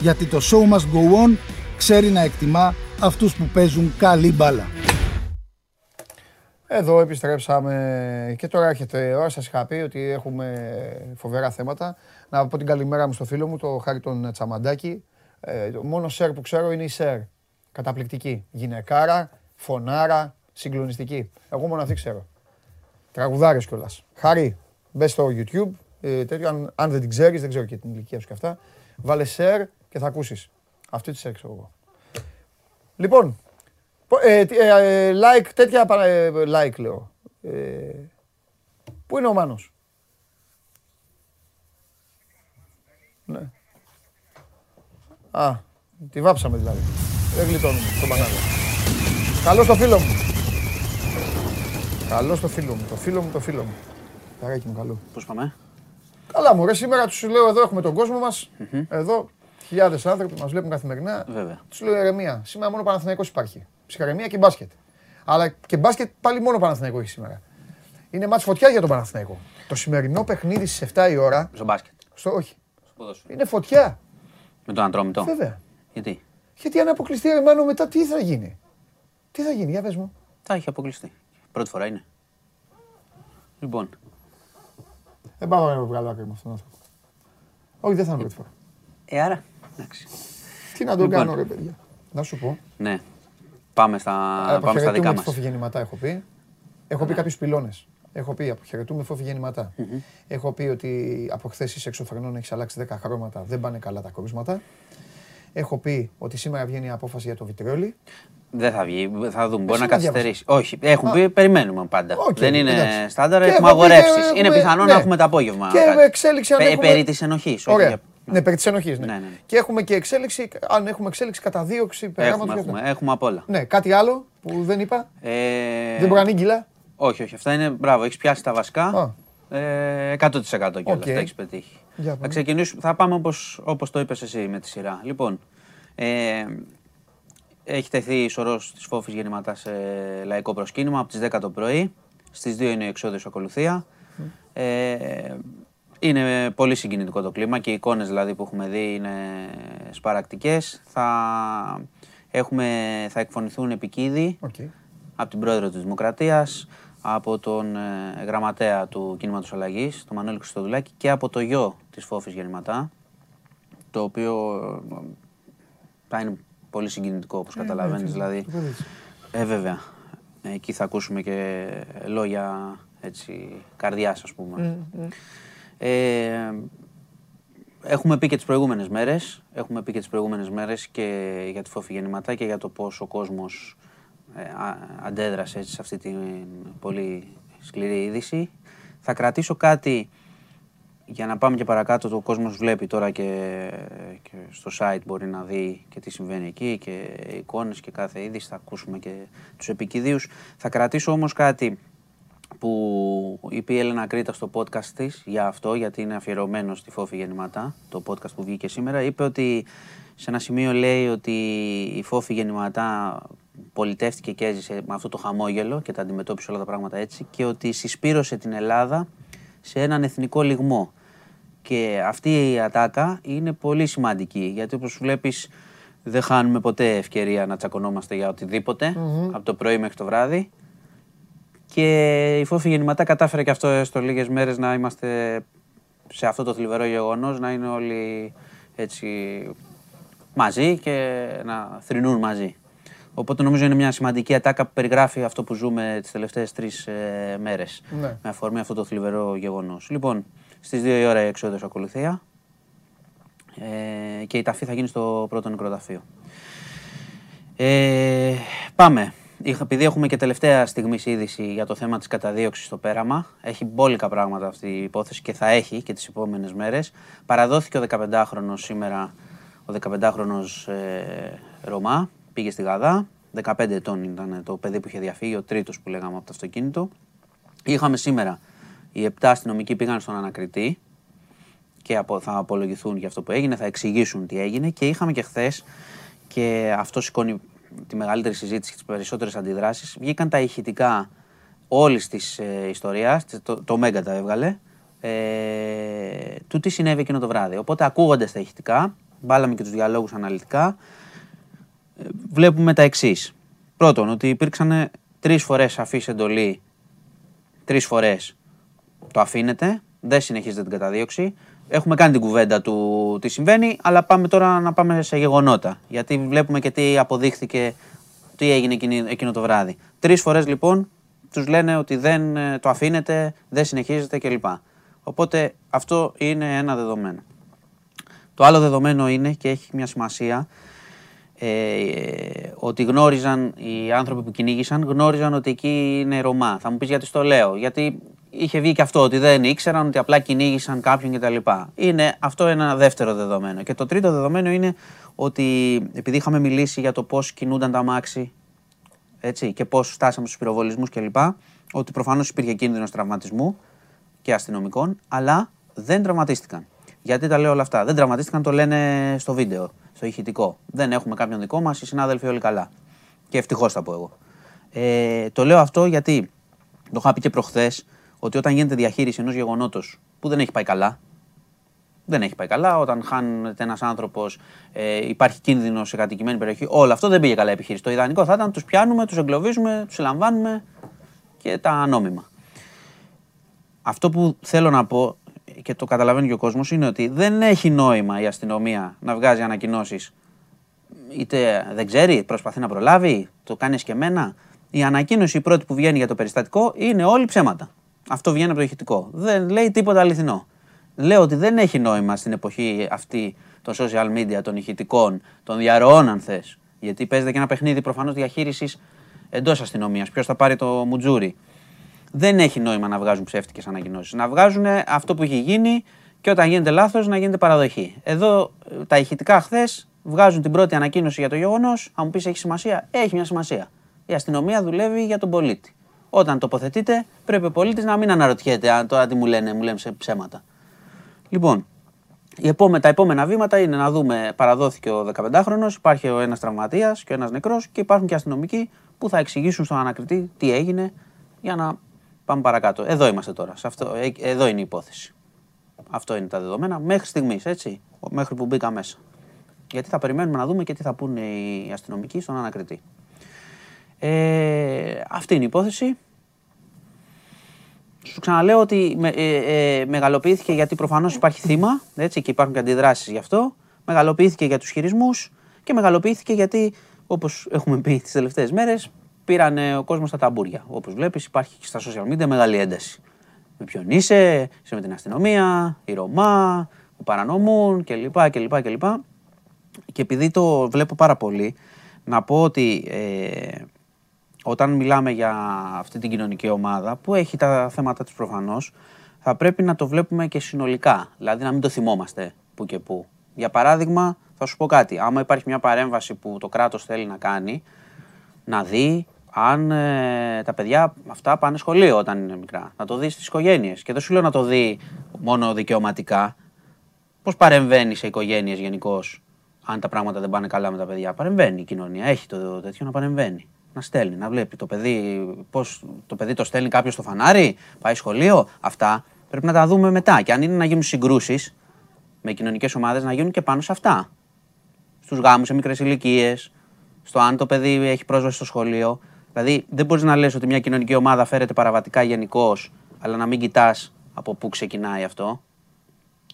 Γιατί το show must go on ξέρει να εκτιμά αυτούς που παίζουν καλή μπάλα. Εδώ επιστρέψαμε και τώρα έρχεται η ώρα. Σας είχα πει ότι έχουμε φοβερά θέματα. Να πω την καλημέρα μου στο φίλο μου, το Χάρη τον Τσαμαντάκη. Ε, μόνο σερ που ξέρω είναι η σερ. Καταπληκτική. Γυναικάρα, φωνάρα, συγκλονιστική. Εγώ μόνο αυτή ξέρω. Τραγουδάρες κιόλας. Χάρη, μπες στο YouTube. Ε, τέτοιο, αν, αν, δεν την ξέρεις, δεν ξέρω και την ηλικία σου και αυτά. Βάλε σερ και θα ακούσεις. Αυτή τη σερ ξέρω εγώ. Λοιπόν, ε, ε, like, τέτοια ε, like λέω. Πού είναι ο Μάνος; Ναι. Α, τη βάψαμε δηλαδή. Δεν γλιτώνουμε τον μπανάδο. Καλό στο φίλο μου. Καλό στο φίλο μου, το φίλο μου, το φίλο μου. Καράκι μου, καλό. Πώς πάμε; Καλά μου, ρε, σήμερα τους λέω εδώ έχουμε τον κόσμο μας. Εδώ χιλιάδες άνθρωποι μας βλέπουν καθημερινά. Βέβαια. Τους λέω ηρεμία. Σήμερα μόνο Παναθηναϊκός υπάρχει ψυχαρεμία και μπάσκετ. Αλλά και μπάσκετ πάλι μόνο Παναθηναϊκό έχει σήμερα. Είναι μάτς φωτιά για τον Παναθηναϊκό. Το σημερινό παιχνίδι στις 7 η ώρα. Στο μπάσκετ. Στο, όχι. Στο είναι φωτιά. Με τον Αντρόμητο. Βέβαια. Γιατί; Γιατί αν αποκλειστεί Ρεμάνο μετά τι θα γίνει; Τι θα γίνει, για πες μου. Θα έχει αποκλειστεί. Πρώτη φορά είναι. Λοιπόν. Δεν πάω να βγάλω άκρη με αυτόν τον άνθρωπο. Όχι, δεν θα είναι πρώτη φορά. Ε, άρα. Εντάξει. Τι να τον λοιπόν. κάνω, ρε παιδιά. Να σου πω. Ναι. Πάμε στα, ε, πάμε στα δικά μας. φόφη γεννηματά έχω πει. Έχω πει ναι. κάποιους πυλώνες. Έχω πει αποχαιρετούμε φόφη γεννηματά. Έχω πει ότι από χθες είσαι εξωφρενών έχεις αλλάξει 10 χρώματα, δεν πάνε καλά τα κρούσματα. Έχω πει ότι σήμερα βγαίνει η απόφαση για το βιτριόλι. Δεν θα βγει, θα δούμε. Μπορεί να καθυστερήσει. Όχι, έχουν πει, περιμένουμε πάντα. δεν είναι στάνταρ, έχουμε αγορεύσεις. Είναι πιθανό να ναι. έχουμε το απόγευμα. Και εξέλιξη Περί της ενοχής. Ναι, περί της ενοχής. Ναι. Ναι, ναι. Και έχουμε και εξέλιξη, αν έχουμε εξέλιξη κατά δίωξη, έχουμε, έχουμε, έχουμε απ' όλα. Ναι, κάτι άλλο που δεν είπα; Ε... Δεν μπορεί να είναι Όχι, όχι. Αυτά είναι μπράβο. Έχεις πιάσει τα βασικά. Ε, 100% και όλα αυτά έχεις πετύχει. θα ξεκινήσουμε. Θα πάμε όπως το είπες εσύ με τη σειρά. Λοιπόν, ε, έχει τεθεί σωρός της φόφη γεννηματά σε λαϊκό προσκύνημα από τις 10 το πρωί. Στις 2 είναι η εξόδιος ακολουθία. Ε, είναι πολύ συγκινητικό το κλίμα και οι εικόνες δηλαδή που έχουμε δει είναι σπαρακτικές. Θα, έχουμε, θα εκφωνηθούν επικίδοι okay. από την πρόεδρο της Δημοκρατίας, από τον ε, γραμματέα του Κίνηματος Αλλαγής, τον Μανώλη Χριστοδουλάκη και από το γιο της Φόφης Γεννηματά, το οποίο ε, θα είναι πολύ συγκινητικό όπως ε, καταλαβαίνεις. Ναι, δηλαδή, ε, βέβαια, εκεί θα ακούσουμε και λόγια έτσι, καρδιάς ας πούμε. Ε, έχουμε πει και τις προηγούμενες μέρες, έχουμε πει και τις προηγούμενες μέρες και για τη φόφη γεννηματά και για το πώς ο κόσμος ε, αντέδρασε έτσι, σε αυτή την πολύ σκληρή είδηση. Θα κρατήσω κάτι για να πάμε και παρακάτω, το κόσμος βλέπει τώρα και, και στο site μπορεί να δει και τι συμβαίνει εκεί και εικόνες και κάθε είδηση, θα ακούσουμε και τους επικηδίους. Θα κρατήσω όμως κάτι που είπε η Έλενα Κρήτα στο podcast της για αυτό, γιατί είναι αφιερωμένος στη Φόφη Γεννηματά, το podcast που βγήκε σήμερα, είπε ότι σε ένα σημείο λέει ότι η Φόφη Γεννηματά πολιτεύτηκε και έζησε με αυτό το χαμόγελο και τα αντιμετώπισε όλα τα πράγματα έτσι και ότι συσπήρωσε την Ελλάδα σε έναν εθνικό λιγμό. Και αυτή η ατάκα είναι πολύ σημαντική, γιατί όπως βλέπεις δεν χάνουμε ποτέ ευκαιρία να τσακωνόμαστε για οτιδήποτε, από το πρωί μέχρι το βράδυ. Και η Φόφη γεννηματά κατάφερε και αυτό στο λίγες μέρες να είμαστε σε αυτό το θλιβερό γεγονός, να είναι όλοι έτσι μαζί και να θρυνούν μαζί. Οπότε νομίζω είναι μια σημαντική ατάκα που περιγράφει αυτό που ζούμε τις τελευταίες τρεις ε, μέρες. Ναι. Με αφορμή αυτό το θλιβερό γεγονός. Λοιπόν, στις 2 η ώρα η εξόδος ακολουθία ε, και η ταφή θα γίνει στο πρώτο νεκροταφείο. Ε, πάμε. Επειδή έχουμε και τελευταία στιγμή είδηση για το θέμα της καταδίωξης στο πέραμα, έχει μπόλικα πράγματα αυτή η υπόθεση και θα έχει και τις επόμενες μέρες. Παραδόθηκε ο 15χρονος σήμερα, ο 15χρονος ε, Ρωμά, πήγε στη Γαδά, 15 ετών ήταν το παιδί που είχε διαφύγει, ο τρίτος που λέγαμε από το αυτοκίνητο. Είχαμε σήμερα, οι 7 αστυνομικοί πήγαν στον ανακριτή και θα απολογηθούν για αυτό που έγινε, θα εξηγήσουν τι έγινε και είχαμε και χθες και αυτό σηκώνει τη μεγαλύτερη συζήτηση και τις περισσότερες αντιδράσεις, βγήκαν τα ηχητικά όλης της ε, ιστορίας, το, το Μέγκα τα έβγαλε, ε, του τι συνέβη εκείνο το βράδυ. Οπότε ακούγοντα τα ηχητικά, βάλαμε και τους διαλόγους αναλυτικά, ε, βλέπουμε τα εξής. Πρώτον, ότι υπήρξαν τρεις φορές αφής εντολή, τρεις φορές το αφήνεται, δεν συνεχίζεται την καταδίωξη. Έχουμε κάνει την κουβέντα του τι συμβαίνει, αλλά πάμε τώρα να πάμε σε γεγονότα. Γιατί βλέπουμε και τι αποδείχθηκε, τι έγινε εκείνο, το βράδυ. Τρεις φορές λοιπόν τους λένε ότι δεν ε, το αφήνεται, δεν συνεχίζεται κλπ. Οπότε αυτό είναι ένα δεδομένο. Το άλλο δεδομένο είναι και έχει μια σημασία ε, ότι γνώριζαν οι άνθρωποι που κυνήγησαν, γνώριζαν ότι εκεί είναι Ρωμά. Θα μου πεις γιατί το λέω. Γιατί είχε βγει και αυτό, ότι δεν ήξεραν, ότι απλά κυνήγησαν κάποιον κτλ. Είναι αυτό ένα δεύτερο δεδομένο. Και το τρίτο δεδομένο είναι ότι επειδή είχαμε μιλήσει για το πώς κινούνταν τα αμάξι έτσι, και πώς φτάσαμε στους πυροβολισμούς κλπ. Ότι προφανώς υπήρχε κίνδυνος τραυματισμού και αστυνομικών, αλλά δεν τραυματίστηκαν. Γιατί τα λέω όλα αυτά; Δεν τραυματίστηκαν, το λένε στο βίντεο, στο ηχητικό. Δεν έχουμε κάποιον δικό μας, οι συνάδελφοι όλοι καλά. Και ευτυχώς θα πω εγώ. Ε, το λέω αυτό γιατί το είχα πει και προχθές ότι όταν γίνεται διαχείριση ενός γεγονότος που δεν έχει πάει καλά, δεν έχει πάει καλά. Όταν χάνεται ένας άνθρωπος, ε, υπάρχει κίνδυνο σε κατοικημένη περιοχή. Όλο αυτό δεν πήγε καλά επιχείρηση. Το ιδανικό θα ήταν τους πιάνουμε, τους εγκλωβίζουμε, τους συλλαμβάνουμε και τα νόμιμα. Αυτό που θέλω να πω και το καταλαβαίνει και ο κόσμος είναι ότι δεν έχει νόημα η αστυνομία να βγάζει ανακοινώσεις. Είτε δεν ξέρει, προσπαθεί να προλάβει, το κάνεις και εμένα. Η ανακοίνωση η πρώτη που βγαίνει για το περιστατικό είναι όλοι ψέματα. Αυτό βγαίνει από το ηχητικό. Δεν λέει τίποτα αληθινό. Λέω ότι δεν έχει νόημα στην εποχή αυτή των social media, των ηχητικών, των διαρροών, αν θες. Γιατί παίζεται και ένα παιχνίδι προφανώς διαχείρισης εντός αστυνομίας. Ποιος θα πάρει το μουτζούρι. Δεν έχει νόημα να βγάζουν ψεύτικες ανακοινώσεις. Να βγάζουν αυτό που έχει γίνει και όταν γίνεται λάθος να γίνεται παραδοχή. Εδώ τα ηχητικά χθες βγάζουν την πρώτη ανακοίνωση για το γεγονός. Αν μου πεις έχει σημασία, έχει μια σημασία. Η αστυνομία δουλεύει για τον πολίτη. Όταν τοποθετείται, πρέπει ο πολίτης να μην αναρωτιέται αν τώρα τι μου λένε, μου λένε ψέματα. Λοιπόν, οι επόμενα, τα επόμενα βήματα είναι να δούμε, παραδόθηκε ο 15χρονο, υπάρχει ο ένας τραυματίας και ο ένας νεκρός και υπάρχουν και αστυνομικοί που θα εξηγήσουν στον ανακριτή τι έγινε για να πάμε παρακάτω. Εδώ είμαστε τώρα. Σε αυτό, ε, εδώ είναι η υπόθεση. Αυτό είναι τα δεδομένα μέχρι στιγμής, έτσι. Μέχρι που μπήκα μέσα. Γιατί θα περιμένουμε να δούμε και τι θα πούνε οι αστυνομικοί στον ανακριτή. Ε, αυτή είναι η υπόθεση. Σου ξαναλέω ότι με, ε, ε, μεγαλοποιήθηκε γιατί προφανώς υπάρχει θύμα έτσι, και υπάρχουν και αντιδράσεις γι' αυτό. Μεγαλοποιήθηκε για τους χειρισμούς και μεγαλοποιήθηκε γιατί, όπως έχουμε πει τις τελευταίες μέρες, πήραν ο κόσμος στα ταμπούρια. Όπως βλέπεις υπάρχει και στα social media μεγάλη ένταση. Με ποιον είσαι, είσαι με την αστυνομία, η Ρωμά, που παρανομούν κλπ. κλπ, κλπ. Και επειδή το βλέπω πάρα πολύ, να πω ότι ε, όταν μιλάμε για αυτή την κοινωνική ομάδα που έχει τα θέματα της προφανώς, θα πρέπει να το βλέπουμε και συνολικά, δηλαδή να μην το θυμόμαστε που και που. Για παράδειγμα, θα σου πω κάτι, άμα υπάρχει μια παρέμβαση που το κράτος θέλει να κάνει, να δει αν ε, τα παιδιά αυτά πάνε σχολείο όταν είναι μικρά. Να το δει στις οικογένειες. Και δεν σου λέω να το δει μόνο δικαιωματικά. Πώς παρεμβαίνει σε οικογένειες γενικώς, αν τα πράγματα δεν πάνε καλά με τα παιδιά. Παρεμβαίνει η κοινωνία, έχει το τέτοιο να παρεμβαίνει να στέλνει, να βλέπει το παιδί, πώς το παιδί το στέλνει κάποιος στο φανάρι, πάει σχολείο. Αυτά πρέπει να τα δούμε μετά. Και αν είναι να γίνουν συγκρούσεις με κοινωνικές ομάδες, να γίνουν και πάνω σε αυτά. Στους γάμους σε μικρές ηλικίες, στο αν το παιδί έχει πρόσβαση στο σχολείο. Δηλαδή, δεν μπορείς να λες ότι μια κοινωνική ομάδα φέρεται παραβατικά γενικώς, αλλά να μην κοιτάς από πού ξεκινάει αυτό.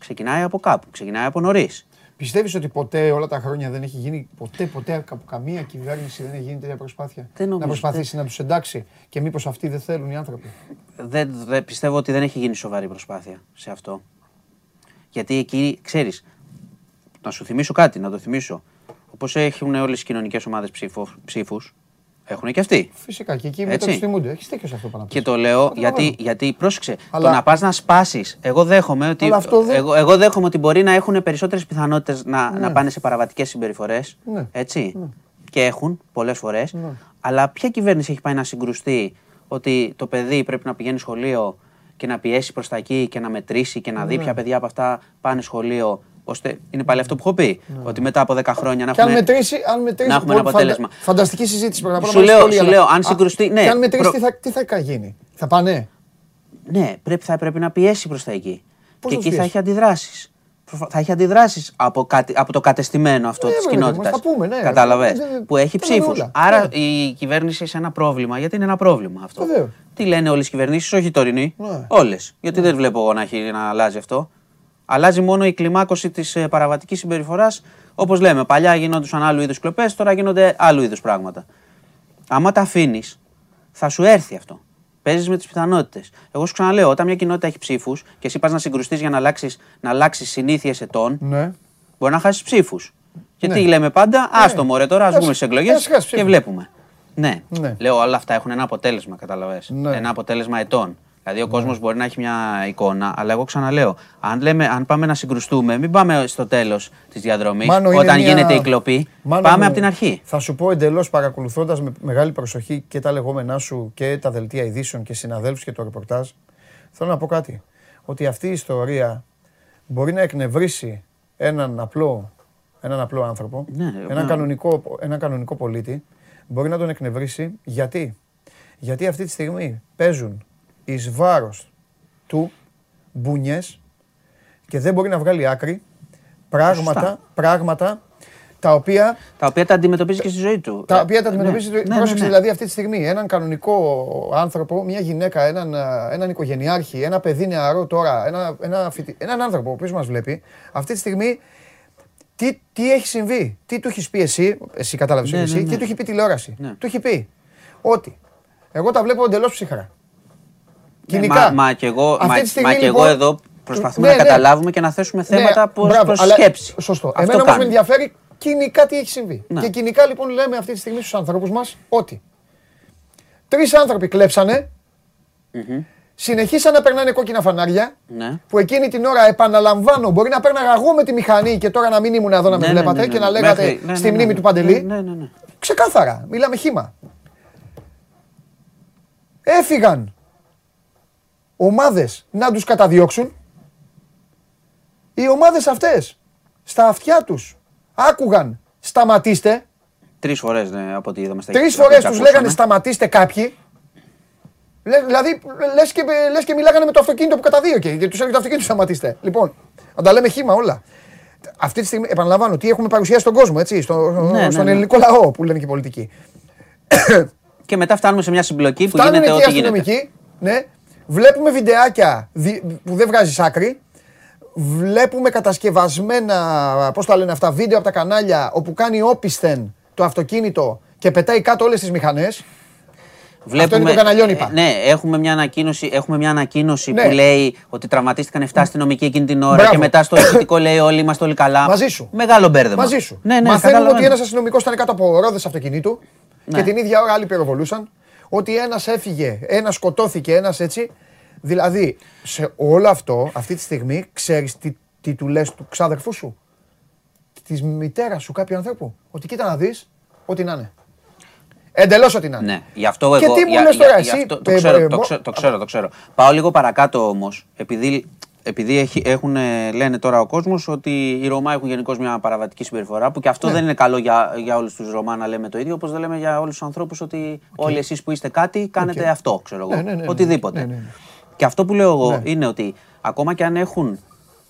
Ξεκινάει από κάπου, ξεκινάει από νωρίς. Πιστεύεις ότι ποτέ όλα τα χρόνια δεν έχει γίνει, ποτέ, ποτέ από καμία κυβέρνηση δεν έχει γίνει τέτοια προσπάθεια; Δεν να προσπαθήσει να τους εντάξει και μήπως αυτοί δεν θέλουν οι άνθρωποι; Δεν, δεν, πιστεύω ότι δεν έχει γίνει σοβαρή προσπάθεια σε αυτό. Γιατί εκεί, ξέρεις, να σου θυμίσω κάτι, να το θυμίσω. Όπως έχουν όλες οι κοινωνικές ομάδες ψήφους, έχουν και αυτοί. Φυσικά και εκεί μετά του θυμούνται. Έχεις δίκιο σε αυτό πάνω Και το λέω γιατί, γιατί πρόσεξε. Το να πας να σπάσεις. Εγώ δέχομαι ότι. Εγώ, εγώ δέχομαι ότι μπορεί να έχουν περισσότερες πιθανότητες να, να ναι. πάνε σε παραβατικές συμπεριφορές. Ναι. Έτσι. Ναι. Και έχουν πολλές φορές. Αλλά ποια κυβέρνηση έχει πάει να συγκρουστεί ότι το παιδί πρέπει να πηγαίνει σχολείο και να πιέσει προς τα εκεί και να μετρήσει και να δει ποια παιδιά από αυτά πάνε σχολείο ώστε είναι πάλι αυτό που έχω πει. Ναι. Ότι μετά από 10 χρόνια να έχουμε, αν μετρήσει, αν μετρήσει, να έχουμε ένα αποτέλεσμα. Φαντα... Φανταστική συζήτηση πρέπει να Σου λέω, σου λέω αν συγκρουστεί. Ναι, και αν μετρήσει, προ... τι, θα, τι θα γίνει; Θα πάνε; Ναι, πρέπει, θα πρέπει να πιέσει προς τα εκεί. Πώς και εκεί θα έχει αντιδράσεις. Θα έχει αντιδράσεις από, από το κατεστημένο αυτό ναι, της κοινότητας. Ναι, Κατάλαβες; Που έχει ψήφους. Άρα ναι. η κυβέρνηση έχει ένα πρόβλημα. Γιατί είναι ένα πρόβλημα αυτό. Τι λένε όλες οι κυβερνήσεις, όχι οι τωρινοί. Όλες. Γιατί δεν βλέπω εγώ να, να αλλάζει αυτό. Αλλάζει μόνο η κλιμάκωση της ε, παραβατικής συμπεριφοράς. Όπως λέμε, παλιά γινόντουσαν άλλου είδους κλοπές, τώρα γίνονται άλλου είδους πράγματα. Άμα τα αφήνεις, θα σου έρθει αυτό. Παίζεις με τις πιθανότητες. Εγώ σου ξαναλέω, όταν μια κοινότητα έχει ψήφους και εσύ πας να συγκρουστείς για να αλλάξεις να αλλάξεις συνήθειες ετών, ναι. μπορεί να χάσεις ψήφους. Και ναι. τι λέμε πάντα, ναι. άστο μωρέ τώρα, ας βγούμε στι εκλογές και βλέπουμε. Ναι. ναι. Λέω όλα αυτά έχουν ένα αποτέλεσμα, καταλαβες. Ναι. Ένα αποτέλεσμα ετών. Δηλαδή ο κόσμος ναι. μπορεί να έχει μια εικόνα, αλλά εγώ ξαναλέω, αν, λέμε, αν πάμε να συγκρουστούμε, μην πάμε στο τέλος της διαδρομής, όταν γίνεται η κλοπή. πάμε από την αρχή. Θα σου πω εντελώς παρακολουθώντας με μεγάλη προσοχή και τα λεγόμενά σου και τα δελτία ειδήσεων και συναδέλφους και το ρεπορτάζ, θέλω να πω κάτι. Ότι αυτή η ιστορία μπορεί να εκνευρίσει έναν απλό, έναν απλό άνθρωπο, ναι, έναν, κανονικό, έναν κανονικό πολίτη, μπορεί να τον εκνευρίσει. Γιατί; Γιατί αυτή τη στιγμή παίζουν εις βάρος του μπουνιές και δεν μπορεί να βγάλει άκρη πράγματα, πράγματα τα οποία. Τα οποία τα αντιμετωπίζει και στη ζωή του. Τα οποία τα αντιμετωπίζει. Ναι, ναι, πρόσεξε ναι, δηλαδή αυτή τη στιγμή. Έναν κανονικό άνθρωπο, μια γυναίκα, έναν, έναν οικογενειάρχη, ένα παιδί νεαρό τώρα, ένα, ένα φοιτι... έναν άνθρωπο ο οποίος μας βλέπει, αυτή τη στιγμή τι, τι έχει συμβεί, τι του έχεις πει εσύ, εσύ κατάλαβες ναι, εσύ, τι του έχει πει τηλεόραση; Του έχει πει ότι εγώ τα βλέπω εντελώς ψυχρά. Κοινικά. Μα, μα και εγώ, μα, μα και εγώ λοιπόν, εδώ προσπαθούμε ναι, να ναι. καταλάβουμε και να θέσουμε ναι, θέματα ναι, προς, προς σκέψη. Σωστό. Αυτό Εμένα όμως με ενδιαφέρει κοινικά τι έχει συμβεί. Ναι. Και κοινικά λοιπόν λέμε αυτή τη στιγμή στους ανθρώπους μας ότι τρεις άνθρωποι κλέψανε, mm-hmm. συνεχίσαν να περνάνε κόκκινα φανάρια. Ναι. Που εκείνη την ώρα, επαναλαμβάνω, μπορεί να παίρναγα εγώ με τη μηχανή και τώρα να μην ήμουν εδώ να με Ναι, ναι, βλέπατε ναι, ναι, και να ναι. λέγατε Μέχρι- ναι, στη ναι, ναι, μνήμη ναι. του Παντελή. Ναι, ναι, ναι. Ξεκάθαρα, μιλάμε χήμα. Έφυγαν ομάδες να τους καταδιώξουν. Οι ομάδες αυτές στα αυτιά τους άκουγαν σταματήστε. Τρεις φορές ναι, από ό,τι είδαμε στα Τρεις από φορές ό,τι τους ακούσαμε. λέγανε σταματήστε κάποιοι. Λε- Δηλαδή λες και, λες και μιλάγανε με το αυτοκίνητο που καταδίωκε και τους έλεγε το αυτοκίνητο σταματήστε. Λοιπόν, να τα λέμε χήμα όλα. Αυτή τη στιγμή, επαναλαμβάνω, τι έχουμε παρουσιάσει στον κόσμο, έτσι, στο, ναι, στον ναι. ελληνικό λαό που λένε και οι πολιτικοί. Και μετά φτάνουμε σε μια συμπλοκή που Φτάνουν γίνεται εκεί οι ό,τι γίνεται. αστυνομικοί, ναι. Βλέπουμε βιντεάκια δι- που δεν βγάζει άκρη. Βλέπουμε κατασκευασμένα, πώς τα λένε αυτά, βίντεο από τα κανάλια όπου κάνει όπισθεν το αυτοκίνητο και πετάει κάτω όλες τις μηχανές. Αυτό είναι το καναλιόν, είπα. ε, Ναι, έχουμε μια ανακοίνωση, έχουμε μια ανακοίνωση Ναι. που λέει ότι τραυματίστηκαν 7 αστυνομικοί εκείνη την ώρα Μπράβο. και μετά στο ηχητικό λέει όλοι είμαστε όλοι καλά. Μαζί σου. Μεγάλο μπέρδεμα. Μαζί σου. Ναι, ναι, Μαθαίνουμε καταλαβαίνω. ότι ένας αστυνομικός ήταν κάτω από ρόδες αυτοκινήτου Ναι. και την ίδια ώρα άλλοι πυροβολούσαν. Ότι ένας έφυγε, ένας σκοτώθηκε, ένας έτσι. Δηλαδή, σε όλο αυτό, αυτή τη στιγμή, ξέρεις τι, τι του λες του ξάδερφού σου; Της μητέρας σου κάποιου ανθρώπου; Ότι κοίτα να δεις, ό,τι να είναι. Εντελώς ό,τι να είναι. Ναι, γι' αυτό εγώ. Και τι μου για- λες για- τώρα γι' εσύ, αυτό- το, ε, ξέρω, ε, το, μο- ξέρω, το ξέρω, το ξέρω. Πάω λίγο παρακάτω όμως, επειδή, επειδή έχει, έχουν, λένε τώρα ο κόσμος ότι οι Ρομά έχουν γενικώς μια παραβατική συμπεριφορά που και αυτό Ναι. δεν είναι καλό για, για όλους τους Ρομά να λέμε το ίδιο, όπως δεν λέμε για όλους τους ανθρώπους ότι όλοι εσείς που είστε κάτι κάνετε Οκ. αυτό, ξέρω εγώ. Ναι, ναι, ναι, ναι. Οτιδήποτε. Ναι, ναι, ναι. Και αυτό που λέω εγώ Ναι. είναι ότι ακόμα και αν έχουν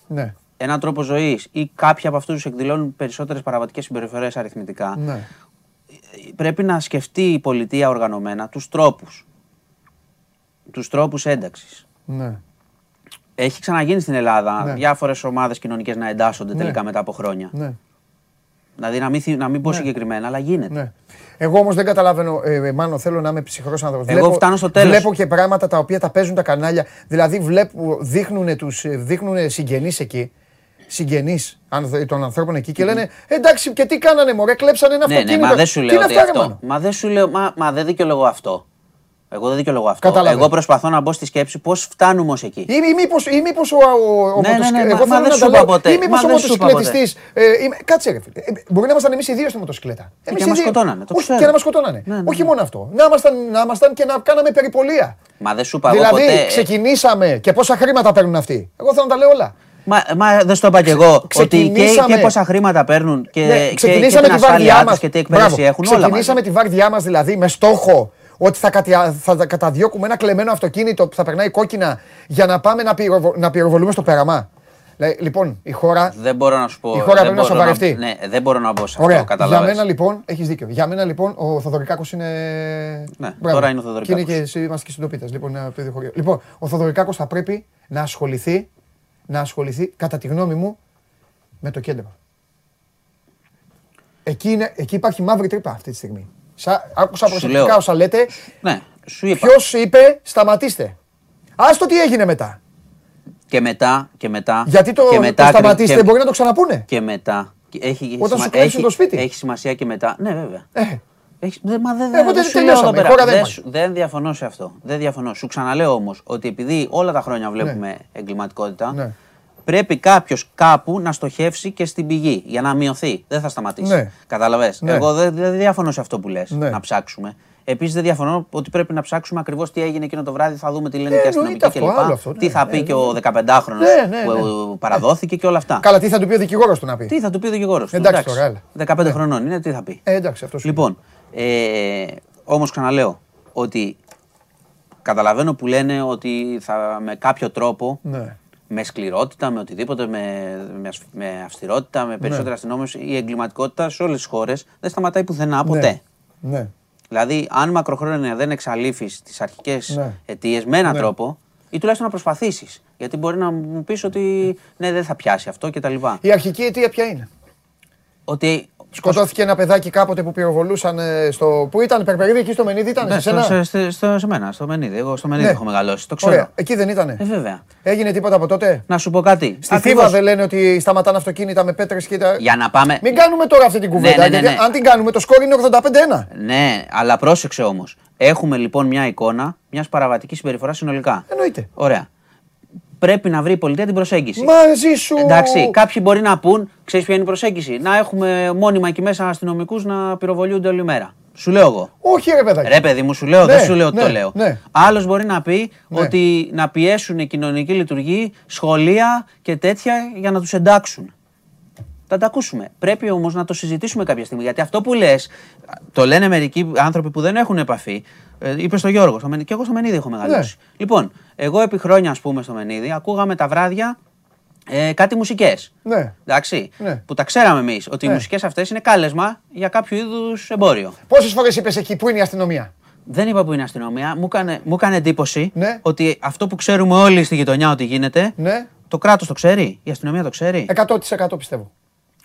Ναι. έναν τρόπο ζωής ή κάποιοι από αυτούς εκδηλώνουν περισσότερες παραβατικές συμπεριφορές αριθμητικά, Ναι. πρέπει να σκεφτεί η πολιτεία οργανωμένα τους τρόπους. Τους τρόπους ένταξης. Ναι. Έχει ξαναγίνει στην Ελλάδα Ναι. διάφορες ομάδες κοινωνικές να εντάσσονται Ναι. τελικά μετά από χρόνια. Ναι. Δηλαδή να μην, θυ- να μην πω συγκεκριμένα, αλλά γίνεται. Ναι. Εγώ όμως δεν καταλαβαίνω, ε, ε, μάλλον θέλω να είμαι ψυχρός άνθρωπος. Εγώ φτάνω στο τέλος. Βλέπω και πράγματα τα οποία τα παίζουν τα κανάλια. Δηλαδή βλέπω, δείχνουν τους, ε, δείχνουν συγγενείς εκεί. Συγγενείς των ανθρώπων εκεί και λένε εντάξει και τι κάνανε μωρέ, κλέψανε ένα Ναι, ναι, αυτοκίνητο. μα δεν σου Τι λέω είναι ότι αυτά, ρε, αυτό. μάνο; Μα δεν σου λέω, μα, μα δεν δικαιολογώ αυτό. Εγώ δεν δικαιολογώ αυτό. Καταλαβαίνω. Εγώ προσπαθώ να μπω στη σκέψη πώς φτάνουμε ως εκεί. Ή, ή μήπως, ή μήπως ο, ο, ο Ναι, ναι, ναι, μοτοσυκλε- μα- εγώ μα θέλω δεν να σου τα είπα λέω. ποτέ. Ή μήπως Μα ο δεν σου είπα μοτοσυκλετιστής, ε, είμαι- κάτσε ρε φίλε, Ε, μπορεί να ήμασταν εμείς οι δύο στη μοτοσυκλέτα. Εμείς και οι μας δύο. σκοτώνανε, το Όχι, ξέρω. και να μας σκοτώνανε. Ναι, ναι, Όχι ναι. μόνο αυτό. Να ήμασταν, να ήμασταν και να κάναμε περιπολία. Μα δεν σου είπα εγώ Δηλαδή, ποτέ. ε, ξεκινήσαμε και πόσα χρήματα παίρνουν αυτοί. Εγώ θέλω να τα λέω όλα. Μα, μα δεν στο είπα κι εγώ. Ότι και, ξεκινήσαμε- και πόσα χρήματα παίρνουν και, Ναι, και, και ξεκινήσαμε την τη βάρδιά ασφάλειά μας. τους και τι εκπαίδευση έχουν όλα Ξεκινήσαμε μαζί. τη βάρδιά μας δηλαδή με στόχο ότι θα, κατια... θα τα καταδιώκουμε ένα κλεμμένο αυτοκίνητο που θα περνάει κόκκινα για να πάμε να, πυροβο... να πυροβολούμε στο πέραμα. Λέ- Λοιπόν, η χώρα. Δεν μπορώ να σου πω. Η χώρα δεν πρέπει να μπορώ σοβαρευτεί. Ναι, δεν μπορώ να μπω σε αυτό. Ωραία. Για καταλάβες. μένα λοιπόν, έχεις δίκιο. Για μένα λοιπόν ο Θοδωρικάκος είναι. Ναι, Μπράβο. τώρα είναι ο Και Θοδωρικάκος. είναι και εσύ, είμαστε και συντοπίτες. Λοιπόν, ένα παιδί χωριό. Λοιπόν, ο Θοδωρικάκος θα πρέπει να ασχοληθεί, να ασχοληθεί, κατά τη γνώμη μου, με το κέντρο. Εκεί, είναι, εκεί υπάρχει μαύρη τρύπα αυτή τη στιγμή. Σα, άκουσα Σου προσεκτικά λέω. όσα λέτε. Ναι, σου είπα. Ποιος είπε σταματήστε. Άστο τι έγινε μετά. Και μετά, και μετά. Γιατί το, και το μετά, σταματήστε και, μπορεί να το ξαναπούνε. και μετά. Και Έχει, Όταν σημα- σου κλέψουν έχει- το σπίτι. Έχει σημασία και μετά. Ναι, βέβαια. Ε, Έχει, δε, μα δεν, Ε, οπότε δεν σου λέω τελειώσαμε. εδώ Η πέρα. χώρα δεν δεν, υπάρχει. σου- δεν διαφωνώ σε αυτό. Δεν διαφωνώ. Σου ξαναλέω όμως ότι επειδή όλα τα χρόνια βλέπουμε εγκληματικότητα, Ναι. Πρέπει κάποιος κάπου να στοχεύσει και στην πηγή για να μειωθεί. Δεν θα σταματήσει. Ναι. Καταλαβες. Ναι. Εγώ δεν, δεν διαφωνώ σε αυτό που λες. Ναι. Να ψάξουμε. Επίσης δεν διαφωνώ ότι πρέπει να ψάξουμε ακριβώς τι έγινε εκείνο το βράδυ. Θα δούμε τι λένε Ε, και οι εννοείται αστυνομικοί αυτό, κλπ. άλλο αυτό, ναι. Τι θα πει Ε, και ο 15χρονο Ναι, ναι, που ναι. παραδόθηκε και όλα αυτά. Καλά, τι θα του πει ο δικηγόρος του να πει; Τι θα του πει ο δικηγόρος του. Εντάξει τώρα, έλα. 15 χρονών είναι, τι θα πει. Ε, εντάξει, αυτό σου Λοιπόν, ε, όμως ξαναλέω ότι καταλαβαίνω που λένε ότι θα, με κάποιο τρόπο, Ναι. Με σκληρότητα, με οτιδήποτε, με, με, ασ- με αυστηρότητα, με περισσότερη Ναι. αστυνόμευση, η εγκληματικότητα σε όλες τις χώρες δεν σταματάει πουθενά ποτέ. Ναι. Δηλαδή, αν μακροχρόνια δεν εξαλείφεις τις αρχικές Ναι. αιτίες με έναν Ναι. τρόπο, ή τουλάχιστον να προσπαθήσεις. Γιατί μπορεί να μου πεις ότι ναι, δεν θα πιάσει αυτό κτλ. Η αρχική αιτία ποια είναι; Ότι Σκοτώθηκε ένα παιδάκι κάποτε που πυροβολούσαν ε, στο. Πού ήταν, Περπερίδη, εκεί στο Μενίδη ήταν. Ναι, σε, στο, στο, στο, σε μένα, στο Μενίδη. Εγώ στο Μενίδη ναι. έχω μεγαλώσει. Το ξέρω. Ωραία. Εκεί δεν ήταν. Ε, βέβαια. Έγινε τίποτα από τότε; Να σου πω κάτι. Στη Θήβα δεν λένε ότι σταματάνε αυτοκίνητα με πέτρες και τα. Για να πάμε. Μην κάνουμε τώρα αυτή την ναι, κουβέντα. Ναι, ναι, ναι, γιατί αν την κάνουμε, το σκόρ είναι 85-1. Ναι, αλλά πρόσεξε όμως. Έχουμε λοιπόν μια εικόνα μιας παραβατικής συμπεριφοράς συνολικά. Εννοείται. Ωραία πρέπει να βρει η πολιτεία την προσέγγιση. Μαζί σου! Εντάξει, κάποιοι μπορεί να πούν, ξέρεις ποια είναι η προσέγγιση; Να έχουμε μόνιμα εκεί μέσα αστυνομικούς να πυροβολούνται όλη μέρα. Σου λέω εγώ. Όχι, ρε παιδάκι. Ρε παιδί μου, σου λέω, ναι, δεν σου λέω ότι ναι, το λέω. Ναι. Άλλος μπορεί να πει ναι. ότι να πιέσουν κοινωνική λειτουργή, σχολεία και τέτοια για να τους εντάξουν. Θα τα ακούσουμε. Πρέπει όμως να το συζητήσουμε κάποια στιγμή. Γιατί αυτό που λες, το λένε μερικοί άνθρωποι που δεν έχουν επαφή. Ε, είπες στο Γιώργος, στο και εγώ στο Μενίδη έχω μεγαλώσει. Ναι. Λοιπόν, εγώ επί χρόνια, ας πούμε, στο Μενίδη ακούγαμε τα βράδια ε, κάτι μουσικές. Ναι. Εντάξει. Ναι. Που τα ξέραμε εμείς ότι οι ναι. μουσικές αυτές είναι κάλεσμα για κάποιο είδους εμπόριο. Πόσες φορές είπες εκεί, Πού είναι η αστυνομία. Δεν είπα που είναι η αστυνομία. Μου έκανε, μου έκανε εντύπωση ναι. ότι αυτό που ξέρουμε όλοι στη γειτονιά ότι γίνεται. Ναι. Το κράτος το ξέρει, η αστυνομία το ξέρει. 100% πιστεύω.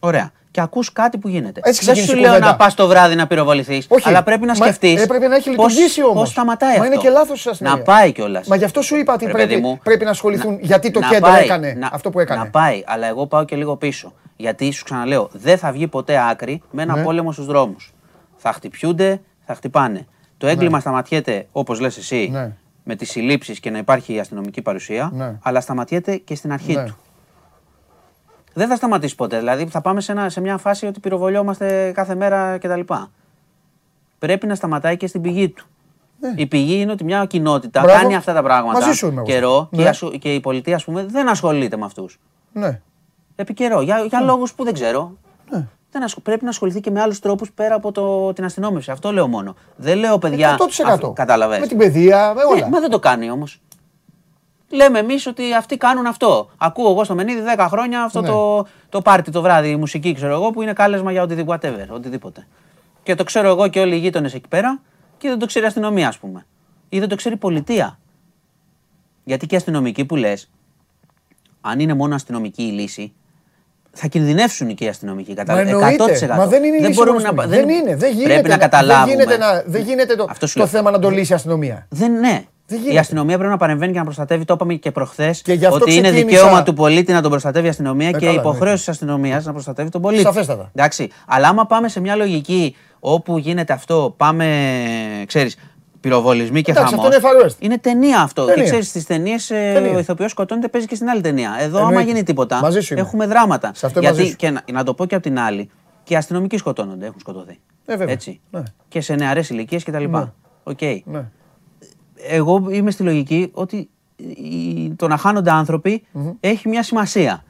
Ωραία. Και ακούς κάτι που γίνεται. Έτσι Δεν σου λέω να πας το βράδυ να πυροβοληθείς. Αλλά πρέπει να σκεφτείς. Ε, πρέπει να έχει λειτουργήσει όμως. Πώ σταματάει αυτό. Μα είναι και λάθος Να πάει κιόλας. Μα γι' αυτό σου είπα ότι πρέπει, μου, πρέπει να ασχοληθούν. Να, γιατί το κέντρο πάει, έκανε να, αυτό που έκανε. Να πάει, αλλά εγώ πάω και λίγο πίσω. Γιατί σου ξαναλέω, δεν θα βγει ποτέ άκρη με ένα ναι. πόλεμο στους δρόμους. Θα χτυπιούνται, θα χτυπάνε. Το ναι. έγκλημα σταματιέται, όπως λες εσύ, ναι. με τις συλλήψεις και να υπάρχει η αστυνομική παρουσία, αλλά σταματιέται και στην αρχή του δεν θα σταματήσει ποτέ. Δηλαδή θα πάμε σε, ένα, σε μια φάση ότι πυροβολιόμαστε κάθε μέρα κτλ. Πρέπει να σταματάει και στην πηγή του. Ναι. Η πηγή είναι ότι μια κοινότητα Μπράβο. κάνει αυτά τα πράγματα Μαζί σου καιρό ναι. και, και η πολιτεία ας πούμε, δεν ασχολείται με αυτούς. Ναι. Επί καιρό, για, για ναι. λόγους που δεν ξέρω. Ναι. Δεν ασχολ... Πρέπει να ασχοληθεί και με άλλους τρόπους πέρα από το, την αστυνόμευση. Αυτό λέω μόνο. Δεν λέω παιδιά. 100%. Κατάλαβες. Με την παιδεία, με όλα. Ναι, μα δεν το κάνει όμως λέμε εμείς ότι αυτοί κάνουν αυτό. Ακούω εγώ στο Μενίδη 10 χρόνια αυτό ναι. το, το πάρτι το βράδυ, η μουσική ξέρω εγώ, που είναι κάλεσμα για οτιδήποτε. οτιδήποτε. Και το ξέρω εγώ και όλοι οι γείτονες εκεί πέρα και δεν το ξέρει η αστυνομία, ας πούμε. Ή δεν το ξέρει η πολιτεία. Γιατί και οι αστυνομικοί που λες, αν είναι μόνο αστυνομική η λύση, θα κινδυνεύσουν και οι αστυνομικοί. Κατά 100%. Μα δεν είναι η λύση. να... δεν, δεν είναι. Δεν γίνεται, πρέπει να, να καταλάβουμε. Δεν γίνεται, να, δεν γίνεται το, το θέμα να το λύσει η αστυνομία. Δεν, ναι. Η αστυνομία πρέπει να παρεμβαίνει και να προστατεύει. Το είπαμε και προχθές. Ότι είναι δικαίωμα του πολίτη να τον προστατεύει η αστυνομία ε, και υποχρέωση της αστυνομίας να προστατεύει τον πολίτη. Σαφέστατα. Εντάξει. Αλλά άμα πάμε σε μια λογική όπου γίνεται αυτό, πάμε, ξέρεις, πυροβολισμοί και χαμός. Είναι, είναι ταινία αυτό. Ταινία. Και ξέρεις, στις ταινίες ε, ο ηθοποιός σκοτώνεται, παίζει και στην άλλη ταινία. Εδώ, άμα γίνει τίποτα, έχουμε δράματα. Γιατί, και να, να το πω και από την άλλη, και οι αστυνομικοί σκοτώνονται, έχουν σκοτωθεί. Ε, Έτσι. Ναι. Και σε νεαρές ηλικίες κτλ. Ναι. Okay. Ναι εγώ είμαι στη λογική ότι το να χάνονται έχει μια σημασία.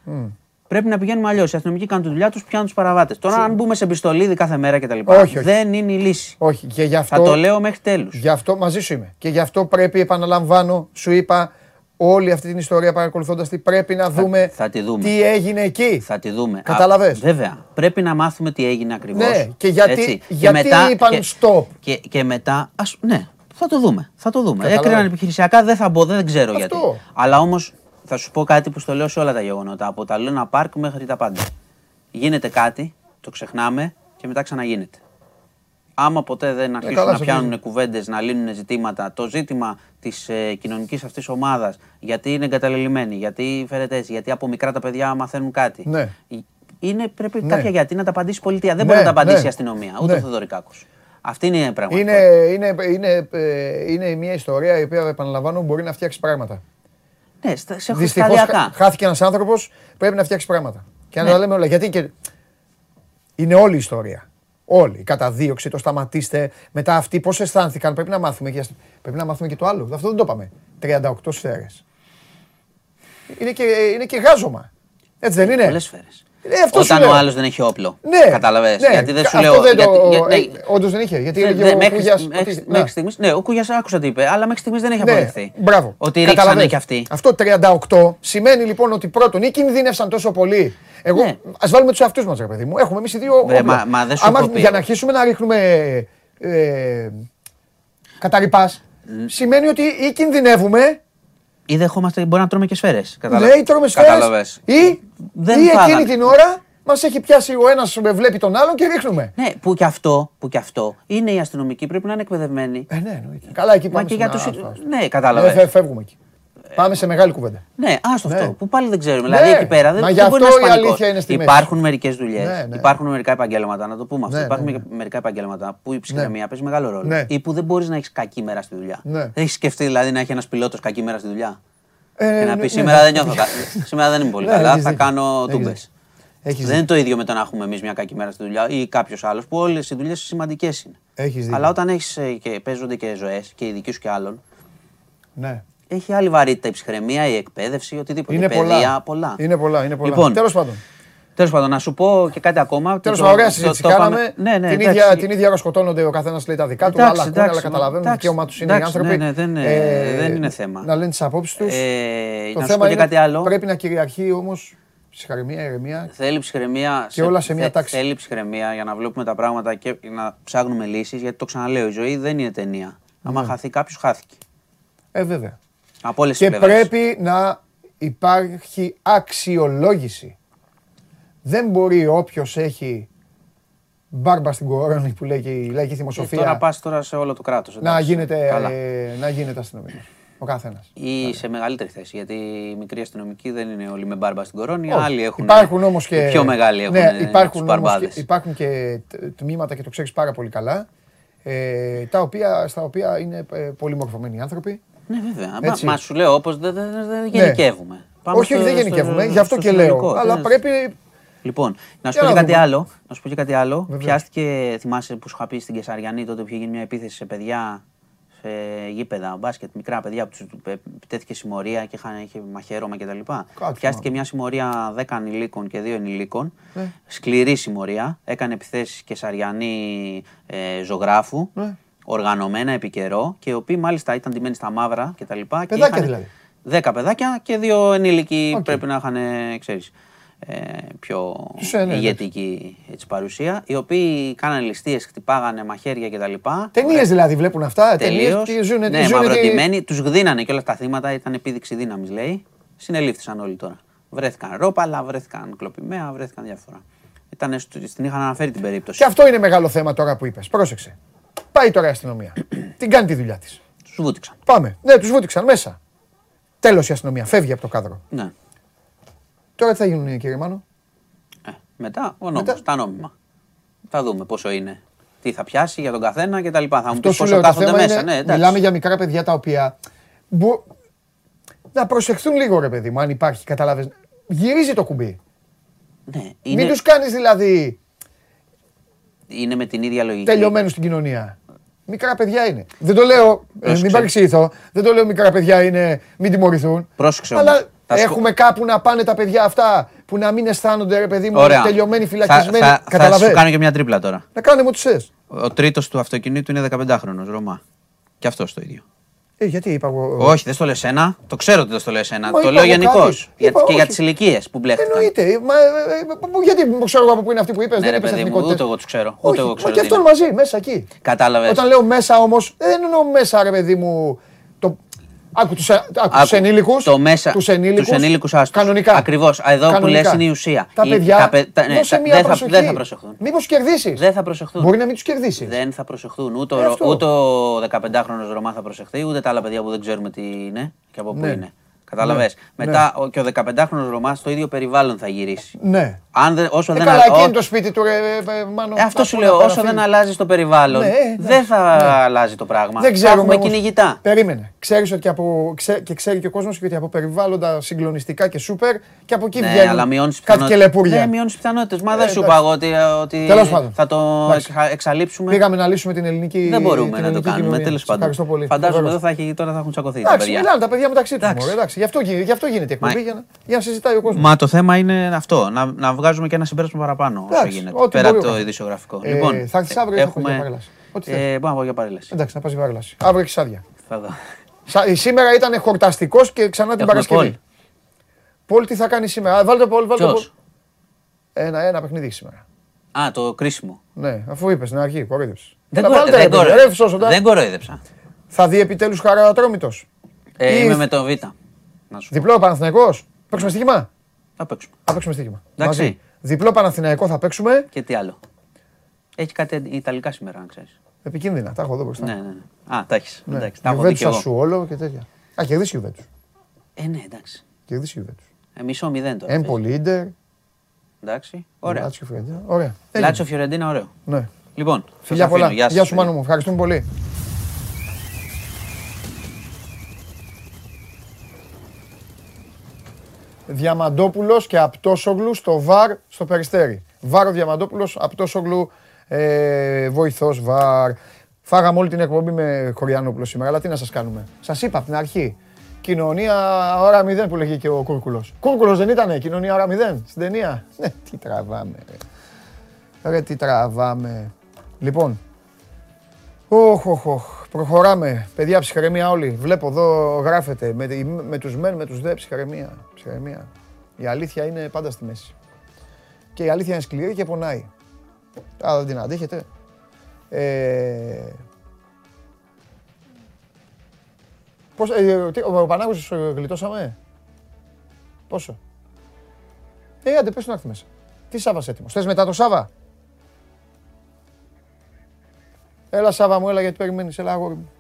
Πρέπει να πηγαίνουμε αλλιώς. Οι αστυνομικοί κάνουν τη δουλειά τους, πιάνουν τους παραβάτες. Τώρα, αν μπούμε σε πιστολίδι κάθε μέρα κτλ. Δεν είναι η λύση. Όχι. Και γι αυτό, Θα το λέω μέχρι τέλους. Γι' αυτό μαζί σου είμαι. Και γι' αυτό πρέπει, επαναλαμβάνω, σου είπα όλη αυτή την ιστορία παρακολουθώντας τη, πρέπει να δούμε, θα, τη δούμε τι έγινε εκεί. Θα τη δούμε. Καταλαβέ. Βέβαια. Πρέπει να μάθουμε τι έγινε ακριβώς. Ναι, και γιατί, γιατί και μετά, είπαν stop. Και, και μετά. Ας, ναι, θα το δούμε. Θα το δούμε. Έκριναν επιχειρησιακά, δεν θα μπω, δεν ξέρω Αυτό. γιατί. Αλλά όμως θα σου πω κάτι που στο λέω σε όλα τα γεγονότα. Από τα Λούνα Πάρκ μέχρι τα πάντα. Γίνεται κάτι, το ξεχνάμε και μετά ξαναγίνεται. Άμα ποτέ δεν ε, αρχίσουν να πιάνουν κουβέντες, να λύνουν ζητήματα, το ζήτημα της ε, κοινωνικής αυτής ομάδας, γιατί είναι εγκαταλελειμμένη, γιατί φέρεται έτσι, γιατί από μικρά τα παιδιά μαθαίνουν κάτι. Ναι. Είναι, πρέπει ναι. κάποια γιατί να τα απαντήσει η πολιτεία. Δεν ναι, μπορεί να τα απαντήσει ναι. η αστυνομία, ούτε ο Θεοδωρικάκο. Αυτή είναι η πραγματικότητα. Είναι, είναι, είναι, ε, είναι μια ιστορία η οποία, επαναλαμβάνω, μπορεί να φτιάξει πράγματα. Ναι, σε Δυστυχώς χάθηκε ένας άνθρωπος, πρέπει να φτιάξει πράγματα. Και να ναι. τα λέμε όλα. Γιατί και είναι όλη η ιστορία. Όλοι. Η καταδίωξη, το σταματήστε. Μετά αυτοί πώς αισθάνθηκαν. Πρέπει να μάθουμε και, πρέπει να μάθουμε και το άλλο. Αυτό δεν το είπαμε. 38 σφαίρες. Είναι και, είναι και γάζωμα. Έτσι δεν είναι; Πολλές σφαίρες. Ε, Όταν ο άλλος δεν έχει όπλο. Ναι. Κατάλαβες; Ναι. Γιατί δεν σου αυτό λέω. Δεν το... γιατί, ε, Όντως δεν είχε. Γιατί έλεγε ο Κούγιας... Μέχρι στιγμή. Ναι, ο Κούγια άκουσα τι είπε, αλλά μέχρι στιγμής δεν έχει ναι, αποδειχθεί. Μπράβο. Ότι ρίξανε κι αυτοί. Αυτό 38 σημαίνει λοιπόν ότι πρώτον ή κινδύνευσαν τόσο πολύ. Εγώ, ναι. Α βάλουμε τους εαυτούς μας, ρε παιδί μου. Έχουμε εμείς οι δύο. Βρε, μα, μα δεν σου Άμα, για να αρχίσουμε να ρίχνουμε. Ε, καταρρυπάς, σημαίνει ότι ή κινδυνεύουμε ή δεχόμαστε, μπορεί να τρώμε και σφαίρες. Ναι, ή τρώμε σφαίρες. Ή, ή εκείνη την ώρα Μας έχει πιάσει ο ένας με βλέπει τον άλλον και ρίχνουμε. Ναι, που και αυτό, που και αυτό είναι οι αστυνομικοί, πρέπει να είναι εκπαιδευμένοι. Ε, ναι, εννοείται. Καλά, εκεί πάμε. Μα και για τους... Ναι, κατάλαβες. Ε, φεύγουμε εκεί. Πάμε σε μεγάλη κουβέντα. Ναι, άστο ναι. αυτό. Που πάλι δεν ξέρουμε. Δηλαδή εκεί πέρα δεν, δεν μπορεί να η αλήθεια είναι στη Υπάρχουν μερικές δουλειές. Ναι, ναι. Υπάρχουν μερικά επαγγέλματα, να το πούμε αυτό. Ναι, Υπάρχουν ναι, μερικά επαγγέλματα που η ψυχραιμία παίζει μεγάλο ρόλο. Ή που δεν μπορείς να έχεις κακή μέρα στη δουλειά. Δεν έχεις σκεφτεί δηλαδή να έχει ένας πιλότος κακή μέρα στη δουλειά; Ε, και να πει σήμερα δεν νιώθω καλά. Σήμερα δεν είμαι πολύ καλά. Θα κάνω τούμπε. Δεν είναι το ίδιο με το να έχουμε εμείς μια κακή μέρα στη δουλειά ή κάποιος άλλος που όλες οι δουλειές σημαντικές είναι. Αλλά όταν έχεις ε, και παίζονται και ζωές και οι δικοί σου και άλλων. Ναι έχει άλλη βαρύτητα η ψυχραιμία, η εκπαίδευση, οτιδήποτε. Είναι παιδεία, πολλά. πολλά. Είναι πολλά, είναι πολλά. Λοιπόν, τέλος πάντων. Τέλος πάντων, να σου πω και κάτι ακόμα. Τέλος πάντων, ωραία συζήτηση. Το, κάναμε. Ναι, ναι, την, ίδια, την ίδια ώρα σκοτώνονται ο καθένας λέει τα δικά του. Άλλα ακούνε, αλλά καταλαβαίνουν το δικαίωμά τους είναι οι άνθρωποι. Ναι, ναι, δεν, ε, δεν είναι θέμα. Να λένε τις απόψεις τους. Ε, το θέμα είναι κάτι άλλο. Πρέπει να κυριαρχεί όμως ψυχραιμία, ηρεμία. Θέλει ψυχραιμία. Και όλα σε μια τάξη. Θέλει ψυχραιμία για να βλέπουμε τα πράγματα και να ψάχνουμε λύσεις. Γιατί το ξαναλέω, η ζωή δεν είναι ταινία. Άμα ναι. χαθεί κάποιος, χάθηκε. Ε, βέβαια. Από όλες και πρέπει να υπάρχει αξιολόγηση. Δεν μπορεί όποιος έχει μπάρμπα στην κορώνη που λέει και η λαϊκή θυμοσοφία. Και τώρα πας τώρα σε όλο το κράτος. Να γίνεται, ε, να γίνεται αστυνομικός. Ο καθένας. Ή σε μεγαλύτερη θέση. Γιατί οι μικροί αστυνομικοί δεν είναι όλοι με μπάρμπα στην κορώνη. Άλλοι έχουν. Υπάρχουν όμως και. Οι πιο μεγάλοι έχουν. Ναι, υπάρχουν, και, υπάρχουν και τμήματα και το ξέρεις πάρα πολύ καλά. Ε, τα οποία, στα οποία είναι ε, πολύ μορφωμένοι άνθρωποι ναι, βέβαια. Μα, μα σου λέω όπως δεν δε, δε γενικεύουμε. Πάμε όχι, όχι, δεν γενικεύουμε. Γι' αυτό και λέω. Αλλά ναι. πρέπει. Λοιπόν, να σου πω και κάτι άλλο. Να σου πω και κάτι άλλο. Πιάστηκε, θυμάσαι που σου είχα πει στην Κεσαριανή τότε που είχε γίνει μια επίθεση σε παιδιά σε γήπεδα, μπάσκετ, μικρά παιδιά που τους επιτέθηκε συμμορία και είχαν, είχε μαχαίρωμα κτλ. Πιάστηκε μια συμμορία 10 ανηλίκων και 2 ενηλίκων. Ναι. Σκληρή συμμορία. Έκανε επιθέσεις και Σαριανή ε, ζωγράφου. Ναι οργανωμένα επί καιρό και οι οποίοι μάλιστα ήταν τιμένοι στα μαύρα κτλ. Παιδάκια είχαν δηλαδή. Δέκα παιδάκια και δύο ενήλικοι okay. πρέπει να είχαν, ξέρεις, ε, πιο ναι, ναι, ηγετική έτσι, παρουσία, οι οποίοι κάνανε ληστείες, χτυπάγανε μαχαίρια κτλ. Ταινίες δηλαδή βλέπουν αυτά, τελείως. Ναι, μαυροτημένοι, τους γδίνανε και όλα τα θύματα, ήταν επίδειξη δύναμης λέει. Συνελήφθησαν όλοι τώρα. Βρέθηκαν ρόπαλα, βρέθηκαν κλοπημαία, βρέθηκαν διάφορα. Ήταν, στην είχαν αναφέρει την περίπτωση. Και αυτό είναι μεγάλο θέμα τώρα που είπες. Πρόσεξε. Πάει τώρα η αστυνομία. (clears throat) Την κάνει τη δουλειά της. Τους βούτυξαν. Πάμε. Ναι, τους βούτυξαν μέσα. Τέλος η αστυνομία. Φεύγει από το κάδρο. Ναι. Τώρα τι θα γίνουν, κύριε Μάνο; Ε, μετά ο νόμος, μετά... τα νόμιμα. Θα δούμε πόσο είναι. Τι θα πιάσει για τον καθένα και τα λοιπά. Θα μου πεις πόσο κάθονται μέσα. Ναι, μιλάμε για μικρά παιδιά τα οποία. Μπο... Να προσεχθούν λίγο, ρε παιδί μου, αν υπάρχει, κατάλαβε. Γυρίζει το κουμπί. Ναι, είναι... Μην τους κάνεις δηλαδή. Είναι με την ίδια λογική. Τελειωμένους στην κοινωνία. Μικρά παιδιά είναι. Δεν το λέω, ε, μην παρεξηγηθώ, δεν το λέω μικρά παιδιά είναι, μην τιμωρηθούν. Πρόσεξε. Αλλά έχουμε κάπου να πάνε τα παιδιά αυτά που να μην αισθάνονται ρε παιδί μου τελειωμένοι, φυλακισμένοι. Θα, θα, θα σου κάνω και μια τρίπλα τώρα. Να κάνουμε ό,τι θες. Ο τρίτος του αυτοκινήτου είναι 15χρονο Ρωμά. Και αυτός το ίδιο. Ε, γιατί είπα εγώ. Όχι, δεν στο λες ένα. Το ξέρω ότι δεν στο λες ένα. το λέω γενικώς. και για τις ηλικίες που μπλέχτηκαν. Εννοείται. Μα, ε, γιατί ξέρω εγώ από πού είναι αυτοί που είπες. Ναι, δεν παιδί μου, ούτε εγώ τους ξέρω. Ούτε εγώ ξέρω. Και αυτόν μαζί, μέσα εκεί. Κατάλαβες. Όταν λέω μέσα όμως, δεν εννοώ μέσα, ρε παιδί μου. Το, Άκου τους ενήλικους. Το μέσα. Τους ενήλικους άστου. Κανονικά. Ακριβώς. Εδώ που λες είναι η ουσία. Τα παιδιά. Ναι, δεν θα προσεχθούν. Μήπως κερδίσεις. Δεν θα προσεχθούν. Μπορεί να μην τους κερδίσεις. Δεν θα προσεχθούν. Ούτε ο 15χρονο Ρωμά θα προσεχθεί, ούτε τα άλλα παιδιά που δεν ξέρουμε τι είναι και από πού ναι. είναι. Κατάλαβες; Ναι, Μετά ναι. και ο 15χρονο Ρωμάς στο ίδιο περιβάλλον θα γυρίσει. Ναι. Αν δεν, όσο ε, δεν καλά, εκεί είναι το σπίτι του, ε, μάνο, ε, Αυτό σου λέω. Όσο δεν αλλάζει το περιβάλλον, ναι, δεν θα αλλάζει το πράγμα. Δεν ξέρουμε. Έχουμε κυνηγητά. Περίμενε. Ξέρεις ότι από, και ξέρει και ο κόσμος ότι από περιβάλλοντα συγκλονιστικά και σούπερ και από εκεί βγαίνει. Αλλά μειώνεις κάτι και λεπούργια. Ναι, μειώνεις πιθανότητες. Μα δεν σου είπα εγώ ότι θα το εξαλείψουμε. Πήγαμε να λύσουμε την ελληνική. Δεν μπορούμε να το κάνουμε. Τέλος πάντων. Φαντάζομαι εδώ τώρα θα έχουν τσακωθεί. Μιλάνε τα παιδιά μεταξύ του. Γι' αυτό γίνεται εκπομπή για, να, για να συζητάει ο κόσμος. Μα το θέμα είναι αυτό. Να, να βγάζουμε και ένα συμπέρασμα παραπάνω όσο γίνεται. Πέρα από το ειδησιογραφικό. Ε, λοιπόν, θα έρθεις αύριο έχουμε... για παρέλαση. Ε, μπορώ να πάω για παρέλαση. Εντάξει, να πας για παρέλαση. Αύριο έχεις άδεια. Θα δω. Σήμερα ήταν χορταστικός και ξανά την Παρασκευή. Πολ τι θα κάνει σήμερα; Βάλτε το Πολ, βάλτε το Πολ. Ένα, ένα παιχνίδι σήμερα. Α, το κρίσιμο. Ναι, αφού είπες στην αρχή, κοροϊδεύσε. Δεν, δεν κοροϊδεύσα. Θα δει επιτέλους χαρά Ε, είμαι με τον Β. Διπλό Παναθηναϊκός. Παίξουμε στοίχημα; Θα παίξουμε. Θα παίξουμε στοίχημα. Εντάξει. Διπλό Παναθηναϊκό θα παίξουμε. Και τι άλλο. Έχει κάτι Ιταλικά σήμερα, αν ξέρεις. Επικίνδυνα, τα έχω εδώ μπροστά. Ναι, ναι. ναι. Α, τα έχεις. Ναι. Εντάξει, τα έχω σου όλο και τέτοια. Α, κερδίσει η Ιουβέντου. Ε, ναι, εντάξει. Κερδίσει η Ιουβέντου. Ε, μισό μηδέν τώρα. Έμπολη Ιντερ. Εντάξει. Ωραία. Λάτσιο Φιωρεντίνα. Ωραία. Λάτσιο Φιωρεντίνα, ωραίο. Ναι. Λοιπόν, φιλιά πολλά. Γεια, Γεια σου, Μάνου μου. Ευχαριστούμε πολύ. Διαμαντόπουλος και Απτόσογλου στο ΒΑΡ στο Περιστέρι. Βάρο Διαμαντόπουλος, Απτόσογλου, ε, βοηθός ΒΑΡ. Φάγαμε όλη την εκπομπή με Χωριανόπουλο σήμερα, αλλά τι να σας κάνουμε. Σας είπα από την αρχή. Κοινωνία ώρα 0 που λέγει και ο Κούρκουλος. Κούρκουλος δεν ήτανε, κοινωνία ώρα 0 στην ταινία. (laughs) Ναι, τι τραβάμε. Ρε, ρε τι τραβάμε. Λοιπόν, Οχ, οχ, οχ. Προχωράμε. Παιδιά, ψυχραιμία όλοι. Βλέπω εδώ γράφετε με, με τους μεν, με τους δε, ψυχραιμία. ψυχραιμία. Η αλήθεια είναι πάντα στη μέση. Και η αλήθεια είναι σκληρή και πονάει. Α, δεν την αντέχετε. Ε... Πώς, ε, τι, ο Πανάγος γλιτώσαμε; Πόσο; Ε, άντε, πες να έρθει μέσα. Τι Σάββας έτοιμος; Θες μετά το Σάββα. Έλα Σάβα μου, έλα γιατί περιμένεις, έλα αγόρι μου.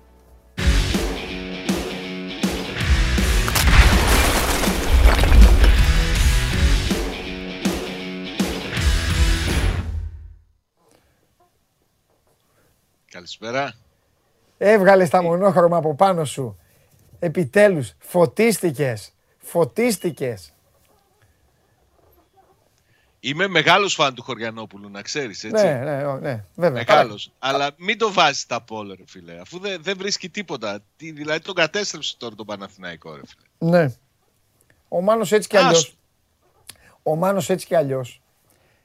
Καλησπέρα. Έβγαλες τα μονόχρωμα από πάνω σου. Επιτέλους, φωτίστηκες. Φωτίστηκες. Είμαι μεγάλος φαν του Χωριανόπουλου, να ξέρεις. Έτσι. Ναι, ναι, ναι, βέβαια. Μεγάλος. Αλλά μην το βάζεις τα πόλο, ρε φίλε. Αφού δεν, δεν βρίσκει τίποτα. Τι, δηλαδή τον κατέστρεψε τώρα τον Παναθηναϊκό, ρε φίλε. Ναι. Ο Μάνος έτσι κι αλλιώ. Ο Μάνος έτσι κι αλλιώς.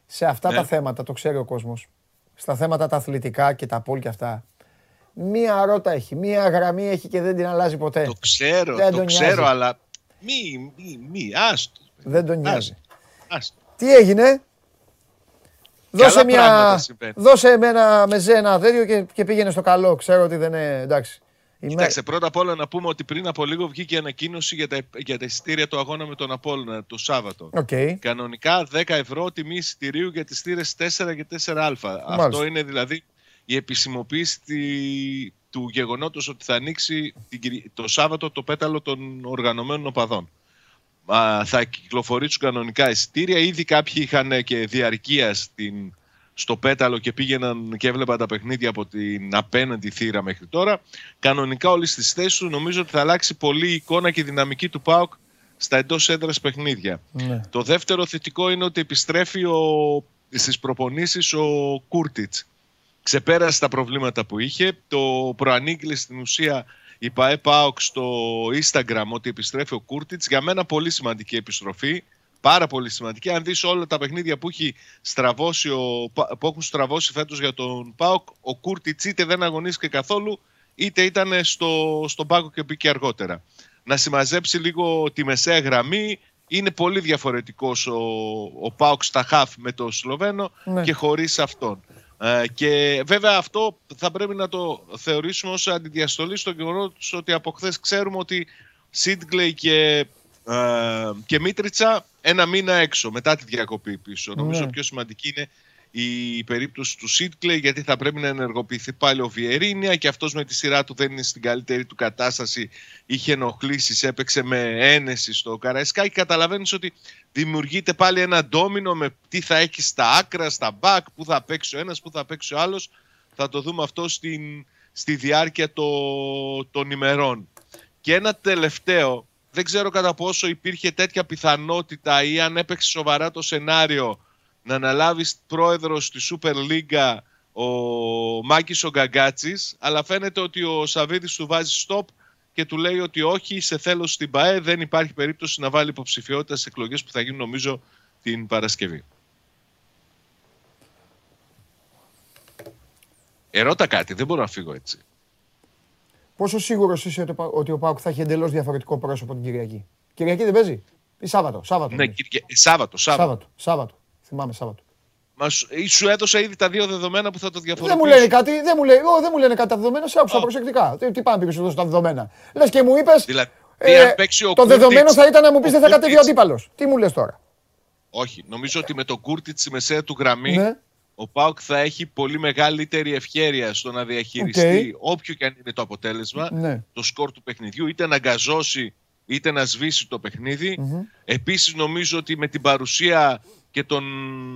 Σε αυτά ναι. τα θέματα, το ξέρει ο κόσμος. Στα θέματα τα αθλητικά και τα πόλ και αυτά. Μία ρότα έχει, μία γραμμή έχει και δεν την αλλάζει ποτέ. Το ξέρω, δεν το ξέρω, αλλά μη, μη, μη, άστο. Δεν τον νοιάζει. Άστο. Τι έγινε; Δώσε, μια... Δώσε εμένα με ζένα τέτοιο και, και πήγαινε στο καλό. Ξέρω ότι δεν είναι εντάξει. Κοιτάξτε, πρώτα απ' όλα να πούμε ότι πριν από λίγο βγήκε ανακοίνωση για τα, για τα εισιτήρια του αγώνα με τον Απόλλωνα το Σάββατο. Okay. Κανονικά 10 ευρώ τιμή εισιτηρίου για τις στήρες 4 και 4α. Αυτό είναι δηλαδή η επισημοποίηση του γεγονότος ότι θα ανοίξει το Σάββατο το πέταλο των οργανωμένων οπαδών θα κυκλοφορήσουν κανονικά εισιτήρια. Ήδη κάποιοι είχαν και διαρκεία στην, στο πέταλο και πήγαιναν και έβλεπαν τα παιχνίδια από την απέναντι θύρα μέχρι τώρα. Κανονικά όλοι στις θέσεις του νομίζω ότι θα αλλάξει πολύ η εικόνα και η δυναμική του ΠΑΟΚ στα εντός έδρας παιχνίδια. Ναι. Το δεύτερο θετικό είναι ότι επιστρέφει ο, στις προπονήσεις ο Κούρτιτς. Ξεπέρασε τα προβλήματα που είχε. Το προανήγγειλε στην ουσία η ΠαΕ ΠΑΟΚ στο Instagram ότι επιστρέφει ο Κούρτιτς. Για μένα πολύ σημαντική επιστροφή. Πάρα πολύ σημαντική. Αν δεις όλα τα παιχνίδια που, έχει στραβώσει ο, που έχουν στραβώσει φέτος για τον ΠΑΟΚ, ο Κούρτιτς είτε δεν αγωνίστηκε καθόλου, είτε ήταν στο, στον πάγκο και μπήκε αργότερα. Να συμμαζέψει λίγο τη μεσαία γραμμή. Είναι πολύ διαφορετικός ο, ο ΠΑΟΚ στα χαφ με τον Σλοβαίνο ναι. και χωρίς αυτόν. Ε, και βέβαια αυτό θα πρέπει να το θεωρήσουμε ως αντιδιαστολή στο γεγονό ότι από χθες ξέρουμε ότι Σίτγκλεϊ και, ε, και Μίτριτσα ένα μήνα έξω μετά τη διακοπή πίσω. Νομίζω ναι. πιο σημαντική είναι η περίπτωση του Σίτκλεϊ γιατί θα πρέπει να ενεργοποιηθεί πάλι ο Βιερίνια και αυτός με τη σειρά του δεν είναι στην καλύτερη του κατάσταση είχε ενοχλήσεις, έπαιξε με ένεση στο Καραϊσκάκι. Καταλαβαίνεις ότι δημιουργείται πάλι ένα ντόμινο με τι θα έχει στα άκρα, στα μπακ, που θα παίξει ο ένας, που θα παίξει ο άλλος. Θα το δούμε αυτό στην, στη διάρκεια το, των ημερών. Και ένα τελευταίο δεν ξέρω κατά πόσο υπήρχε τέτοια πιθανότητα ή αν έπαιξε σοβαρά το σενάριο να αναλάβεις πρόεδρος στη Super League ο Μάκης ο Γκαγκάτσης, αλλά φαίνεται ότι ο Σαββίδης του βάζει stop και του λέει ότι όχι, σε θέλω στην ΠαΕ, δεν υπάρχει περίπτωση να βάλει υποψηφιότητα σε εκλογές που θα γίνουν νομίζω την Παρασκευή. Ερώτα κάτι, δεν μπορώ να φύγω έτσι. Πόσο σίγουρος είσαι ότι ο Πάουκ θα έχει εντελώς διαφορετικό πρόσωπο την Κυριακή; Κυριακή δεν παίζει; Ή Σάββατο. Σάββατο. Ναι, Σάββατο, Σάββατο. Σάββατο. Θυμάμαι Σάββατο. Μα σου έδωσα ήδη τα δύο δεδομένα που θα το διαφοροποιήσω. Δεν μου λένε κάτι, δεν μου, λέει, δεν μου λένε κάτι τα δεδομένα, σε άκουσα προσεκτικά. Τι, τι πάνε να σου τα δεδομένα. Λες και μου είπες. Δηλαδή, ε, το δεδομένο θα ήταν να μου πεις δεν θα κατέβει ο αντίπαλος. Τι μου λες τώρα; Όχι. Νομίζω ότι με τον Κούρτιτς στη μεσαία του γραμμή ναι. ο Πάουκ θα έχει πολύ μεγαλύτερη ευχέρεια στο να διαχειριστεί όποιο και αν είναι το αποτέλεσμα, ναι. το σκορ του παιχνιδιού, είτε να αγκαζώσει είτε να σβήσει το παιχνιδι mm Επίσης νομίζω ότι με την παρουσία και των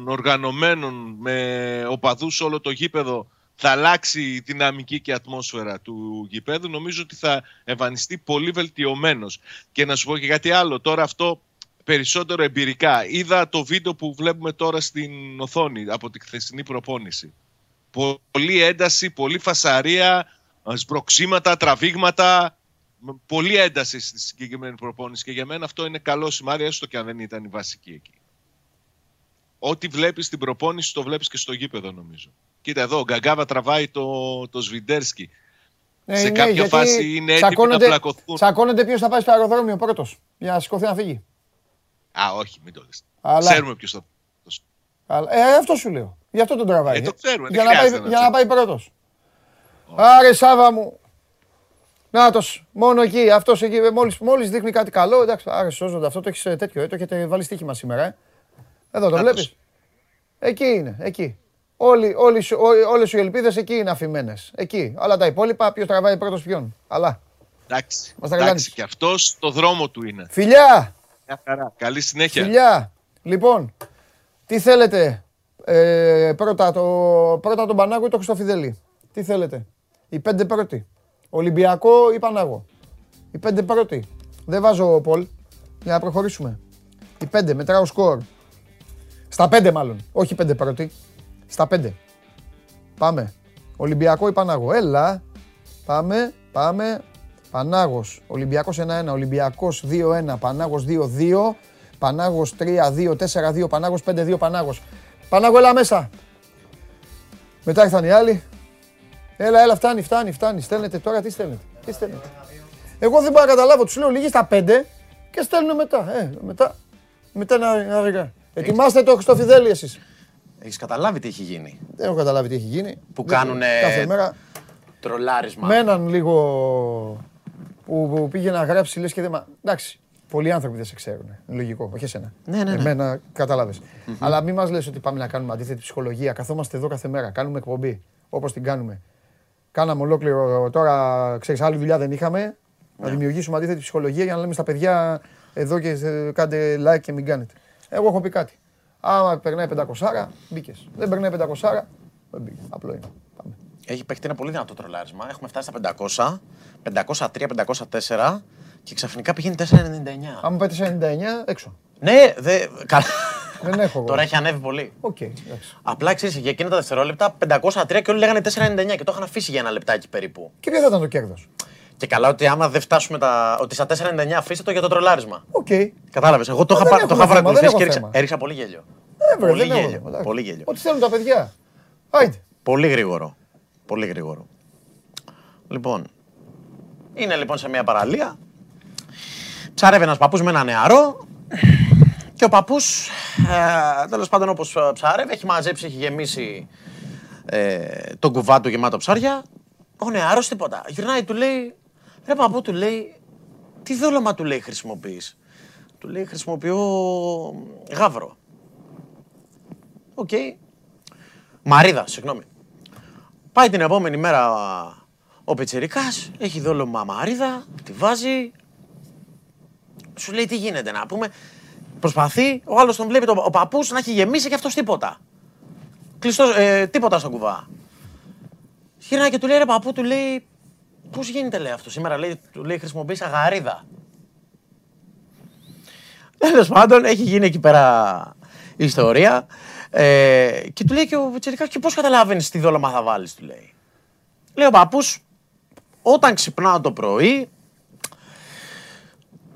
οργανωμένων με οπαδούς όλο το γήπεδο θα αλλάξει η δυναμική και η ατμόσφαιρα του γηπέδου. Νομίζω ότι θα εμφανιστεί πολύ βελτιωμένος. Και να σου πω και κάτι άλλο. Τώρα αυτό περισσότερο εμπειρικά. Είδα το βίντεο που βλέπουμε τώρα στην οθόνη από τη χθεσινή προπόνηση. Πολύ ένταση, πολύ φασαρία, σμπροξίματα, τραβήγματα. Πολύ ένταση στη συγκεκριμένη προπόνηση και για μένα αυτό είναι καλό σημάδι, έστω και αν δεν ήταν η βασική εκεί. Ό,τι βλέπεις στην προπόνηση το βλέπεις και στο γήπεδο, νομίζω. Κοίτα εδώ, ο Γκαγκάβα τραβάει το, το Σβιντέρσκι. Ναι, σε ναι, κάποια φάση είναι έτοιμοι να πλακωθούν. Τσακώνεται ποιος θα πάει στο αεροδρόμιο πρώτος για να σηκωθεί να φύγει. Α, όχι, μην το λες. Αλλά... Ξέρουμε ποιος θα. Αλλά, ε, αυτό σου λέω. Γι' αυτό τον τραβάει. Ε, το ξέρουμε. Για, να πάει, να για να πάει πρώτος. Άρε Σάβα μου. Νάτος, μόνο εκεί, αυτός εκεί, μόλις, μόλις δείχνει κάτι καλό, εντάξει, άρε σώζονται, αυτό το έχεις ε, τέτοιο, ε, το έχετε βάλει στοίχημα σήμερα, ε. Εδώ το βλέπεις; Εκεί είναι, εκεί. Όλοι, όλοι, όλες οι ελπίδες εκεί είναι αφημένες. Εκεί. Αλλά τα υπόλοιπα, ποιος τραβάει πρώτος ποιον. Αλλά. Εντάξει, εντάξει και αυτός το δρόμο του είναι. Φιλιά! Μια χαρά. Καλή συνέχεια. Φιλιά! Λοιπόν, τι θέλετε ε, πρώτα, το, πρώτα τον Πανάγο ή το Χρυστοφιδέλη. Τι θέλετε; Οι πέντε πρώτοι. Ολυμπιακό ή Πανάγο; Οι πέντε πρώτοι. Δεν βάζω Πολ για να προχωρήσουμε. Οι πέντε, μετράω σκορ. Στα πέντε μάλλον. Όχι πέντε πρώτοι. Στα πέντε. Πάμε. Ολυμπιακό ή Πανάγο. Έλα. Πάμε, πάμε. Πανάγος. Ολυμπιακός 1-1. Ολυμπιακός 2-1. Πανάγος 2-2. Πανάγος 3-2. 4-2. Πανάγος 5-2. Πανάγος. Πανάγο, έλα μέσα. Μετά ήρθαν οι άλλοι. Έλα, έλα, φτάνει, φτάνει, φτάνει. Στέλνετε τώρα, τι στέλνετε. Τι στέλνετε. Εγώ δεν μπορώ να καταλάβω. Τους λέω λίγοι στα πέντε και στέλνουν μετά. Ε, μετά. Μετά ένα αργά. Ετοιμάστε το Χριστοφιδέλη εσείς. Έχεις καταλάβει τι έχει γίνει; Δεν έχω καταλάβει τι έχει γίνει. Που κάνουν κάθε μέρα τρολάρισμα. Με έναν λίγο που, που πήγε να γράψει λες και δεν... Εντάξει, πολλοί άνθρωποι δεν σε ξέρουν. Είναι λογικό, όχι εσένα. Ναι, ναι, ναι. Εμένα καταλάβες. Αλλά μην μας λες ότι πάμε να κάνουμε αντίθετη ψυχολογία. Καθόμαστε εδώ κάθε μέρα, κάνουμε εκπομπή όπως την κάνουμε. Κάναμε ολόκληρο τώρα, ξέρεις, άλλη δουλειά δεν είχαμε. Να ναι. δημιουργήσουμε αντίθετη ψυχολογία για να λέμε στα παιδιά εδώ και κάντε like και μην κάνετε. Εγώ έχω πει κάτι. Άμα περνάει 500, μπήκες. Δεν περνάει 500, δεν μπήκες. Απλό είναι. Πάμε. Έχει παιχτεί ένα πολύ δυνατό τρολάρισμα. Έχουμε φτάσει στα 500, 503, 504 και ξαφνικά πηγαίνει 4,99. Άμα πάει 4,99, έξω. Ναι, δε... Δεν έχω. Τώρα έχει ανέβει πολύ. Okay, Απλά ξέρεις, για εκείνα τα δευτερόλεπτα 503 και όλοι λέγανε 4,99 και το είχαν αφήσει για ένα λεπτάκι περίπου. Και ποιο θα ήταν το κέρδος; Και καλά ότι άμα δεν φτάσουμε τα. ότι στα 4,99 αφήστε το για το τρολάρισμα. OK. Okay. Κατάλαβες. Εγώ το είχα, το είχα παρακολουθήσει και έριξα, έριξα πολύ γέλιο. Ε, πολύ, δεν γέλιο. Έχω, πολύ γέλιο. Ό,τι θέλουν τα παιδιά. Άιντε. Πολύ γρήγορο. Πολύ γρήγορο. Λοιπόν. Είναι λοιπόν σε μια παραλία. Ψαρεύει ένας παππούς με ένα νεαρό. Και ο παππούς, ε, τέλος πάντων όπως ψάρευε, έχει μαζέψει, έχει γεμίσει ε, τον κουβά του γεμάτο ψάρια. Ο νεαρός τίποτα. Γυρνάει, του λέει, Ρε παππού, του λέει, τι δόλωμα του λέει χρησιμοποιείς; Του λέει, χρησιμοποιώ γάβρο. Οκ. Μαρίδα, συγγνώμη. Πάει την επόμενη μέρα ο Πετσερικάς, έχει δόλωμα μαρίδα, τη βάζει. Σου λέει τι γίνεται να πούμε; Προσπαθεί, ο άλλος τον βλέπει το, ο παππούς να έχει γεμίσει και αυτός τίποτα. Κλειστός, ε, τίποτα στον κουβά. Γυρνάει και του λέει ρε παππού, του λέει Πώς γίνεται, λέει αυτό; Σήμερα λέει, του λέει χρησιμοποιείς αγαρίδα. Τέλος πάντων, έχει γίνει εκεί πέρα η ιστορία. Ε, και του λέει και ο Τσερικά, και πώς καταλαβαίνει τι δόλωμα θα βάλεις, του λέει. Λέει ο παππούς, όταν ξυπνάω το πρωί,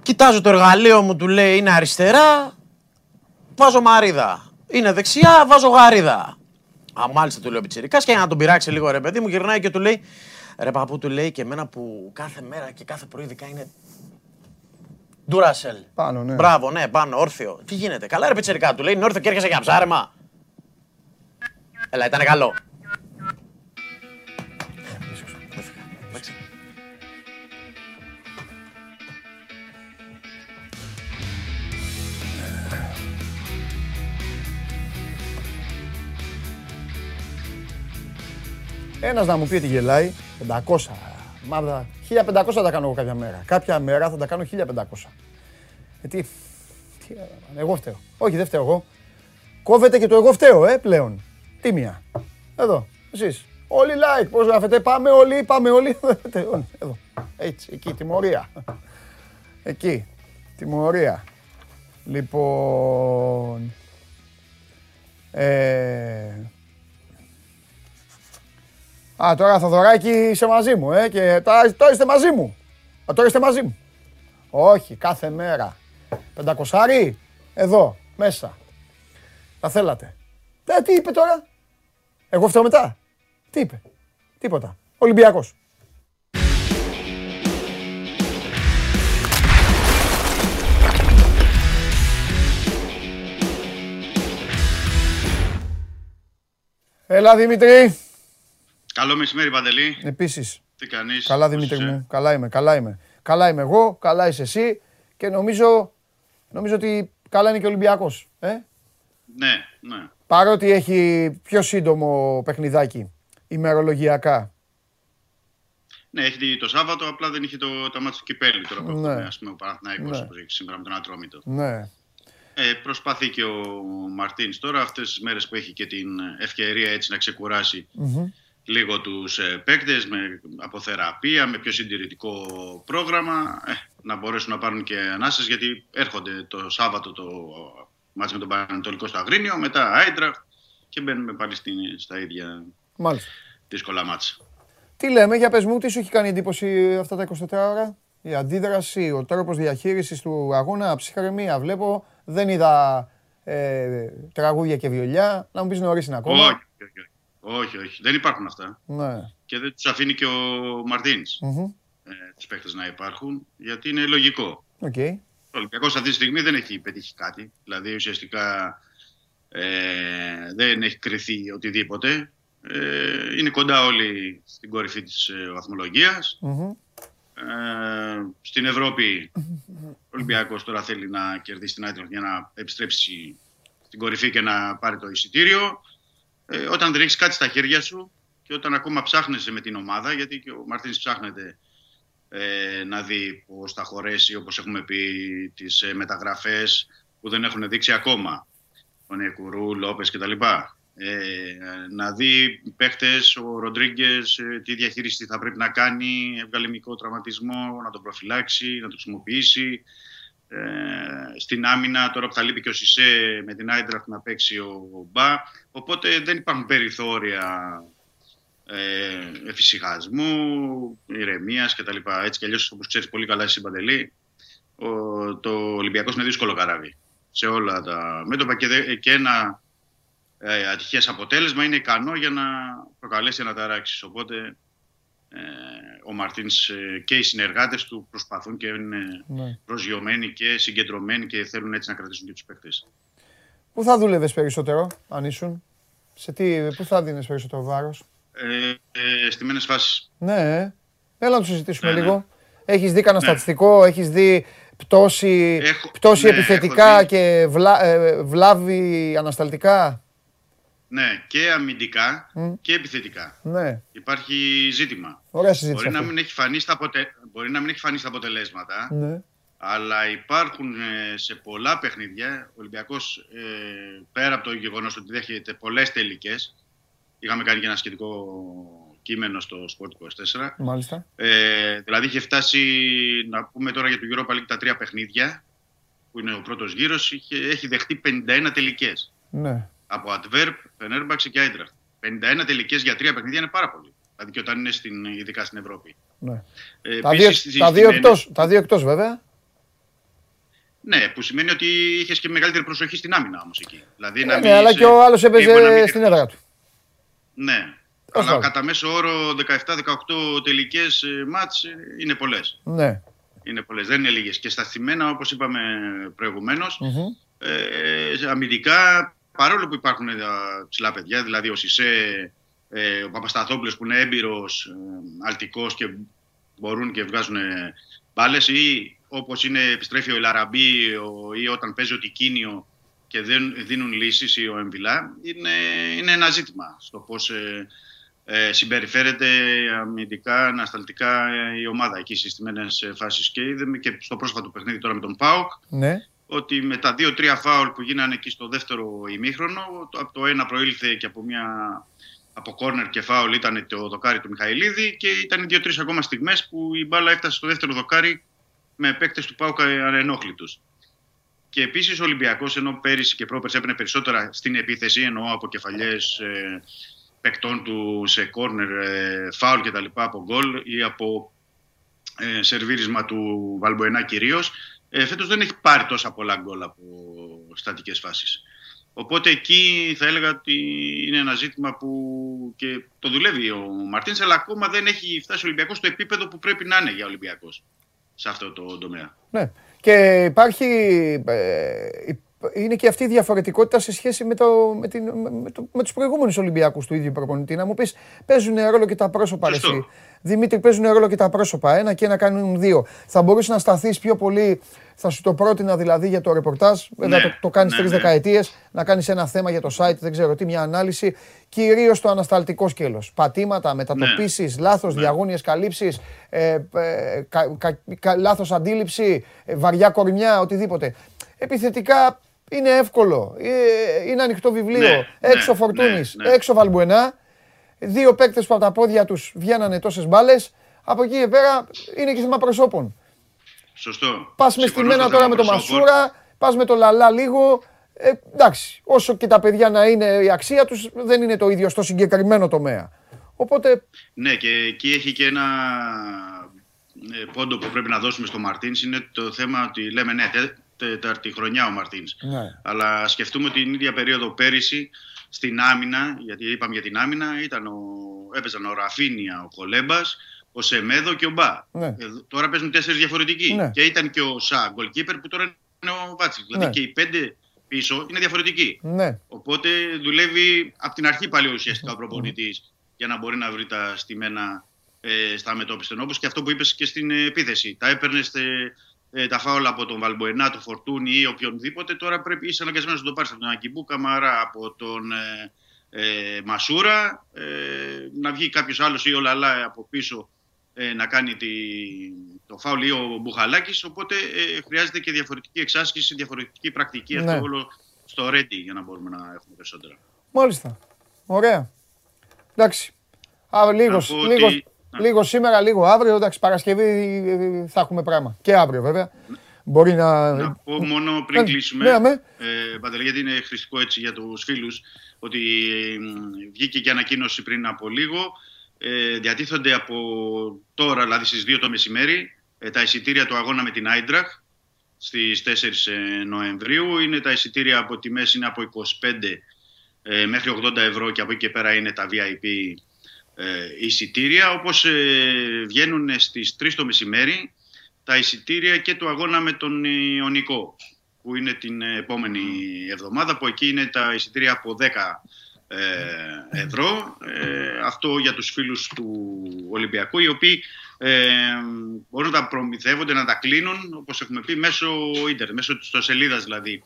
κοιτάζω το εργαλείο μου, του λέει είναι αριστερά, βάζω μαρίδα. Είναι δεξιά, βάζω γαρίδα. Α, μάλιστα του λέει ο Πιτσυρικά και για να τον πειράξει λίγο ρε παιδί μου, γυρνάει και του λέει Ρε παππού του λέει και εμένα που κάθε μέρα και κάθε πρωί ειδικά είναι Ντουρασέλ. Πάνω, ναι. Μπράβο, ναι, πάνω, όρθιο. Τι γίνεται. Καλά, ρε πιτσερικά του λέει είναι όρθιο και έρχεσαι για ψάρεμα. Έλα, ήταν καλό. Ένας να μου πει ότι γελάει, 500. Μάδα, 1500 θα τα κάνω εγώ κάποια μέρα. Κάποια μέρα θα τα κάνω 1500. Ε, τι, τι, εγώ φταίω. Όχι, δεν φταίω εγώ. Κόβεται και το εγώ φταίω, ε, πλέον. Τίμια. Εδώ, εσείς. Όλοι like, πώς γράφετε, πάμε όλοι, πάμε όλοι. (laughs) Εδώ, έτσι, εκεί, τιμωρία. Εκεί, τιμωρία. Λοιπόν, ε... Α, τώρα Θοδωράκη είσαι μαζί μου, ε, και τώρα, είστε μαζί μου. Α, τώρα είστε μαζί μου. Όχι, κάθε μέρα. Πεντακοσάρι, εδώ, μέσα. Τα θέλατε. Ε, τι είπε τώρα; Εγώ φταίω μετά. Τι είπε; Τίποτα. Ολυμπιακός. Έλα Δημήτρη. Καλό μεσημέρι Παντελή. Επίσης. Τι κάνεις. Καλά Δημήτρη μου. Καλά είμαι, καλά είμαι. Καλά είμαι εγώ, καλά είσαι εσύ και νομίζω, νομίζω ότι καλά είναι και ο Ολυμπιακός. Ε; Ναι, ναι. Παρότι έχει πιο σύντομο παιχνιδάκι ημερολογιακά. Ναι, έχει το Σάββατο, απλά δεν είχε το, το μάτσο του Κυπέλη τώρα που ναι. έχουμε, ας πούμε, ο Παναθηναϊκός ναι. που έχει σήμερα με τον Ατρόμητο. Ναι. Ε, προσπαθεί και ο Μαρτίνς τώρα αυτές τις μέρες που έχει και την ευκαιρία έτσι να ξεκουράσει λίγο τους ε, παίκτες με αποθεραπεία, με πιο συντηρητικό πρόγραμμα ε, να μπορέσουν να πάρουν και ανάσες γιατί έρχονται το Σάββατο το μάτς με τον Πανατολικό στο Αγρίνιο, μετά Άιντρα και μπαίνουμε πάλι στα ίδια Μάλιστα. δύσκολα μάτσα. Τι λέμε, για πες μου, τι σου έχει κάνει εντύπωση αυτά τα 24 ώρα, η αντίδραση, ο τρόπος διαχείρισης του αγώνα, ψυχραιμία, βλέπω, δεν είδα ε, τραγούδια και βιολιά, να μου πεις νωρίς είναι ακόμα. Όχι, όχι, όχι, δεν υπάρχουν αυτά. Ναι. Και δεν τους αφήνει και ο Μαρτίνς mm-hmm. ε, τους παίκτες να υπάρχουν, γιατί είναι λογικό. Okay. Ο Ολυμπιακός αυτή τη στιγμή δεν έχει πετύχει κάτι, δηλαδή ουσιαστικά ε, δεν έχει κρυθεί οτιδήποτε. Ε, είναι κοντά όλοι στην κορυφή της ε, βαθμολογίας. Ε, στην Ευρώπη ο Ολυμπιακός τώρα θέλει να κερδίσει την Άτροφ για να επιστρέψει στην κορυφή και να πάρει το εισιτήριο. Ε, όταν δεν έχει κάτι στα χέρια σου και όταν ακόμα ψάχνεσαι με την ομάδα, γιατί και ο Μαρτίνης ψάχνεται ε, να δει πώς θα χωρέσει, όπως έχουμε πει, τις ε, μεταγραφές που δεν έχουν δείξει ακόμα. Ο Νεκουρού, Λόπες κτλ. Ε, να δει παίχτες, ο Ροντρίγκες ε, τι διαχείριση θα πρέπει να κάνει, έβγαλε μικρό τραυματισμό, να τον προφυλάξει, να το χρησιμοποιήσει. Ε, στην άμυνα, τώρα που θα λείπει και ο Σισε με την Άιντραφ να παίξει ο Μπα. Οπότε δεν υπάρχουν περιθώρια ε, εφησυχασμού, ηρεμίας κτλ. Έτσι κι αλλιώς, όπως ξέρεις πολύ καλά, εσύ Παντελή, ο, το Ολυμπιακός είναι δύσκολο καράβι σε όλα τα μέτωπα και, και ένα ε, ατυχές αποτέλεσμα είναι ικανό για να προκαλέσει αναταράξει. Οπότε ε, ο Μαρτίνς ε, και οι συνεργάτες του προσπαθούν και είναι ναι. προσγειωμένοι και συγκεντρωμένοι και θέλουν έτσι να κρατήσουν και τους παίκτες. Πού θα δούλευες περισσότερο, αν ήσουν, σε τι, πού θα δίνεις περισσότερο βάρος; Ε, ε, στιμένες φάσεις. Ναι, ε. έλα να το συζητήσουμε ναι, λίγο. Ναι. Έχεις δει κανένα ναι. στατιστικό, έχεις δει πτώση, έχω, πτώση ναι, επιθετικά και βλά, ε, βλάβη ανασταλτικά; Ναι, και αμυντικά και επιθετικά. Ναι. Υπάρχει ζήτημα. Ωραία συζήτηση. Μπορεί, να μην έχει φανεί στα αποτε... Μπορεί να μην έχει φανεί στα αποτελέσματα, ναι. αλλά υπάρχουν ε, σε πολλά παιχνίδια. Ο Ολυμπιακός ε, πέρα από το γεγονός ότι δέχεται πολλές τελικές. Είχαμε κάνει και ένα σχετικό κείμενο στο Sport 24. Μάλιστα. Ε, δηλαδή είχε φτάσει, να πούμε τώρα για το Europa League τα τρία παιχνίδια, που είναι ο πρώτος γύρος, έχει δεχτεί 51 τελικές. Ναι από Adverb, Fenerbahce και Eintracht. 51 τελικές για τρία παιχνίδια είναι πάρα πολύ. Δηλαδή και όταν είναι στην, ειδικά στην Ευρώπη. Ναι. Ε, τα, δύο, τα, δύο εκτός, τα δύο εκτός βέβαια. Ναι, που σημαίνει ότι είχες και μεγαλύτερη προσοχή στην άμυνα όμως εκεί. Δηλαδή, ε, ναι, αλλά και ο άλλος έπαιζε στην έδρα του. Ναι. αλλά κατά μέσο όρο 17-18 τελικές ε, μάτς ε, είναι πολλές. Ναι. Είναι πολλές, δεν είναι λίγες. Και στα θυμένα, όπως είπαμε προηγουμένως, mm-hmm. ε, αμυντικά παρόλο που υπάρχουν ε, ψηλά παιδιά, δηλαδή ο Σισε, ε, ο Παπασταθόπουλος που είναι έμπειρος, ε, αλτικός και μπορούν και βγάζουν μπάλες ή όπως είναι επιστρέφει ο Ελαραμπή ή όταν παίζει ο Τικίνιο και δεν δίνουν λύσεις ή ο Εμβιλά, είναι, είναι ένα ζήτημα στο πώς ε, ε, συμπεριφέρεται αμυντικά, ανασταλτικά η ομάδα εκεί στι στιμένε φάσεις. Και είδαμε και στο πρόσφατο παιχνίδι τώρα με τον Πάοκ ναι. ότι με τα δύο-τρία φάουλ που γίνανε εκεί στο δεύτερο ημίχρονο, το, από το ένα προήλθε και από μια από κόρνερ και φάουλ ήταν το δοκάρι του Μιχαηλίδη και ήταν δύο-τρεις ακόμα στιγμές που η μπάλα έφτασε στο δεύτερο δοκάρι με παίκτες του Πάουκα ανενόχλητους. Και επίσης ο Ολυμπιακός, ενώ πέρυσι και πρόπερσι έπαιρνε περισσότερα στην επίθεση, εννοώ από κεφαλιές ε, παικτών του σε κόρνερ, ε, φάουλ κτλ. από γκολ ή από ε, σερβίρισμα του Βαλμποενά κυρίως. Ε, Φέτος δεν έχει πάρει τόσα πολλά γκολ από στατικές φάσεις. Οπότε εκεί θα έλεγα ότι είναι ένα ζήτημα που και το δουλεύει ο Μαρτίνς, αλλά ακόμα δεν έχει φτάσει ο Ολυμπιακός στο επίπεδο που πρέπει να είναι για Ολυμπιακός σε αυτό το τομέα. Ναι. Και υπάρχει. Ε, είναι και αυτή η διαφορετικότητα σε σχέση με, το, με, την, με, το, με τους προηγούμενους Ολυμπιακούς του ίδιου προπονητή. Να μου πεις, παίζουν ρόλο και τα πρόσωπα, εσύ. Δημήτρη, παίζουν ρόλο και τα πρόσωπα. Ένα και ένα κάνουν δύο. Θα μπορούσε να σταθείς πιο πολύ θα σου το πρότεινα δηλαδή για το ρεπορτάζ. Βέβαια ναι, το, το κάνεις ναι, τρεις ναι. δεκαετίες. Να κάνεις ένα θέμα για το site, δεν ξέρω τι, μια ανάλυση. Κυρίως το ανασταλτικό σκέλος. Πατήματα, μετατοπίσεις, ναι. λάθος ναι. διαγώνιες καλύψεις, ε, ε, λάθος αντίληψη, ε, βαριά κορμιά, οτιδήποτε. Επιθετικά είναι εύκολο. Ε, είναι ανοιχτό βιβλίο. έξω Φορτούνης, έξω Βαλμπουενά. Δύο παίκτες που από τα πόδια τους βγαίνανε τόσες μπάλες. Από εκεί και πέρα είναι και θέμα προσώπων. Σωστό. Πας μες στη μένα τώρα με το Μασούρα, πας με το Λαλά λίγο. Ε, εντάξει, όσο και τα παιδιά να είναι η αξία τους, δεν είναι το ίδιο στο συγκεκριμένο τομέα. Οπότε... Ναι, και εκεί έχει και ένα ε, πόντο που πρέπει να δώσουμε στο Μαρτίνς. Είναι το θέμα ότι λέμε ναι, τέταρτη χρονιά ο Μαρτίνς. Ναι. Αλλά σκεφτούμε ότι την ίδια περίοδο πέρυσι στην άμυνα, γιατί είπαμε για την άμυνα, ήταν ο, έπαιζαν ο Ραφίνια, ο Κολέμπας, ο Σεμέδο και ο Μπα. Ναι. Ε, τώρα παίζουν τέσσερις διαφορετικοί. Ναι. Και ήταν και ο Σα, goalkeeper, που τώρα είναι ο Βάτσι. Δηλαδή ναι. και οι πέντε πίσω είναι διαφορετικοί. Ναι. Οπότε δουλεύει από την αρχή πάλι ουσιαστικά ο προπονητής για να μπορεί να βρει τα στημένα ε, στα μετώπιστε. Όπως και αυτό που είπες και στην επίθεση. Τα έπαιρνες ε, τα φάουλα από τον Βαλμποενά, τον Φορτούνη ή οποιονδήποτε. Τώρα πρέπει είσαι αναγκασμένος να το πάρεις από τον Ακιμπού Καμαρά, από τον ε, ε, Μασούρα, ε, να βγει κάποιος άλλος ή ο Λαλά από πίσω ε, να κάνει τη, το φάουλ ή ο Μπουχαλάκης, οπότε ε, χρειάζεται και διαφορετική εξάσκηση, διαφορετική πρακτική ναι. αυτό όλο στο ready για να μπορούμε να έχουμε περισσότερα. Μάλιστα. Ωραία. Εντάξει. Α, λίγος, λίγος, λίγο σήμερα, λίγο αύριο. Εντάξει, Παρασκευή ε, θα έχουμε πράγμα. Και αύριο βέβαια. Μπορεί να... να πω μόνο πριν κλείσουμε, ναι, ναι. Ε, γιατί είναι χρηστικό έτσι για τους φίλους, ότι βγήκε και ανακοίνωση πριν από λίγο ε, διατίθονται από τώρα, δηλαδή στις 2 το μεσημέρι, ε, τα εισιτήρια του αγώνα με την Άιντραχ στις 4 ε, Νοεμβρίου. Είναι τα εισιτήρια από τιμές είναι από 25 ε, μέχρι 80 ευρώ και από εκεί και πέρα είναι τα VIP εισιτήρια. Όπως βγαίνουν στις 3 το μεσημέρι τα εισιτήρια και του αγώνα με τον Ιωνικό που είναι την επόμενη εβδομάδα που εκεί είναι τα εισιτήρια από 10 ε, ευρώ. Ε, αυτό για τους φίλους του Ολυμπιακού, οι οποίοι ε, μπορούν να τα προμηθεύονται, να τα κλείνουν, όπως έχουμε πει, μέσω ίντερνετ, μέσω της σελίδας δηλαδή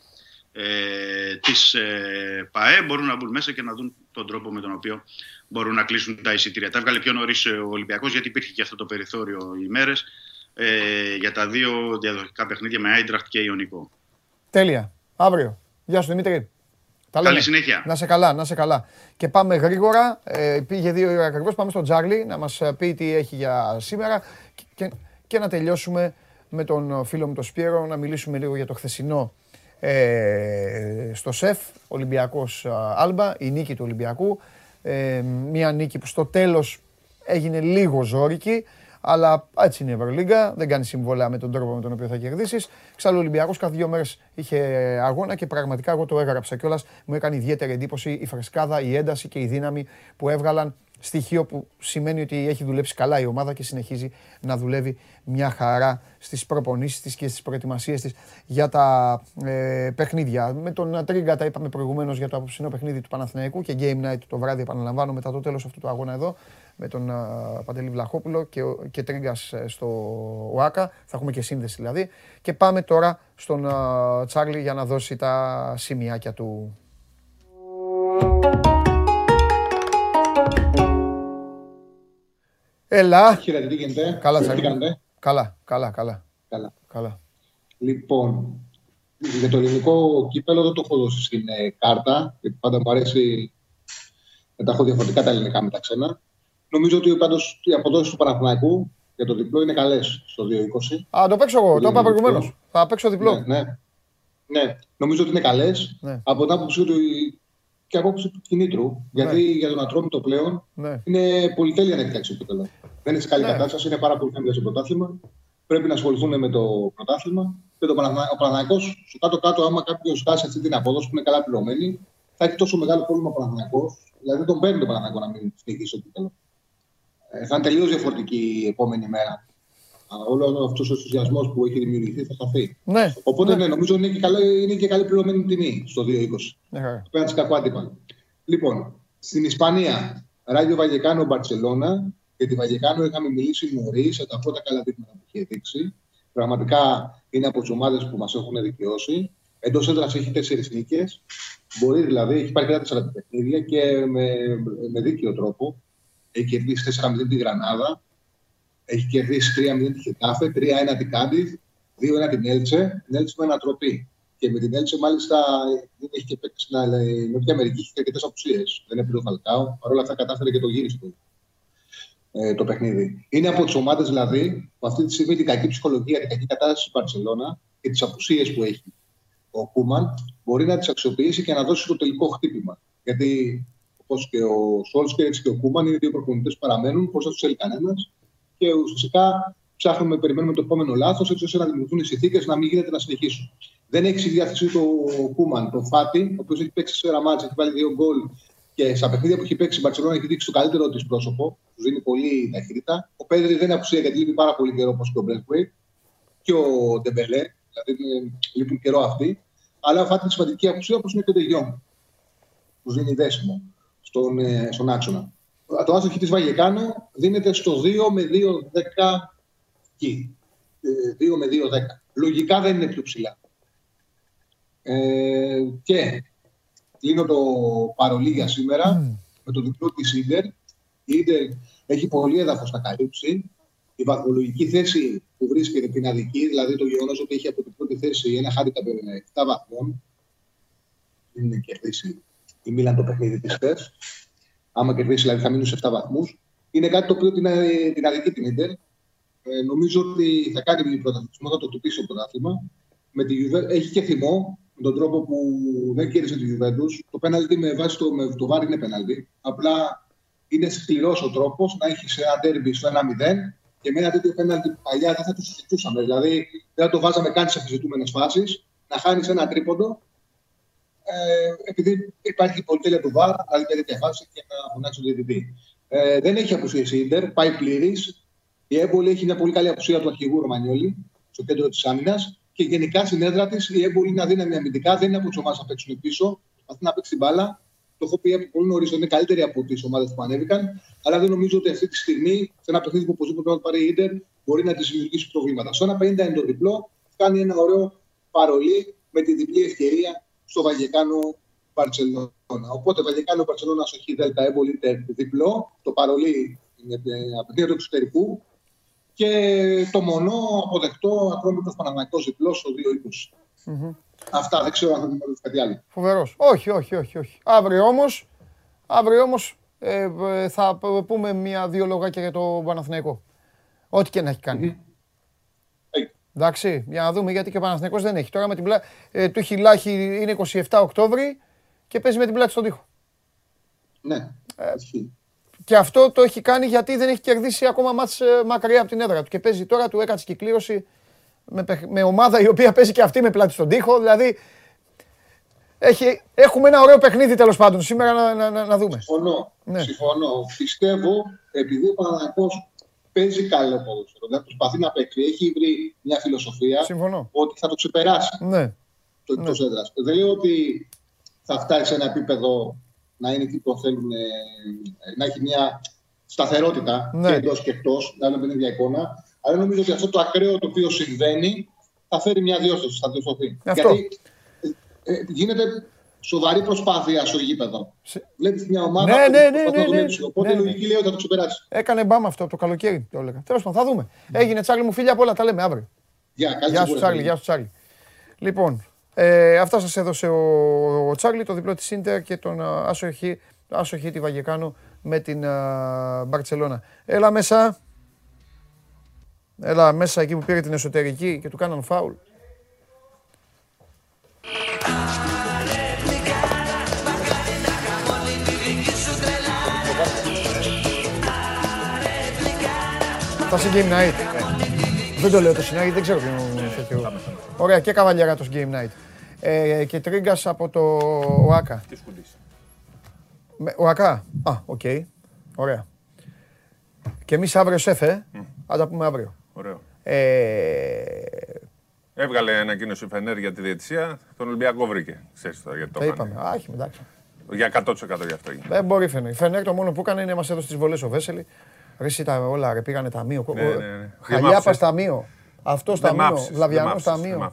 ε, της ε, ΠΑΕ. Μπορούν να μπουν μέσα και να δουν τον τρόπο με τον οποίο μπορούν να κλείσουν τα εισιτήρια. Τα έβγαλε πιο νωρίς ο Ολυμπιακός, γιατί υπήρχε και αυτό το περιθώριο ημέρες ε, για τα δύο διαδοχικά παιχνίδια με Άιντραχτ και Ιωνικό. Τέλεια. Αύριο. Γεια σου Δημήτρη. Καλή συνέχεια. Να σε καλά, να σε καλά. Και πάμε γρήγορα. Ε, πήγε δύο ώρα ακριβώς. Πάμε στον Τζάρλι να μας πει τι έχει για σήμερα και, και να τελειώσουμε με τον φίλο μου τον Σπύρο να μιλήσουμε λίγο για το χθεσινό ε, στο ΣΕΦ, Ολυμπιακός Άλμπα, η νίκη του Ολυμπιακού. Ε, μια νίκη που στο τέλος έγινε λίγο ζόρικη. Αλλά έτσι είναι η Ευρωλίγκα. Δεν κάνει συμβόλαια με τον τρόπο με τον οποίο θα κερδίσεις. Ξάλλου ο Ολυμπιακός κάθε δύο μέρες είχε αγώνα και πραγματικά εγώ το έγραψα κιόλας. Μου έκανε ιδιαίτερη εντύπωση η φρεσκάδα, η ένταση και η δύναμη που έβγαλαν. Στοιχείο που σημαίνει ότι έχει δουλέψει καλά η ομάδα και συνεχίζει να δουλεύει μια χαρά στις προπονήσεις της και στις προετοιμασίες της για τα ε, παιχνίδια. Με τον Τρίγκα τα είπαμε προηγουμένως για το απόψινό παιχνίδι του Παναθηναϊκού και Game Night το βράδυ επαναλαμβάνω μετά το τέλος αυτού του αγώνα εδώ με τον Παντελή Βλαχόπουλο και, και Τρίγκας ε, στο ΟΑΚΑ. Θα έχουμε και σύνδεση δηλαδή. Και πάμε τώρα στον Τσάρλι για να δώσει τα σημειάκια του. Έλα. Χαίρετε, τι γίνεται. Καλά, τι Καλά, καλά, καλά. Καλά. καλά. Λοιπόν, για το ελληνικό κύπελο δεν το έχω δώσει στην ε, κάρτα, γιατί πάντα μου αρέσει να τα έχω διαφορετικά τα ελληνικά με τα ξένα. Νομίζω ότι πάντως οι αποδόσεις του Παναθηναϊκού για το διπλό είναι καλές στο 2-20. Α, το παίξω εγώ, το είπα προηγουμένως. Θα παίξω διπλό. Ναι, ναι. ναι. νομίζω ότι είναι καλές. Ναι. Από την άποψη του και απόψη του κινήτρου. Ναι. Γιατί για τον Ατρόμητο πλέον ναι. είναι πολυτέλεια να εκτάξει το κύπελο. Δεν είναι σε καλή ναι. κατάσταση, είναι πάρα πολύ χαμηλό στο πρωτάθλημα. Πρέπει να ασχοληθούν με το πρωτάθλημα. Και το ο Παναγιακό, στο κάτω-κάτω, άμα κάποιος χάσει αυτή την απόδοση που είναι καλά πληρωμένη, θα έχει τόσο μεγάλο πρόβλημα ο Παναγιακό. Δηλαδή δεν τον παίρνει τον Παναγιακό να μην συνεχίσει το κύπελο. Ε, θα είναι τελείως διαφορετική η επόμενη μέρα. Όλο αυτός ο ενθουσιασμός που έχει δημιουργηθεί θα χαθεί. Ναι, Οπότε ναι. ναι, νομίζω είναι και, καλή, είναι και καλή πληρωμένη τιμή στο 2-20. Ναι. Απέναντι σε κακό αντίπαλο. Λοιπόν, στην Ισπανία, Ράγιο Βαγεκάνο Μπαρσελόνα. Για τη Βαγεκάνο είχαμε μιλήσει νωρίς σε τα πρώτα καλά δείγματα που είχε δείξει. Πραγματικά είναι από τις ομάδες που μας έχουν δικαιώσει. Εντός έδρας έχει τέσσερις νίκες. Μπορεί δηλαδή, έχει πάρει και τέσσερα παιχνίδια και με, με δίκαιο τρόπο. Έχει κερδίσει 4-0 τη Γρανάδα, έχει κερδίσει 3-0 τη Χετάφε, 3-1 την Κάντιθ, 2-1 την Έλτσε, την Έλτσε με ανατροπή. Και με την Έλτσε, μάλιστα, δεν έχει και παίξει στην Νότια Αμερική, έχει αρκετές απουσίε. Δεν είναι πλήρω Φαλκάο. Παρ' όλα αυτά, κατάφερε και το γύρισε το, ε, το παιχνίδι. Είναι από τις ομάδες δηλαδή που αυτή τη στιγμή την κακή ψυχολογία, την κακή κατάσταση της Μπαρσελόνα και τις απουσίες που έχει ο Κούμαν μπορεί να τις αξιοποιήσει και να δώσει το τελικό χτύπημα. Γιατί όπως και ο Σόλσκερ και ο Κούμαν είναι δύο προπονητές που παραμένουν, πώς θα τους θέλει κανένας και ουσιαστικά ψάχνουμε, περιμένουμε το επόμενο λάθος, έτσι ώστε να δημιουργηθούν οι συνθήκες να μην γίνεται να συνεχίσουν. Δεν έχει στη διάθεση το Κούμαν, το Φάτι, ο οποίος έχει παίξει σε ένα μάτσα, έχει βάλει δύο γκολ και στα παιχνίδια που έχει παίξει η Μπαρσελόνα έχει δείξει το καλύτερο της πρόσωπο, τους δίνει πολύ ταχύτητα. Ο Πέδρη δεν είναι απουσία γιατί λείπει πάρα πολύ καιρό όπως και ο Μπρέντουεϊ και ο Ντεμπελέ, δηλαδή λείπουν καιρό αυτοί. Αλλά ο Φάτι είναι σημαντική απουσία όπως είναι και ο Ντε Γιονγκ, του δίνει δέσιμο στον, ε, στον άξονα το άσο-χι της Βαγιεκάνο δίνεται στο 2 με 2-10 εκεί. 2 με 2-10. Λογικά δεν είναι πιο ψηλά. Ε, και κλείνω το παρολί για σήμερα με το διπλό της Ίντερ. Η Ίντερ έχει πολύ έδαφος να καλύψει. Η βαθμολογική θέση που βρίσκεται την αδική, δηλαδή το γεγονός ότι έχει από την πρώτη θέση ένα χάρηκα με 7 βαθμών, δεν είναι κερδίσει η Μίλαν το παιχνίδι της χθες άμα κερδίσει δηλαδή θα μείνουν σε 7 βαθμούς. Είναι κάτι το οποίο την, την αδική την Ιντερ. Ε, νομίζω ότι θα κάνει πρωταθλητισμό, θα το τυπήσει το πρωτάθλημα. Με τη έχει και θυμό με τον τρόπο που δεν κέρδισε τη Juventus. Το πέναλτι με βάση το, με το βάρη είναι πέναλτι. Απλά είναι σκληρός ο τρόπος να έχει ένα τέρμπι στο 1-0 και με ένα τέτοιο πέναλτι που παλιά δεν θα το συζητούσαμε. Δηλαδή δεν θα το βάζαμε καν σε αμφισβητούμενε φάσεις. Να χάνεις ένα τρίποντο ε, επειδή υπάρχει πολυτέλεια του ΒΑΡ, δηλαδή μια τέτοια φάση και να φωνάξει τον διαιτητή. Ε, δεν έχει απουσία η Ιντερ, πάει πλήρης. Η Έμπολη έχει μια πολύ καλή απουσία του αρχηγού Ρωμανιόλη στο κέντρο της άμυνας και γενικά στην έδρα της η Έμπολη είναι αδύναμη αμυντικά, δεν είναι από τι ομάδες να παίξουν πίσω, αυτή να παίξει την μπάλα. Το έχω πει από πολύ νωρίς είναι καλύτερη από τις ομάδες που ανέβηκαν, αλλά δεν νομίζω ότι αυτή τη στιγμή σε ένα παιχνίδι που οπωσδήποτε θα πάρει η Ιντερ μπορεί να της δημιουργήσει προβλήματα. Στο 1,50 είναι το διπλό, κάνει ένα ωραίο παρολί με τη διπλή ευκαιρία στο Βαγεκάνο Μπαρσελόνα. Οπότε Βαγεκάνο Μπαρσελόνα στο Δέλτα Έμπολη διπλό, το παρολί είναι απαιτία του εξωτερικού και το μονό αποδεκτό ακρόμητο Παναμαϊκό διπλός στο 2-20. Mm-hmm. Αυτά δεν ξέρω αν θα δημιουργήσει κάτι άλλο. Φοβερός. Όχι, όχι, όχι, όχι. Αύριο όμως αύριο όμως, ε, ε, θα πούμε μία-δύο λογάκια για το Παναθηναϊκό. Ό,τι και να έχει κάνει. Mm-hmm. Εντάξει, για να δούμε γιατί και ο Παναθηναϊκός δεν έχει. Τώρα με την πλά... ε, του έχει λάχη είναι 27 Οκτώβρη και παίζει με την πλάτη στον τοίχο. Ναι, ε, και αυτό το έχει κάνει γιατί δεν έχει κερδίσει ακόμα μάτς ε, μακριά από την έδρα του. Και παίζει τώρα, του έκατσε κυκλήρωση με, με ομάδα η οποία παίζει και αυτή με πλάτη στον τοίχο. Δηλαδή έχει, έχουμε ένα ωραίο παιχνίδι τέλος πάντων σήμερα να, να, να, να δούμε. Συμφωνώ. Ναι. Συμφωνώ. Πιστεύω, επειδή ο Παναθηναϊκός παίζει καλό ποδόσφαιρο. Δεν προσπαθεί να παίξει. Έχει βρει μια φιλοσοφία Συμφωνώ. ότι θα το ξεπεράσει ναι. το εκτός ναι. έδρας. Δεν λέω ότι θα φτάσει σε ένα επίπεδο να είναι τι που θέλουν, ε, να έχει μια σταθερότητα ναι. και εντός και εκτός, να είναι μια εικόνα. Αλλά νομίζω ότι αυτό το ακραίο το οποίο συμβαίνει θα φέρει μια διόρθωση, θα διορθωθεί. Γιατί ε, ε, γίνεται σοβαρή προσπάθεια στο γήπεδο. Σε... Βλέπεις μια ομάδα ναι, που ναι, ναι, ναι, ναι, ναι, Οπότε ναι, ναι. λογική λέει ότι θα το ξεπεράσει. Έκανε μπάμα αυτό το καλοκαίρι, το έλεγα. Τέλος πάντων, θα δούμε. Έγινε Τσάρλι μου φίλια πολλά, τα λέμε αύριο. Γεια, γεια σου Τσάρλι, γεια σου Τσάρλι. Λοιπόν, ε, αυτά σας έδωσε ο, ο Τσάρλι, το διπλό της Ίντερ και τον Άσοχη, Άσοχη τη Βαγεκάνου με την Μπαρτσελώνα. Έλα μέσα. Έλα μέσα εκεί που πήρε την εσωτερική και του κάναν φάουλ. Θα σε Game Night. Δεν το λέω το συνάγει, δεν ξέρω ποιο Ωραία, και καβαλιέρα το Game Night. Ε, και τρίγκας από το ΟΑΚΑ. Τι σκουντή. ΟΑΚΑ. Α, οκ. Ωραία. Και εμείς αύριο σεφε. Mm. Θα τα πούμε αύριο. Ωραίο. Ε... Έβγαλε ανακοίνωση η Φενέρ για τη διαιτησία. Τον Ολυμπιακό βρήκε. Ξέρεις τώρα γιατί το έκανε. είπαμε. Α, έχει εντάξει. Για 100% γι' αυτό Δεν μπορεί η Φενέρ. Η Φενέρ το μόνο που έκανε είναι να μας έδωσε τις βολές ο Βέσελη. Ρε τα όλα, ρε πήγανε ταμείο. Ναι, ναι, ναι. Χαλιά πα ταμείο. Αυτός ταμείο. Βλαβιανός ταμείο.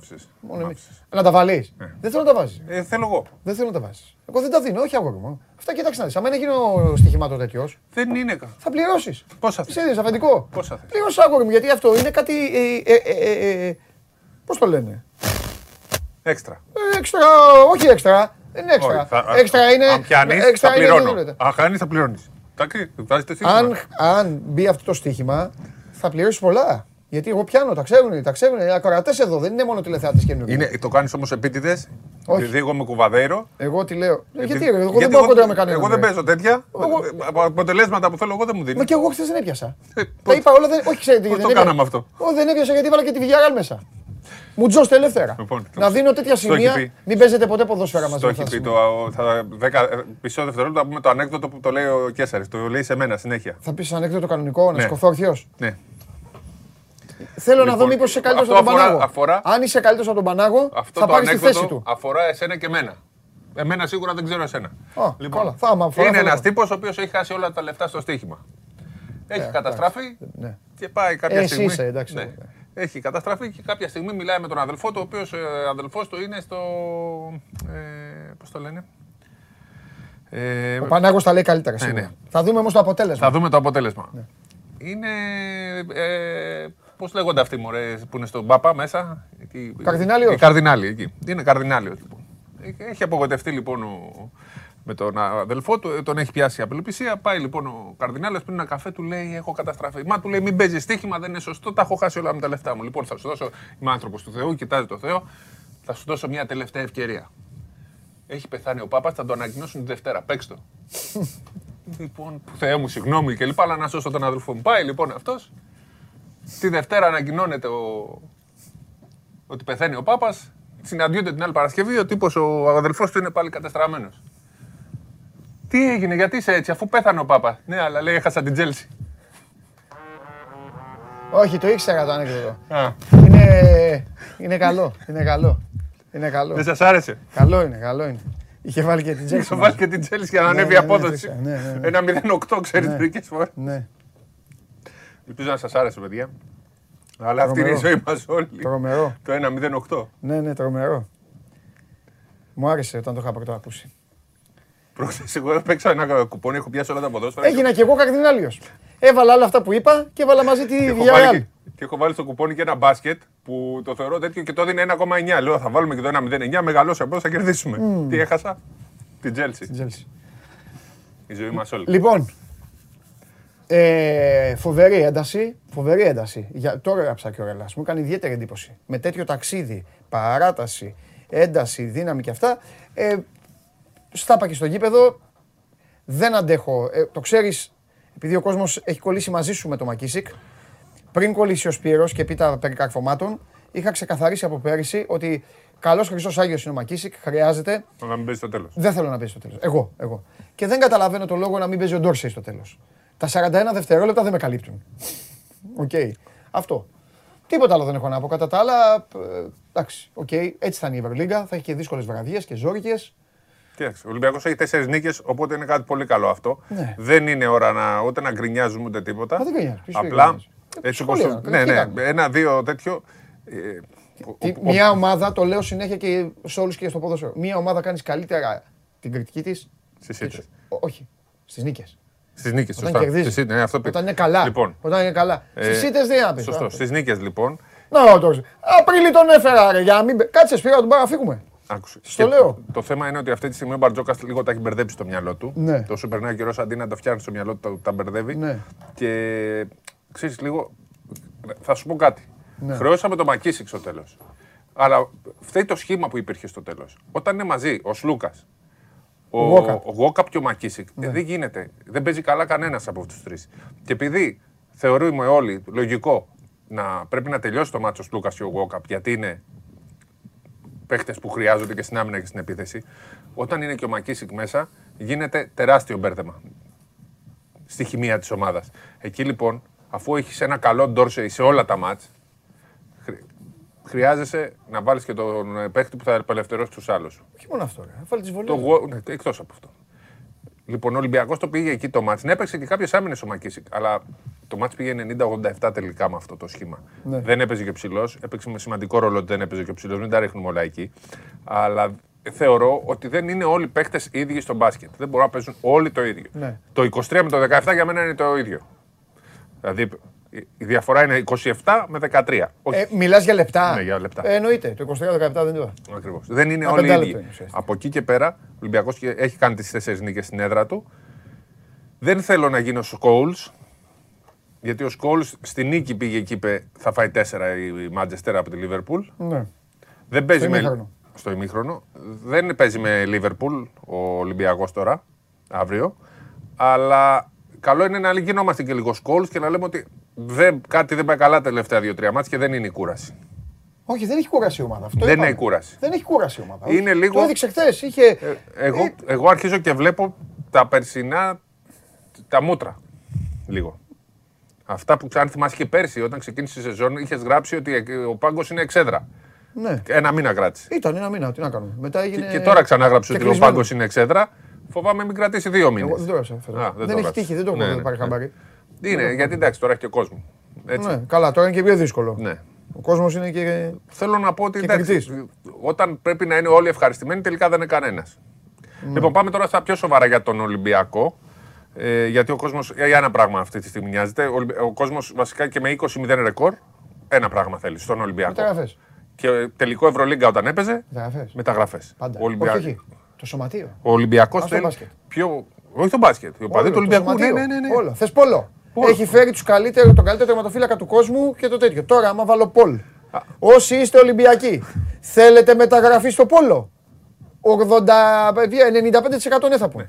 Να τα βάλεις. Δεν θέλω να τα βάζεις. Ε, θέλω εγώ. Δεν θέλω να τα βάζεις. Εγώ δεν τα δίνω, όχι αγόρι μου. Αυτά κοιτάξτε να δεις. Αν έγινε ο στοιχημάτο τέτοιος. Δεν είναι. Θα πληρώσεις. Πόσα θες; Είσαι αφεντικό. Πόσα θες; Πληρώσει αγόρι μου γιατί αυτό είναι κάτι. Πώς το λένε; Έξτρα. Έξτρα, όχι έξτρα. Δεν είναι έξτρα. Έξτρα είναι. Αν πιάνει, θα πληρώνω. Αν χάνεις, θα πληρώνεις. Αν, αν μπει αυτό το στοίχημα, θα πληρώσει πολλά. Γιατί εγώ πιάνω, τα ξέρουν, τα ξέρουν. Οι ακροατές εδώ δεν είναι μόνο τηλεθεάτε καινούργιοι. Είναι, το κάνεις όμως επίτηδες. Επειδή εγώ είμαι κουβαδέιρο. Εγώ τι λέω. Ε, γιατί, εγώ δεν μπορώ κοντά με κανέναν. Εγώ δεν παίζω τέτοια. Από αποτελέσματα που θέλω εγώ δεν μου δίνει. Μα και εγώ χθες δεν έπιασα. Ε, τα είπα όλα. Όχι, ξέρετε γιατί. Το κάναμε αυτό; Όχι, δεν έπιασα γιατί βάλα και τη Βιγιάγαλ μέσα. Μου τζώστε ελεύθερα. Λοιπόν, να δίνω τέτοια σημεία. Μην παίζετε ποτέ ποδόσφαιρα μαζί. Το έχει πει το. Μισό δευτερόλεπτο να πούμε το ανέκδοτο που το λέει ο Κέσσαρη. Το λέει σε μένα συνέχεια. Θα πεις ανέκδοτο κανονικό, να ναι. σηκωθώ ορθιό. Ναι. Θέλω να δω λοιπόν, μήπως είσαι καλύτερος από τον Πανάγο. Αν είσαι καλύτερος από τον Πανάγο, θα πάρεις τη θέση του. Αφορά εσένα και εμένα. Εμένα σίγουρα δεν ξέρω εσένα. λοιπόν, είναι ένας τύπος ο οποίος έχει χάσει όλα τα λεφτά στο στοίχημα. Έχει ε, καταστραφεί ναι. και πάει κάποια στιγμή. Εσύ είσαι, εντάξει. Ναι έχει καταστραφεί και κάποια στιγμή μιλάει με τον αδελφό του, ο οποίος ε, αδελφός του είναι στο. Ε, Πώς το λένε; Ε, ο Πανάγο τα λέει καλύτερα. Ναι, ναι. Θα δούμε όμως το αποτέλεσμα. Θα δούμε το αποτέλεσμα. Ναι. Είναι. Ε, Πώς λέγονται αυτοί μωρέ, που είναι στον Πάπα μέσα; Καρδινάλιο. Καρδινάλι εκεί. Είναι καρδινάλιος λοιπόν. Έχει απογοητευτεί λοιπόν ο, με τον αδελφό του, τον έχει πιάσει η απελπισία. Πάει λοιπόν ο Καρδινάλο πριν ένα καφέ, του λέει: Έχω καταστραφεί. Μα του λέει: Μην παίζεις στοίχημα, δεν είναι σωστό, τα έχω χάσει όλα με τα λεφτά μου. Λοιπόν, θα σου δώσω. Είμαι άνθρωπος του Θεού, κοιτάζει το Θεό, θα σου δώσω μια τελευταία ευκαιρία. Έχει πεθάνει ο Πάπας, θα το ανακοινώσουν τη Δευτέρα. Παίξ το. (laughs) λοιπόν, Θεέ μου, συγγνώμη και λοιπά, αλλά να σώσω τον αδελφό μου. Πάει λοιπόν αυτός. Τη Δευτέρα ανακοινώνεται ο... ότι πεθαίνει ο Πάπας. Συναντιούνται την άλλη Παρασκευή, ο τύπος ο αδελφός του είναι πάλι κατεστραμμένος. Τι έγινε, γιατί είσαι έτσι, αφού πέθανε ο Πάπα. Ναι, αλλά λέει έχασα την Τσέλσι. Όχι, το ήξερα το ανέκδοτο. Είναι, είναι καλό, είναι καλό. Είναι καλό. Δεν σας άρεσε; Καλό είναι, καλό είναι. Είχε βάλει και την Τσέλσι. Είχε βάλει και την Τσέλσι για να ναι, ανέβει η ναι, ναι, απόδοση. Ένα 0-8, ξέρεις, μερικές φορές. Ναι. Ελπίζω να σας άρεσε, παιδιά. Αλλά αυτή είναι η ζωή μας όλοι. Τρομερό. Το 1-0-8. Ναι, ναι, τρομερό. Μου άρεσε όταν το είχα πρώτο ακούσει. Προχθές εγώ έπαιξα ένα κουπόνι, έχω πιάσει όλα τα ποδόσφαιρα. Έγινα και εγώ καρδινάλιος. Έβαλα όλα αυτά που είπα και έβαλα μαζί τη Villarreal. Και έχω βάλει στο κουπόνι και ένα μπάσκετ που το θεωρώ τέτοιο και το δίνει 1,9. Λέω θα βάλουμε και το 1,09. Μεγαλώσει απλώ θα κερδίσουμε. Mm. Τι έχασα, την Τζέλση. Η ζωή μας όλοι. Λοιπόν, ε, φοβερή ένταση. Φοβερή ένταση. Για, τώρα έγραψα και ο Ρελάς. Μου έκανε ιδιαίτερη εντύπωση. Με τέτοιο ταξίδι, παράταση, ένταση, δύναμη και αυτά. Ε, στάπα και στο γήπεδο. Δεν αντέχω. Ε, το ξέρεις, επειδή ο κόσμος έχει κολλήσει μαζί σου με το Μακίσικ. Πριν κολλήσει ο Σπύρος και πει τα περί καρφωμάτων, είχα ξεκαθαρίσει από πέρυσι ότι καλός Χρυσός Άγιος είναι ο Μακίσικ. Χρειάζεται. Να μην παίζει στο τέλος. Δεν θέλω να παίζει στο τέλος. Εγώ, εγώ. Και δεν καταλαβαίνω το λόγο να μην παίζει ο Ντόρσεϊ στο τέλος. Τα 41 δευτερόλεπτα δεν με καλύπτουν. Okay. Okay. Αυτό. Τίποτα άλλο δεν έχω να πω. Κατά τα άλλα, ε, εντάξει, okay. έτσι θα είναι η Ευρωλίγκα. Θα έχει και δύσκολες βραδιές και ζόρικες. Κοίταξε, ο Ολυμπιακός έχει τέσσερις νίκες, οπότε είναι κάτι πολύ καλό αυτό. Ναι. Δεν είναι ώρα να, ούτε να γκρινιάζουμε ούτε τίποτα. Μα δεν γκρινιάζουμε. Απλά. Έτσι όπως, ναι, ναι, ένα-δύο τέτοιο. Ε, Μια ομάδα, το λέω συνέχεια και σε όλους και στο ποδόσφαιρο. Μια ομάδα κάνεις καλύτερα την κριτική της. Στις ήττες. Όχι. Στις νίκες. Στις νίκες, σωστά. Στις, ναι, αυτό Όταν είναι καλά. Λοιπόν, Όταν είναι καλά. Ε, Στις ήττες δεν άπειρο. Σωστό. Στις νίκες λοιπόν. Να, το Απρίλη τον έφερα, ρε, για να μην. Κάτσε, σπίρα, τον να φύγουμε. Άκουσε. Στο λέω. Το θέμα είναι ότι αυτή τη στιγμή ο Μπαρτζόκας λίγο τα έχει μπερδέψει στο μυαλό του. Ναι. Τόσο περνάει καιρός αντί να το φτιάχνει στο μυαλό του, τα μπερδεύει. Ναι. Και ξέρεις λίγο. Θα σου πω κάτι. Ναι. Χρεώσαμε το Μακίσικ στο τέλος. Αλλά φταίει το σχήμα που υπήρχε στο τέλος. Όταν είναι μαζί ο Σλούκας, ο, ο Γόκαπ και ο Μακίσικ, ναι. δεν γίνεται. Δεν παίζει καλά κανένας από αυτούς τους τρεις. Και επειδή θεωρούμε όλοι λογικό να πρέπει να τελειώσει το μάτσο Σλούκας και ο Γόκαπ, γιατί είναι παίχτες που χρειάζονται και στην άμυνα και στην επίθεση, όταν είναι και ο Μακίσικ μέσα, γίνεται τεράστιο μπέρδεμα στη χημεία της ομάδας. Εκεί λοιπόν, αφού έχεις ένα καλό ντόρσεϊ σε όλα τα μάτς, χρειάζεσαι να βάλεις και τον παίχτη που θα απελευθερώσει τους άλλους. Όχι μόνο αυτό, ρε. βάλει τις βολές. Ναι, Εκτός από αυτό. Λοιπόν, ο Ολυμπιακός το πήγε εκεί το μάτς. Ναι, έπαιξε και κάποιες άμυνες ο Μακίσικ. Αλλά το μάτς πήγε 90-87 τελικά με αυτό το σχήμα. Ναι. Δεν έπαιζε και ψηλός. Έπαιξε με σημαντικό ρόλο ότι δεν έπαιζε και ψηλός. Μην τα ρίχνουμε όλα εκεί. Αλλά θεωρώ ότι δεν είναι όλοι οι παίχτε ίδιοι στο μπάσκετ. Δεν μπορούν να παίζουν όλοι το ίδιο. Ναι. Το 23 με το 17 για μένα είναι το ίδιο. Δηλαδή η διαφορά είναι 27 με 13. Ε, Μιλάς για λεπτά. Ναι, για λεπτά. Ε, εννοείται. Το 23-17 δεν είναι. Ακριβώς. Δεν είναι όλοι οι ίδιοι. Από εκεί και πέρα, ο Ολυμπιακός έχει κάνει τις τέσσερις νίκες στην έδρα του. Δεν θέλω να γίνω Σκόουλ. Γιατί ο Σκόουλ στη νίκη πήγε εκεί είπε θα φάει τέσσερα η Μάντζεστερ από τη Λίβερπουλ. Ναι. Δεν παίζει με. Στο ημίχρονο. Δεν παίζει με Λίβερπουλ ο Ολυμπιακός τώρα, αύριο. Αλλά καλό είναι να γινόμαστε και λίγο σκόλ και να λέμε ότι δεν, κάτι δεν πάει καλά τα τελευταία δύο-τρία μάτια και δεν είναι η κούραση. Όχι, δεν έχει κούραση η ομάδα. Αυτό δεν είναι η κούραση. Δεν έχει κούραση η ομάδα. Είναι λίγο... Το έδειξε χθες. Είχε... Ε, εγώ, ε... εγώ αρχίζω και βλέπω τα περσινά τα μούτρα. Λίγο. Αυτά που αν θυμάσαι και πέρσι, όταν ξεκίνησε η σεζόν, είχες γράψει ότι ο πάγκος είναι εξέδρα. Ναι. Ένα μήνα κράτησε. Ήταν ένα μήνα, τι να κάνουμε. Μετά έγινε... και, και τώρα ξανά γράψει ότι ο πάγκος είναι εξέδρα. Φοβάμαι μην κρατήσει δύο μήνες. δεν το έγραψα. Δεν, δεν έχει τύχει, δεν το έχω ναι, πάρει ναι. Χαμπάρι. Είναι, γιατί εντάξει, τώρα έχει και κόσμος. Έτσι. Ναι, καλά, τώρα είναι και πιο δύσκολο. Ναι. Ο κόσμος είναι και. Θέλω να πω ότι εντάξει, όταν πρέπει να είναι όλοι ευχαριστημένοι, τελικά δεν είναι κανένας. Ναι. Λοιπόν, πάμε τώρα στα πιο σοβαρά για τον Ολυμπιακό. Ε, γιατί ο κόσμος. Για ένα πράγμα αυτή τη στιγμή νοιάζεται. Ο, ο κόσμος βασικά και με 20-0 ρεκόρ, ένα πράγμα θέλει στον Ολυμπιακό. Μεταγραφές. Και τελικό Ευρωλίγκα όταν έπαιζε. Μεταγραφές. Πάντα. Ολυμπιακό. Όχι, όχι. Το σωματείο. Ο Ολυμπιακός θέλει. Πιο... Όχι το μπάσκετ. Ο παδί του Ολυμπιακού. Ναι, ναι, ναι, ναι. Όλο. Θες πόλο. Έχει φέρει τους καλύτερο, τον καλύτερο τερματοφύλακα του κόσμου και το τέτοιο. Τώρα, άμα βάλω Πολ. Όσοι είστε Ολυμπιακοί, θέλετε μεταγραφή στο Πόλο; 80, 95% ναι θα πω.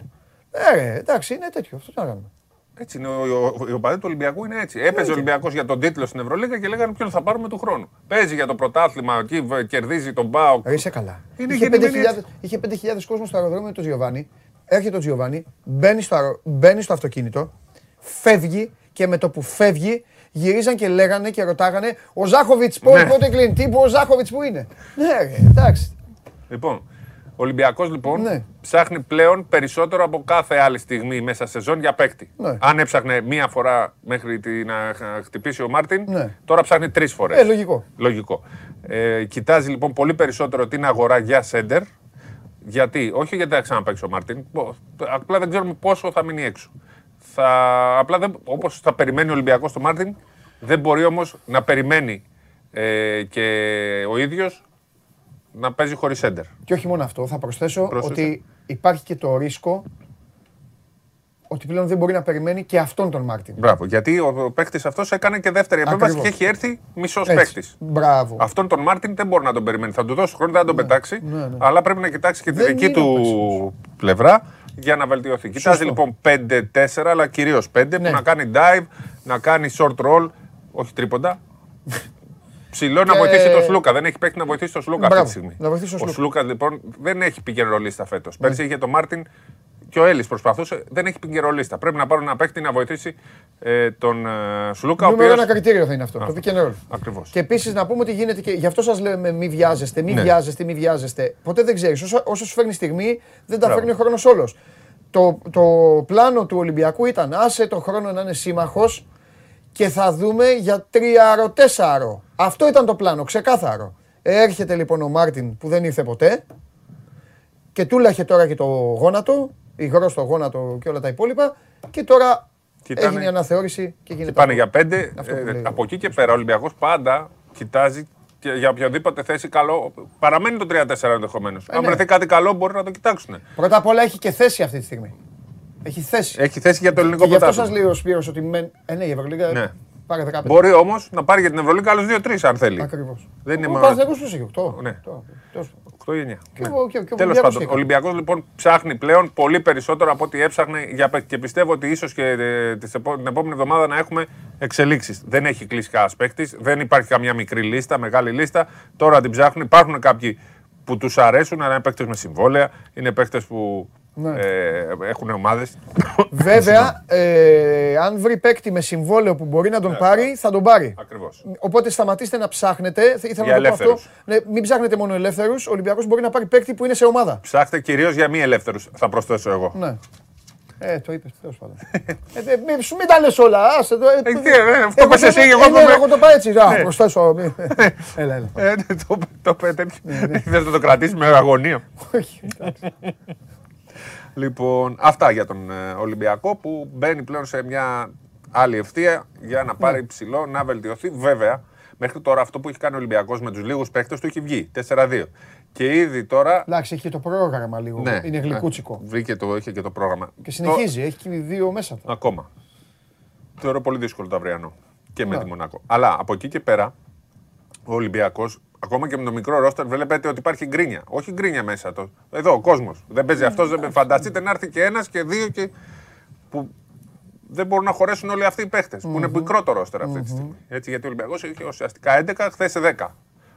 Ε, εντάξει, είναι τέτοιο. Αυτό να κάνουμε. Έτσι είναι. Ο, ο, ο, του Ολυμπιακού είναι έτσι. Έπαιζε ο Ολυμπιακός για τον τίτλο στην Ευρωλίγα και λέγανε ποιον θα πάρουμε του χρόνου. Παίζει για το πρωτάθλημα, εκεί κερδίζει τον Μπάου. Είσαι καλά. Είναι είχε 5.000 είχε 5.000 κόσμο στο αεροδρόμιο του Τζιοβάνι. Έρχεται ο Τζιοβάνι, μπαίνει στο, μπαίνει στο αυτοκίνητο, φεύγει και με το που φεύγει γυρίζαν και λέγανε και ρωτάγανε ο Ζάχοβιτς ναι. πότε κλείνει, τι ο Ζάχοβιτς που είναι; Ναι, εντάξει. Λοιπόν, ο Ολυμπιακός λοιπόν ναι. ψάχνει πλέον περισσότερο από κάθε άλλη στιγμή μέσα σε σεζόν για παίκτη. Ναι. Αν έψαχνε μία φορά μέχρι να χτυπήσει ο Μάρτιν, ναι. τώρα ψάχνει τρεις φορές. Ε, λογικό. λογικό. Ε, κοιτάζει λοιπόν πολύ περισσότερο την αγορά για σέντερ. Γιατί, όχι γιατί θα ξαναπαίξει ο Μάρτιν, απλά δεν ξέρουμε πόσο θα μείνει έξω. Θα, απλά δεν, όπως θα περιμένει ο Ολυμπιακός το Μάρτιν, δεν μπορεί όμως να περιμένει ε, και ο ίδιος να παίζει χωρίς σέντερ. Και όχι μόνο αυτό, θα προσθέσω ότι υπάρχει και το ρίσκο ότι πλέον δεν μπορεί να περιμένει και αυτόν τον Μάρτιν. Μπράβο. Γιατί ο παίκτης αυτός έκανε και δεύτερη επέμβαση και έχει έρθει μισός παίκτης. Μπράβο. Αυτόν τον Μάρτιν δεν μπορεί να τον περιμένει. Θα του δώσει χρόνο, δεν θα τον ναι, πετάξει. Ναι, ναι. Αλλά πρέπει να κοιτάξει και τη δική του πλευρά για να βελτιωθεί. Κοιτάζει λοιπόν 5-4, αλλά κυρίως 5 που να κάνει dive, να κάνει short roll, όχι τρίποντα. Ψηλό να βοηθήσει τον Σλούκα. Δεν έχει παίξει να βοηθήσει τον Σλούκα αυτή τη στιγμή. Ο Σλούκας λοιπόν δεν έχει pick and roll-ίστα φέτος. Πέρσι είχε τον Μάρτιν και ο Έλλης προσπαθούσε, δεν έχει pick and roll-ίστα. Πρέπει να πάρουν ένα παίκτη να βοηθήσει ε, τον ε, Σλούκα. Νούμερο ένα κριτήριο θα είναι αυτό. Α, το pick Ακριβώς. Και επίσης να πούμε ότι γίνεται και. Γι' αυτό σας λέμε μη βιάζεστε, μη ναι. βιάζεστε, μη βιάζεστε. Ποτέ δεν ξέρεις. Όσα, όσα σου φέρνει η στιγμή, δεν τα φέρνει ο χρόνος όλος. Το, το πλάνο του Ολυμπιακού ήταν άσε το χρόνο να είναι σύμμαχος και θα δούμε για τριάρο-τέσσαρο. Αυτό ήταν το πλάνο, ξεκάθαρο. Έρχεται λοιπόν ο Μάρτιν που δεν ήρθε ποτέ και τούλαχε τώρα και το γόνατο, υγρό στο γόνατο και όλα τα υπόλοιπα και τώρα Κοιτάνε, έγινε η αναθεώρηση και γίνεται. Πάνε για πέντε. Ε, από εκεί και πέρα ο Ολυμπιακός πάντα κοιτάζει και για οποιαδήποτε θέση καλό. Παραμένει το 3-4 ενδεχομένως. Ε, Αν ναι. βρεθεί κάτι καλό, μπορεί να το κοιτάξουν. Πρώτα απ' όλα έχει και θέση αυτή τη στιγμή. Έχει θέση. Έχει θέση για το ελληνικό πρωτάθλημα. Γι' αυτό σας λέει ο Σπύρος ότι. Με... Ε, ναι, η Ευρωλίγα ναι. πάρε 15. Μπορεί όμως να πάρει για την Ευρωλίγα άλλους 2-3 αν θέλει. Ακριβώς. Δεν είναι μόνο. Ο Παναθηναϊκός έχει 8. Ναι. 8 ή 9. Τέλος πάντων, ο Ολυμπιακός λοιπόν ψάχνει πλέον πολύ περισσότερο από ό,τι έψαχνε και πιστεύω ότι ίσως και ε, την επόμενη εβδομάδα να έχουμε εξελίξεις. Δεν έχει κλείσει κανένας παίκτης, δεν υπάρχει καμιά μικρή λίστα, μεγάλη λίστα. Τώρα την ψάχνουν. Υπάρχουν κάποιοι που τους αρέσουν, αλλά είναι παίκτες με συμβόλαια, είναι παίκτες που ναι. Ε, έχουν ομάδες. Βέβαια, ε, αν βρει παίκτη με συμβόλαιο που μπορεί να τον ναι, πάρει, θα τον πάρει. Ακριβώς. Οπότε σταματήστε να ψάχνετε. Ήθελα να το πω αυτό. Ναι, μην ψάχνετε μόνο ελεύθερους. Ο Ολυμπιακός μπορεί να πάρει παίκτη που είναι σε ομάδα. Ψάχτε κυρίως για μη ελεύθερους, θα προσθέσω εγώ. Ναι. Ε, το είπες, τέλος πάντων. ε, μην, σου μην τα λες όλα. Άσε το. Ε, τι, ε, αυτό πες εσύ, εγώ το Εγώ το πάω έτσι. Α, προσθέσω. (laughs) Έλα, έλα. Ε, το, το, το, Δεν θα το κρατήσεις με αγωνία. Όχι, Λοιπόν, αυτά για τον ε, Ολυμπιακό που μπαίνει πλέον σε μια άλλη ευθεία για να πάρει ναι. ψηλό, να βελτιωθεί. Βέβαια, μέχρι τώρα αυτό που έχει κάνει ο Ολυμπιακός με τους λίγους παίχτε του έχει βγει. 4-2. Και ήδη τώρα. Εντάξει, έχει το πρόγραμμα λίγο. Ναι, είναι γλυκούτσικο. Ναι, βρήκε το, είχε και το πρόγραμμα. Και συνεχίζει, το... έχει και δύο μέσα του. Ακόμα. Θεωρώ πολύ δύσκολο το αυριανό. Και με ναι. τη Μονάκο. Αλλά από εκεί και πέρα, ο Ολυμπιακός Ακόμα και με το μικρό ρόστερ βλέπετε ότι υπάρχει γκρίνια. Όχι γκρίνια μέσα. Το... Εδώ ο κόσμος. Δεν παίζει αυτός. Δεν... Φανταστείτε να έρθει και ένας και δύο και. που δεν μπορούν να χωρέσουν όλοι αυτοί οι παίχτες. Που είναι μικρό το ρόστερ αυτή τη στιγμή. Έτσι, γιατί ο Ολυμπιακός έχει ουσιαστικά 11, χθες 10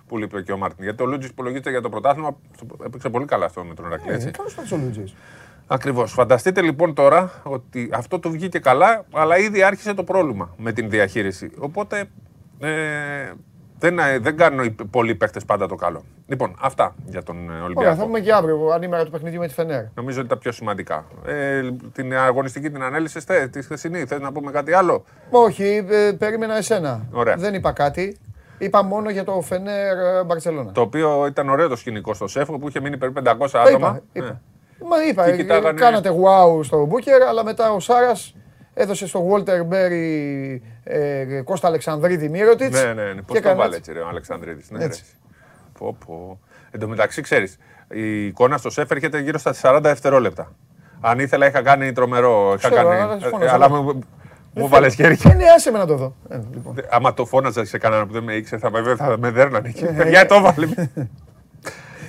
που λείπει και ο Μάρτιν. Γιατί ο Λούτζης υπολογίζεται για το πρωτάθλημα. Έπαιξε πολύ καλά στο Μετρό Ρακλή. Καλό ο Λούτζης. Ακριβώς. Φανταστείτε λοιπόν τώρα ότι αυτό του βγήκε καλά, αλλά ήδη άρχισε το πρόβλημα με την διαχείριση. Οπότε ε, δεν, ε, δεν κάνουν πολλοί παίχτε πάντα το καλό. Λοιπόν, αυτά για τον ε, Ολυμπιακό. Ωραία, θα πούμε και αύριο ανήμερα του παιχνιδιού με τη Φενέρ. Νομίζω ότι τα πιο σημαντικά. Ε, την αγωνιστική την ανέλησες τη χθεσινή. Θες να πούμε κάτι άλλο; Όχι, ε, περίμενα εσένα. Ωραία. Δεν είπα κάτι. Είπα μόνο για το Φενέρ Μπαρσελόνα. Το οποίο ήταν ωραίο το σκηνικό στο Σέφο που είχε μείνει περίπου 500 άτομα. Είπα, είπα. Ναι. Μα είπα, κοιτάγανε... κάνατε wow στο Μπούκερ, αλλά μετά ο Σάρας έδωσε στο Walter Μπέρι ε, Κώστα Αλεξανδρίδη Μύρωτιτς. Ναι, ναι, ναι. Πώς το βάλε έτσι, ρε, ο Αλεξανδρίδης. Ναι, έτσι. Πω, πω. Εν τω μεταξύ, ξέρεις, η εικόνα στο σεφ έρχεται γύρω στα 40 δευτερόλεπτα. Αν ήθελα, είχα κάνει τρομερό. Είχα κάνει, ε, αλλά μου, μου βάλες χέρι. Ε, ναι, άσε με να το δω. Ε, λοιπόν. Άμα το φώναζα σε κανέναν που δεν με ήξερε, θα με, θα με δέρνανε. Για το βάλε.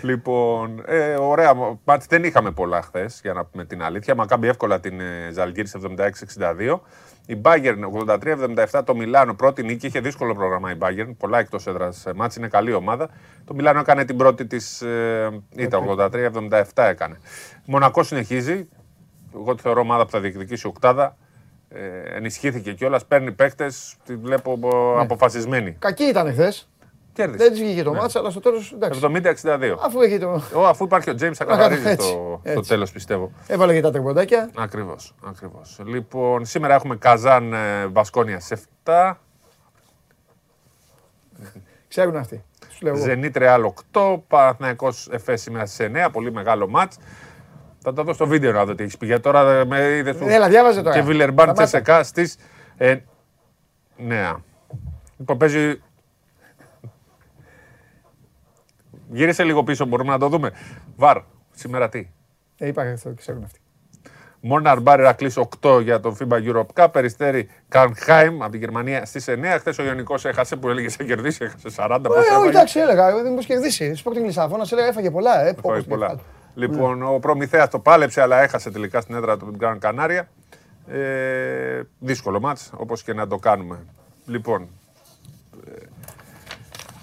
Λοιπόν, ε, ωραία. Μάτς δεν είχαμε πολλά χθες, για να πούμε την αλήθεια. Μακάμπι εύκολα την ε, Ζαλγκύρη 76-62. Η Bayern 83-77 το Μιλάνο πρώτη νίκη. Είχε δύσκολο πρόγραμμα η Bayern. Πολλά εκτός έδρας μάτς. Είναι καλή ομάδα. Το Μιλάνο έκανε την πρώτη της. Ε, ήταν 83-77 έκανε. Μονακό συνεχίζει. Εγώ τη θεωρώ ομάδα που θα διεκδικήσει οκτάδα. Ε, ενισχύθηκε κιόλας. Παίρνει παίκτες. Τη βλέπω ναι. αποφασισμένη. Κακή ήταν χθες. Κέρδισε. Δεν της βγήκε το ναι. μάτσα, αλλά στο τέλος. 70-62. Αφού, έχει το... Ο, αφού υπάρχει ο Τζέιμς, θα καθαρίζεις το, το τέλος, πιστεύω. Έβαλε και τα τριμποντάκια. Ακριβώς. Ακριβώς. Λοιπόν, σήμερα έχουμε Καζάν ε, Βασκόνια σε 7. Ξέρουν αυτοί. Ζενίτ Ρεάλ 8. Παναθναϊκό Εφές σήμερα στι 9. Πολύ μεγάλο μάτς. Θα τα δω στο βίντεο να δω τι έχεις πει. Για τώρα ε, με είδες που. Έλα, διάβαζε τώρα. Και Βιλερμπάν Τσεσεκά στις. Ε, ναι. Λοιπόν, παίζει Γύρισε λίγο πίσω, μπορούμε να το δούμε. Βαρ, σήμερα τι; Ε, είπα αυτό, ξέρουν αυτοί. Μόρναρ Μπάρ Ηρακλή 8 για το FIBA Europe Cup. Περιστέρη Καρνχάιμ από τη Γερμανία στις 9. Χθες ο Ιωνικός έχασε που έλεγε σε κερδίσει, έχασε 40. Ε, όχι, εντάξει, έλεγα. Δεν μου κερδίσει. Σπορτινγκ Λισαβόνας έλεγα έφαγε πολλά. Ε, έφαγε πολλά. Λοιπόν, ο Προμηθέας το πάλεψε, αλλά έχασε τελικά στην έδρα του Γκραν Κανάρια. Ε, δύσκολο μάτς, όπως και να το κάνουμε. Λοιπόν,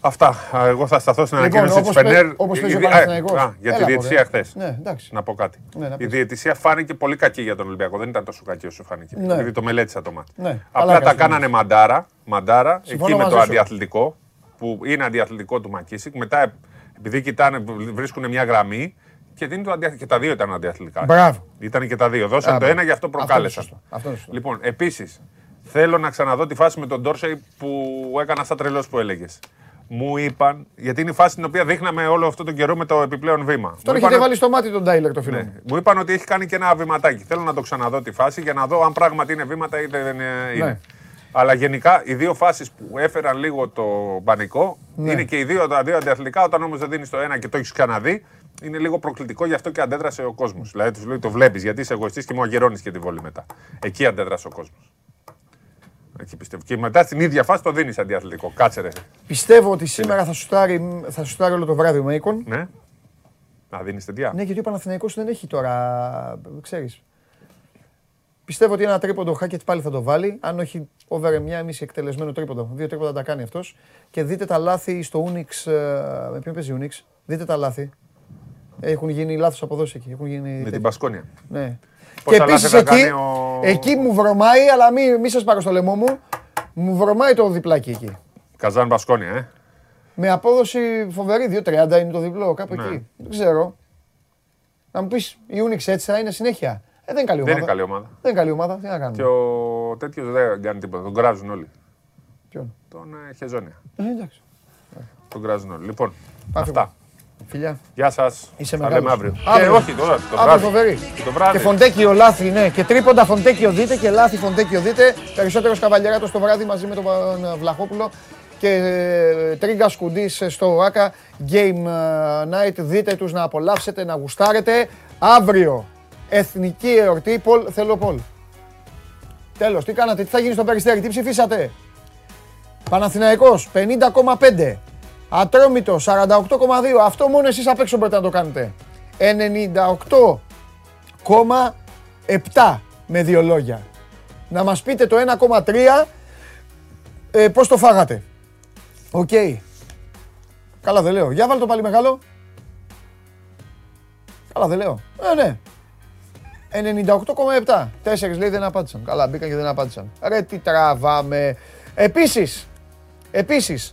Αυτά. Εγώ θα σταθώ στην λοιπόν, ανακοίνωση της Φενέρ. Όπως παίζει ο Παναθηναϊκός. Για τη διαιτησία χθες. Ναι, να πω κάτι. Ναι, η διαιτησία φάνηκε πολύ κακή για τον Ολυμπιακό. Δεν ήταν τόσο κακή όσο φάνηκε. Ναι. Δηλαδή το μελέτησα το μάτι. Ναι. Απλά τα κάνανε μαντάρα, μαντάρα εκεί με το αντιαθλητικό που είναι αντιαθλητικό του Μακίσικ. Μετά επειδή κοιτάνε, βρίσκουν μια γραμμή και, δίνει το αντιαθλητικό. και τα δύο ήταν αντιαθλητικά. Μπράβο. Ήταν και τα δύο. Δώσαν το ένα γι' αυτό προκάλεσαν. Λοιπόν, επίσης θέλω να ξαναδώ τη φάση με τον Ντόρσεϊ που έκανα στα τρελός που έλεγες. Μου είπαν, γιατί είναι η φάση την οποία δείχναμε όλο αυτό τον καιρό με το επιπλέον βήμα. Τον έχετε βάλει στο μάτι τον Τάιλερ το φίλο. Ναι. Μου είπαν ότι έχει κάνει και ένα βηματάκι. Θέλω να το ξαναδώ τη φάση για να δω αν πράγματι είναι βήματα ή δεν είναι. Ναι. Αλλά γενικά οι δύο φάσεις που έφεραν λίγο το πανικό ναι. είναι και οι δύο, τα δύο αντιαθλητικά. Όταν όμως δεν δίνεις το ένα και το έχεις ξαναδεί, είναι λίγο προκλητικό γι' αυτό και αντέδρασε ο κόσμος. Δηλαδή τους λέει το βλέπεις γιατί είσαι εγωιστής και μου αγερώνεις και τη βόλη μετά. Εκεί αντέδρασε ο κόσμος. Εκεί πιστεύω. Και μετά στην ίδια φάση το δίνεις αντιαθλητικό. Κάτσε ρε. Πιστεύω ότι σήμερα θα σουτάρει, θα σουτάρει όλο το βράδυ ο Μέικον. Ναι. Να δίνεις τέτοια. Ναι, γιατί ο Παναθηναϊκός δεν έχει τώρα. ξέρεις. Πιστεύω ότι ένα τρίποντο ο Χάκετ πάλι θα το βάλει. Αν όχι over μια μισή εκτελεσμένο τρίποντο. Δύο τρίποντα τα κάνει αυτός. Και δείτε τα λάθη στο Unix. Ε, με ποιον παίζει Unix. Δείτε τα λάθη. Έχουν γίνει λάθος αποδόσεις εκεί. Έχουν γίνει... Με την Πασκόνια. Ναι. και επίσης εκεί, ο... εκεί μου βρωμάει, αλλά μην μη σας πάρω στο λαιμό μου, μου βρωμάει το διπλάκι εκεί. Καζάν Πασκόνια, ε. Με απόδοση φοβερή, 2-30 είναι το διπλό, κάπου ναι. εκεί. Δεν ξέρω. Να μου πεις, η Unix έτσι θα είναι συνέχεια; Ε, δεν είναι καλή ομάδα. Δεν είναι καλή ομάδα. Δεν είναι καλή ομάδα. Τι να κάνουμε; Και ο τέτοιος δεν κάνει τίποτα. Τον κράζουν όλοι. Ποιον; Τον ε, Χεζόνια. Ε, εντάξει. Τον κράζουν όλοι. Λοιπόν, Πάμε αυτά. Φιλιά. Γεια σας. Είσαι μεγάλος. αύριο. αύριο. Και όχι τώρα. Το αύριο φοβερή. Και, το βράδυ. και φοντέκιο λάθη, ναι. Και τρίποντα φοντέκιο δείτε και λάθη φοντέκιο δείτε. Περισσότερος καβαλιαράτο το βράδυ μαζί με τον Βλαχόπουλο και ε, τρίγκα σκουντής στο ΆΚΑ Game Night. Δείτε τους να απολαύσετε, να γουστάρετε. Αύριο εθνική εορτή. Πολ, θέλω Πολ. Τέλος, τι κάνατε, τι θα γίνει στο Περιστέρι, τι ψηφίσατε; Παναθηναϊκός 50,5. Ατρόμητο 48,2. Αυτό μόνο εσείς απ' έξω μπορείτε να το κάνετε. 98,7 με δύο λόγια. Να μας πείτε το 1,3 ε, πώς το φάγατε. Οκ. Καλά δεν λέω. Για βάλτε το πάλι μεγάλο. Καλά δεν λέω. Ε, ναι. 98,7. Τέσσερις λέει δεν απάντησαν. Καλά μπήκαν και δεν απάντησαν. Ρε τι τραβάμε. Επίσης, επίσης,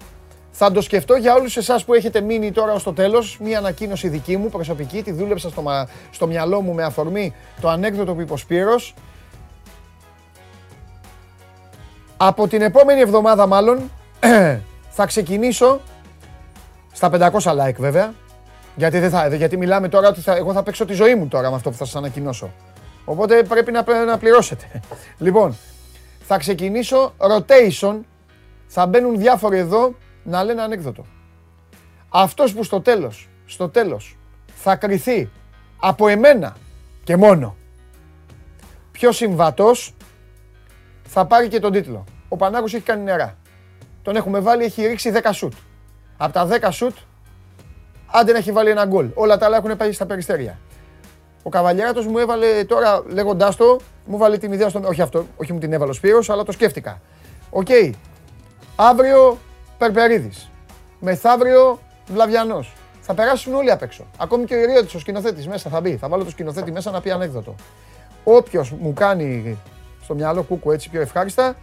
θα το σκεφτώ για όλους εσάς που έχετε μείνει τώρα ως το τέλος. Μία ανακοίνωση δική μου, προσωπική, τη δούλεψα στο, στο μυαλό μου με αφορμή το ανέκδοτο που είπε ο Σπύρος. Από την επόμενη εβδομάδα μάλλον (clears throat) θα ξεκινήσω στα 500 like βέβαια. Γιατί, δεν θα, γιατί μιλάμε τώρα ότι θα, εγώ θα παίξω τη ζωή μου τώρα με αυτό που θα σας ανακοινώσω. Οπότε πρέπει να, να πληρώσετε. (laughs) Λοιπόν, θα ξεκινήσω rotation. Θα μπαίνουν διάφοροι εδώ να λένε ανέκδοτο. Αυτός που στο τέλος, στο τέλος, θα κριθεί από εμένα και μόνο πιο συμβατός, θα πάρει και τον τίτλο. Ο Πανάγος έχει κάνει νερά. Τον έχουμε βάλει, έχει ρίξει 10 σουτ. Από τα 10 σουτ, άντε να έχει βάλει ένα γκολ. Όλα τα άλλα έχουν πάει στα περιστέρια. Ο Καβαλιέράτος μου έβαλε τώρα, λέγοντάς το, μου 'βαλε την ιδέα στο... Όχι αυτό, όχι μου την έβαλε ο Σπύρος, αλλά το σκέφτηκα. Οκ. Αύριο Περπερίδης. Μεθαύριο Βλαβιανός. Θα περάσουν όλοι απ' έξω. Ακόμη και ο Ιριώτης, ο σκηνοθέτης μέσα θα μπει. Θα βάλω το σκηνοθέτη μέσα να πει ανέκδοτο. Όποιος μου κάνει στο μυαλό κούκου έτσι πιο ευχάριστα,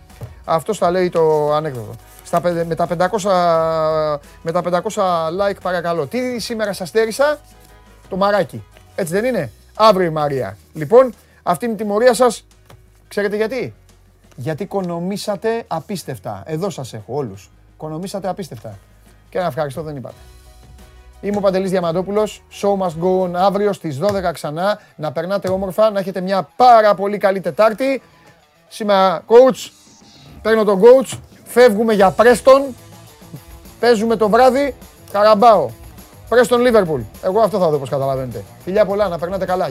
αυτός θα λέει το ανέκδοτο. Στα, με, τα 500, με τα 500 like παρακαλώ. Τι σήμερα σας στέρισα, το μαράκι. Έτσι δεν είναι; Αύριο η Μαρία. Λοιπόν, αυτή είναι η τιμωρία σας. Ξέρετε γιατί; Γιατί οικονομήσατε απίστευτα. Εδώ σας έχω όλους. Οικονομήσατε απίστευτα. Και ένα ευχαριστώ δεν είπατε. Είμαι ο Παντελής Διαμαντόπουλος. Show must go on αύριο στις 12 ξανά. Να περνάτε όμορφα, να έχετε μια πάρα πολύ καλή Τετάρτη. Σήμερα coach, παίρνω τον coach, φεύγουμε για Πρέστον. Παίζουμε το βράδυ, Καραμπάο. Πρέστον Λίβερπουλ. Εγώ αυτό θα δω όπως καταλαβαίνετε. Φιλιά πολλά, να περνάτε καλά.